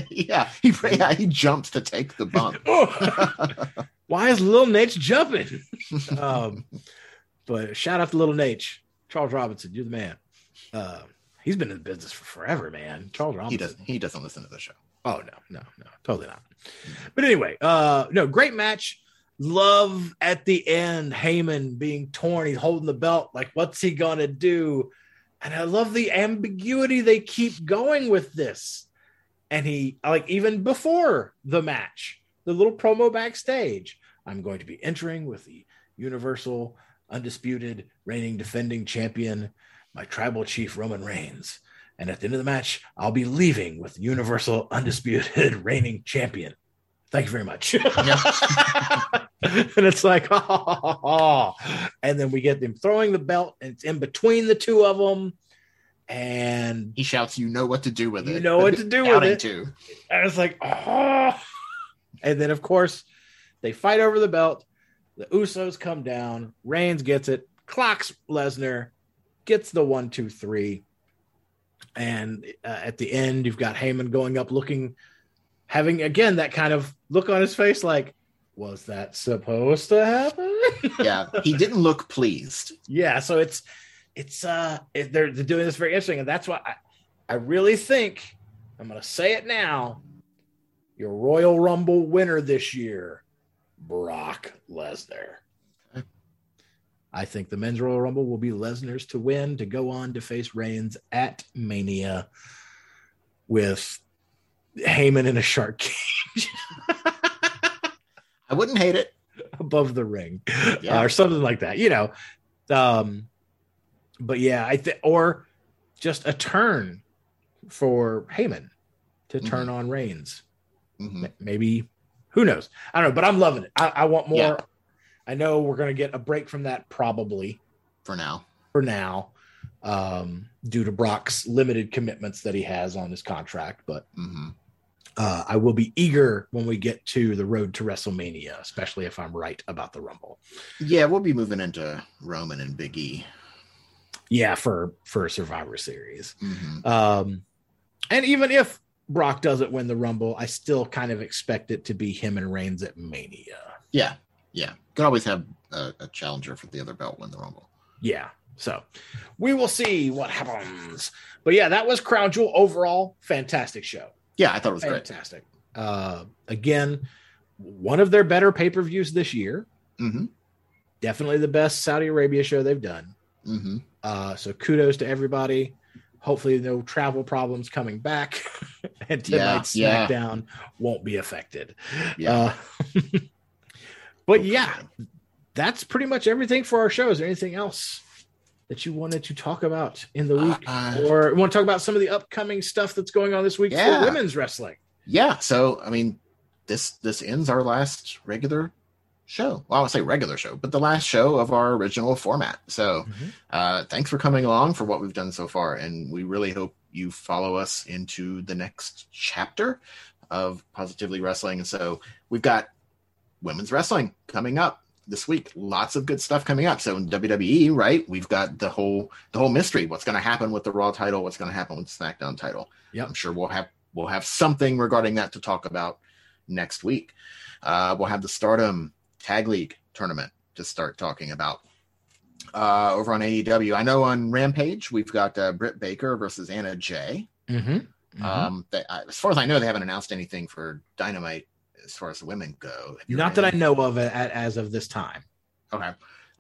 yeah. He yeah, he jumps to take the bump. Oh, Why is Lil' Naitch jumping? um, but shout out to Little Naitch, Charles Robinson. You're the man. Uh, he's been in the business for forever, man. Charles Robinson. he doesn't he doesn't listen to the show. Oh no, no, no, totally not. But anyway, uh no, great match. Love at the end, Heyman being torn, he's holding the belt, like what's he gonna do? And I love the ambiguity they keep going with this. And he like even before the match, the little promo backstage, I'm going to be entering with the universal undisputed reigning defending champion, my tribal chief Roman Reigns. And at the end of the match, I'll be leaving with Universal [laughs] Undisputed Reigning Champion. Thank you very much. [laughs] [laughs] and it's like, oh, and then we get them throwing the belt, and it's in between the two of them. And He shouts, "You know what to do with it." You know what to do with it. To. I was like, oh. And then, of course, they fight over the belt. The Usos come down. Reigns gets it, clocks Lesnar, gets the one, two, three. And uh, at the end, you've got Heyman going up, looking, having again that kind of look on his face like, was that supposed to happen? [laughs] Yeah, he didn't look pleased. yeah so it's it's uh it, they're, they're doing this very interesting and that's why I, I really think i'm gonna say it now your royal rumble winner this year brock lesnar i think the men's royal rumble will be lesnar's to win to go on to face reigns at mania with Heyman in a shark cage I wouldn't hate it. [laughs] above the ring Yeah. uh, or something like that, you know. Um, but yeah, I think, or just a turn for Heyman to turn on Reigns. Mhm. M- Maybe, who knows? I don't know, but I'm loving it. I, I want more. Yeah. I know we're going to get a break from that probably For now. for now, um, due to Brock's limited commitments that he has on his contract. But hmm uh, I will be eager when we get to the road to WrestleMania, especially if I'm right about the Rumble. Yeah, we'll be moving into Roman and Big E. Yeah, for for Survivor Series. Mhm. Um, and even if Brock doesn't win the Rumble, I still kind of expect it to be him and Reigns at Mania. Yeah, yeah. Could always have a, a challenger for the other belt win the Rumble. Yeah. So we will see what happens. But yeah, that was Crown Jewel overall. Fantastic show. Yeah, I thought it was great. Fantastic. Uh, again, one of their better pay per views this year. hmm Definitely the best Saudi Arabia show they've done. hmm Uh, so kudos to everybody. Hopefully no travel problems coming back, [laughs] and tonight's yeah. SmackDown won't be affected. Yeah. Uh, [laughs] but yeah, that's pretty much everything for our show. Is there anything else that you wanted to talk about in the week, Uh, or want to talk about some of the upcoming stuff that's going on this week Yeah. for women's wrestling? yeah. So I mean, this this ends our last regular show. Well, I would say regular show, but the last show of our original format. So uh, thanks for coming along for what we've done so far, and we really hope you follow us into the next chapter of Positively Wrestling. And so we've got women's wrestling coming up this week. Lots of good stuff coming up. So in WWE, right, we've got the whole the whole mystery. What's going to happen with the Raw title? What's going to happen with the SmackDown title? Yep. I'm sure we'll have we'll have something regarding that to talk about next week. Uh, we'll have the Stardom Tag League tournament to start talking about uh, over on AEW. I know on Rampage we've got uh, Britt Baker versus Anna Jay. Mm-hmm. Um, they, I, as far as I know, they haven't announced anything for Dynamite as far as the women go. Not that I know of at, as of this time. Okay.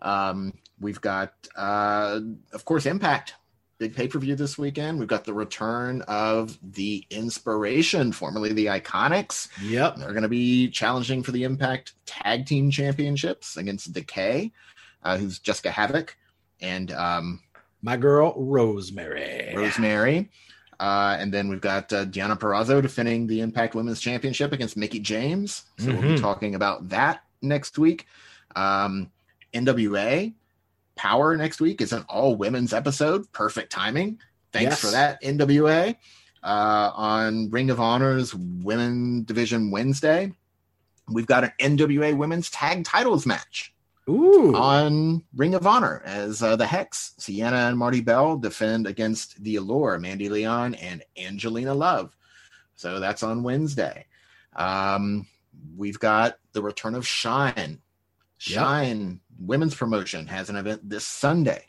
Um, we've got, uh, of course, Impact. Big pay per view this weekend. We've got the return of the Inspiration, formerly the Iconics. Yep. They're going to be challenging for the Impact Tag Team Championships against Decay, uh, who's Jessica Havoc and um, My girl Rosemary. Rosemary. Uh, and then we've got uh, Deonna Purrazzo defending the Impact Women's Championship against Mickie James. So we'll be Mhm. talking about that next week. Um, NWA Power next week is an all women's episode. Perfect timing. Thanks Yes. for that, NWA. Uh, on Ring of Honor's Women Division Wednesday, we've got an NWA Women's Tag Titles match Ooh. on Ring of Honor as uh, the Hex, Sienna and Marti Belle defend against the Allure, Mandy Leon and Angelina Love. So that's on Wednesday. Um, we've got the return of Shine. Shine Women's Promotion has an event this Sunday.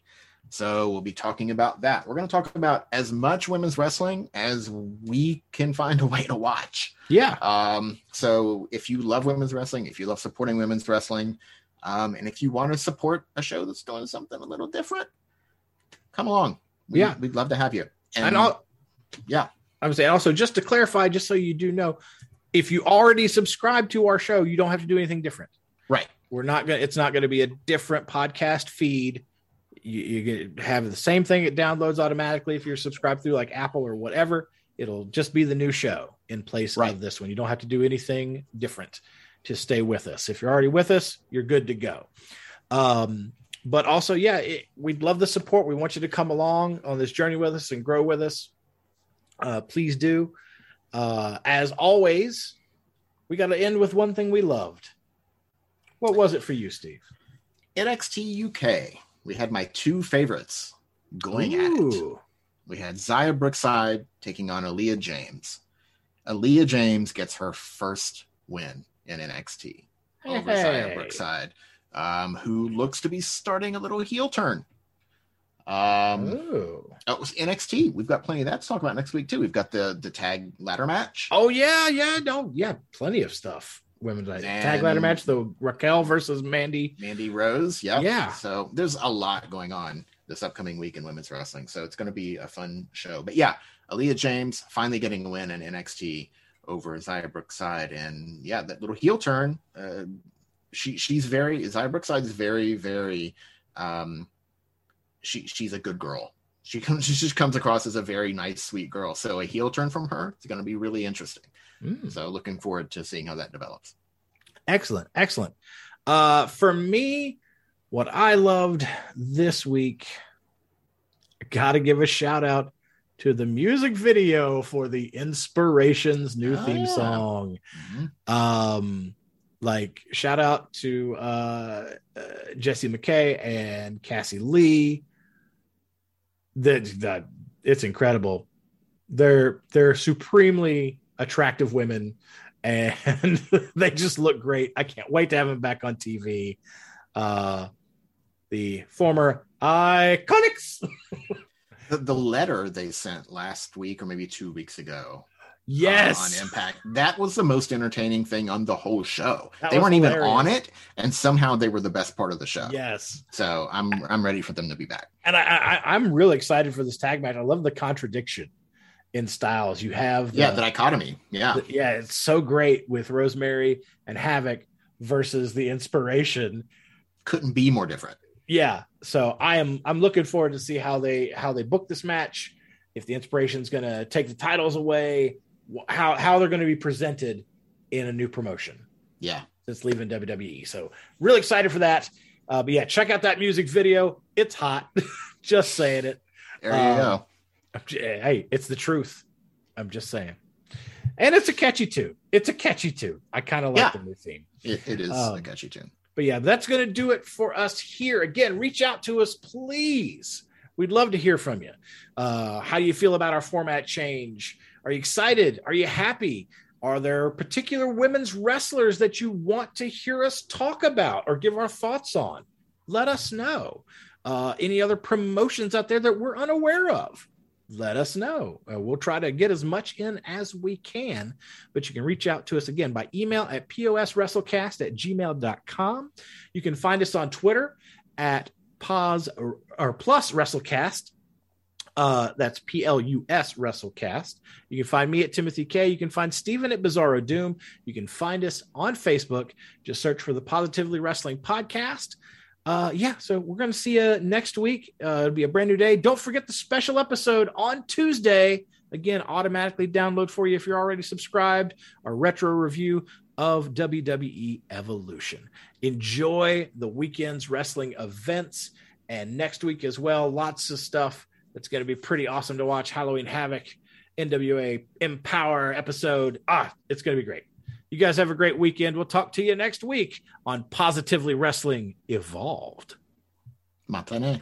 So we'll be talking about that. We're going to talk about as much women's wrestling as we can find a way to watch. yeah. Um, so if you love women's wrestling, if you love supporting women's wrestling, um, and if you want to support a show that's doing something a little different, come along. We, Yeah. we'd love to have you. And, I'll, yeah, I would say also just to clarify, just so you do know, if you already subscribe to our show, you don't have to do anything different. right. We're not going. to It's not going to be a different podcast feed. You, you have the same thing. It downloads automatically if you're subscribed through like Apple or whatever. It'll just be the new show in place Right. of this one. You don't have to do anything different to stay with us. If you're already with us, you're good to go. Um, but also, yeah, it, we'd love the support. We want you to come along on this journey with us and grow with us. Uh, please do. Uh, as always, we got to end with one thing we loved. What was it for you, Steve? NXT UK. We had my two favorites going at it. We had Xia Brookside taking on Aleah James. Aleah James gets her first win in NXT over Xia Brookside, um, who looks to be starting a little heel turn. Um, Ooh. Oh, it was NXT. We've got plenty of that to talk about next week too. We've got the the tag ladder match. Oh yeah, yeah, no, yeah, plenty of stuff. Women's tag And- ladder match, the Raquel versus Mandy. Mandy Rose. Yeah. Yeah. So there's a lot going on this upcoming week in women's wrestling. So it's going to be a fun show. But yeah, Aleah James finally getting a win in NXT over Xia Brookside, and yeah, that little heel turn. Uh, she she's very Xia Brookside's very very. Um, she she's a good girl. She comes [laughs] she just comes across as a very nice, sweet girl. So a heel turn from her is going to be really interesting. Mm. So looking forward to seeing how that develops. Excellent, excellent. Uh, for me, what I loved this week, got to give a shout out to the music video for the Inspirations new Oh, theme yeah. song. Mhm. um like shout out to uh, uh jessie mckay and cassie lee that that it's incredible they're they're supremely attractive women and [laughs] they just look great i can't wait to have them back on tv uh the former iconics [laughs] The, the letter they sent last week or maybe two weeks ago Yes. on Impact. That was the most entertaining thing on the whole show. That they weren't even on it, and somehow they were the best part of the show. Yes. So I'm I'm ready for them to be back. And I, I I'm really excited for this tag match. I love the contradiction in styles. You have the, Yeah, the dichotomy. Yeah. the- yeah, it's so great with Rosemary and Havoc versus the inspiration. Couldn't be more different. Yeah. So I am I'm looking forward to see how they how they book this match. If the inspiration's gonna take the titles away, how how they're gonna be presented in a new promotion. Yeah. since leaving WWE. So really excited for that. Uh, but yeah, check out that music video. It's hot. [laughs] just saying it. There you Um, go. J- Hey, it's the truth. I'm just saying. And it's a catchy tune. It's a catchy tune. I kind of like Yeah. the new theme. It, it is um, a catchy tune. But yeah, that's going to do it for us here. Again, reach out to us, please. We'd love to hear from you. Uh, how do you feel about our format change? Are you excited? Are you happy? Are there particular women's wrestlers that you want to hear us talk about or give our thoughts on? Let us know. Uh, any other promotions out there that we're unaware of? Let us know. Uh, we'll try to get as much in as we can, but you can reach out to us again by email at poswrestlecast at gmail.com. You can find us on Twitter at pause or, or plus wrestlecast. Uh, that's P L U S WrestleCast. You can find me at Timothy K. You can find Steven at Bizarro Doom. You can find us on Facebook. Just search for the Positively Wrestling Podcast. Uh, yeah, so we're going to see you next week. Uh, it'll be a brand new day. Don't forget the special episode on Tuesday. Again, automatically download for you if you're already subscribed. Our retro review of WWE Evolution. Enjoy the weekend's wrestling events and next week as well. Lots of stuff that's going to be pretty awesome to watch. Halloween Havoc, NWA EmPowerrr episode. Ah, it's going to be great. You guys have a great weekend. We'll talk to you next week on Positively Wrestling Evolved. Matane.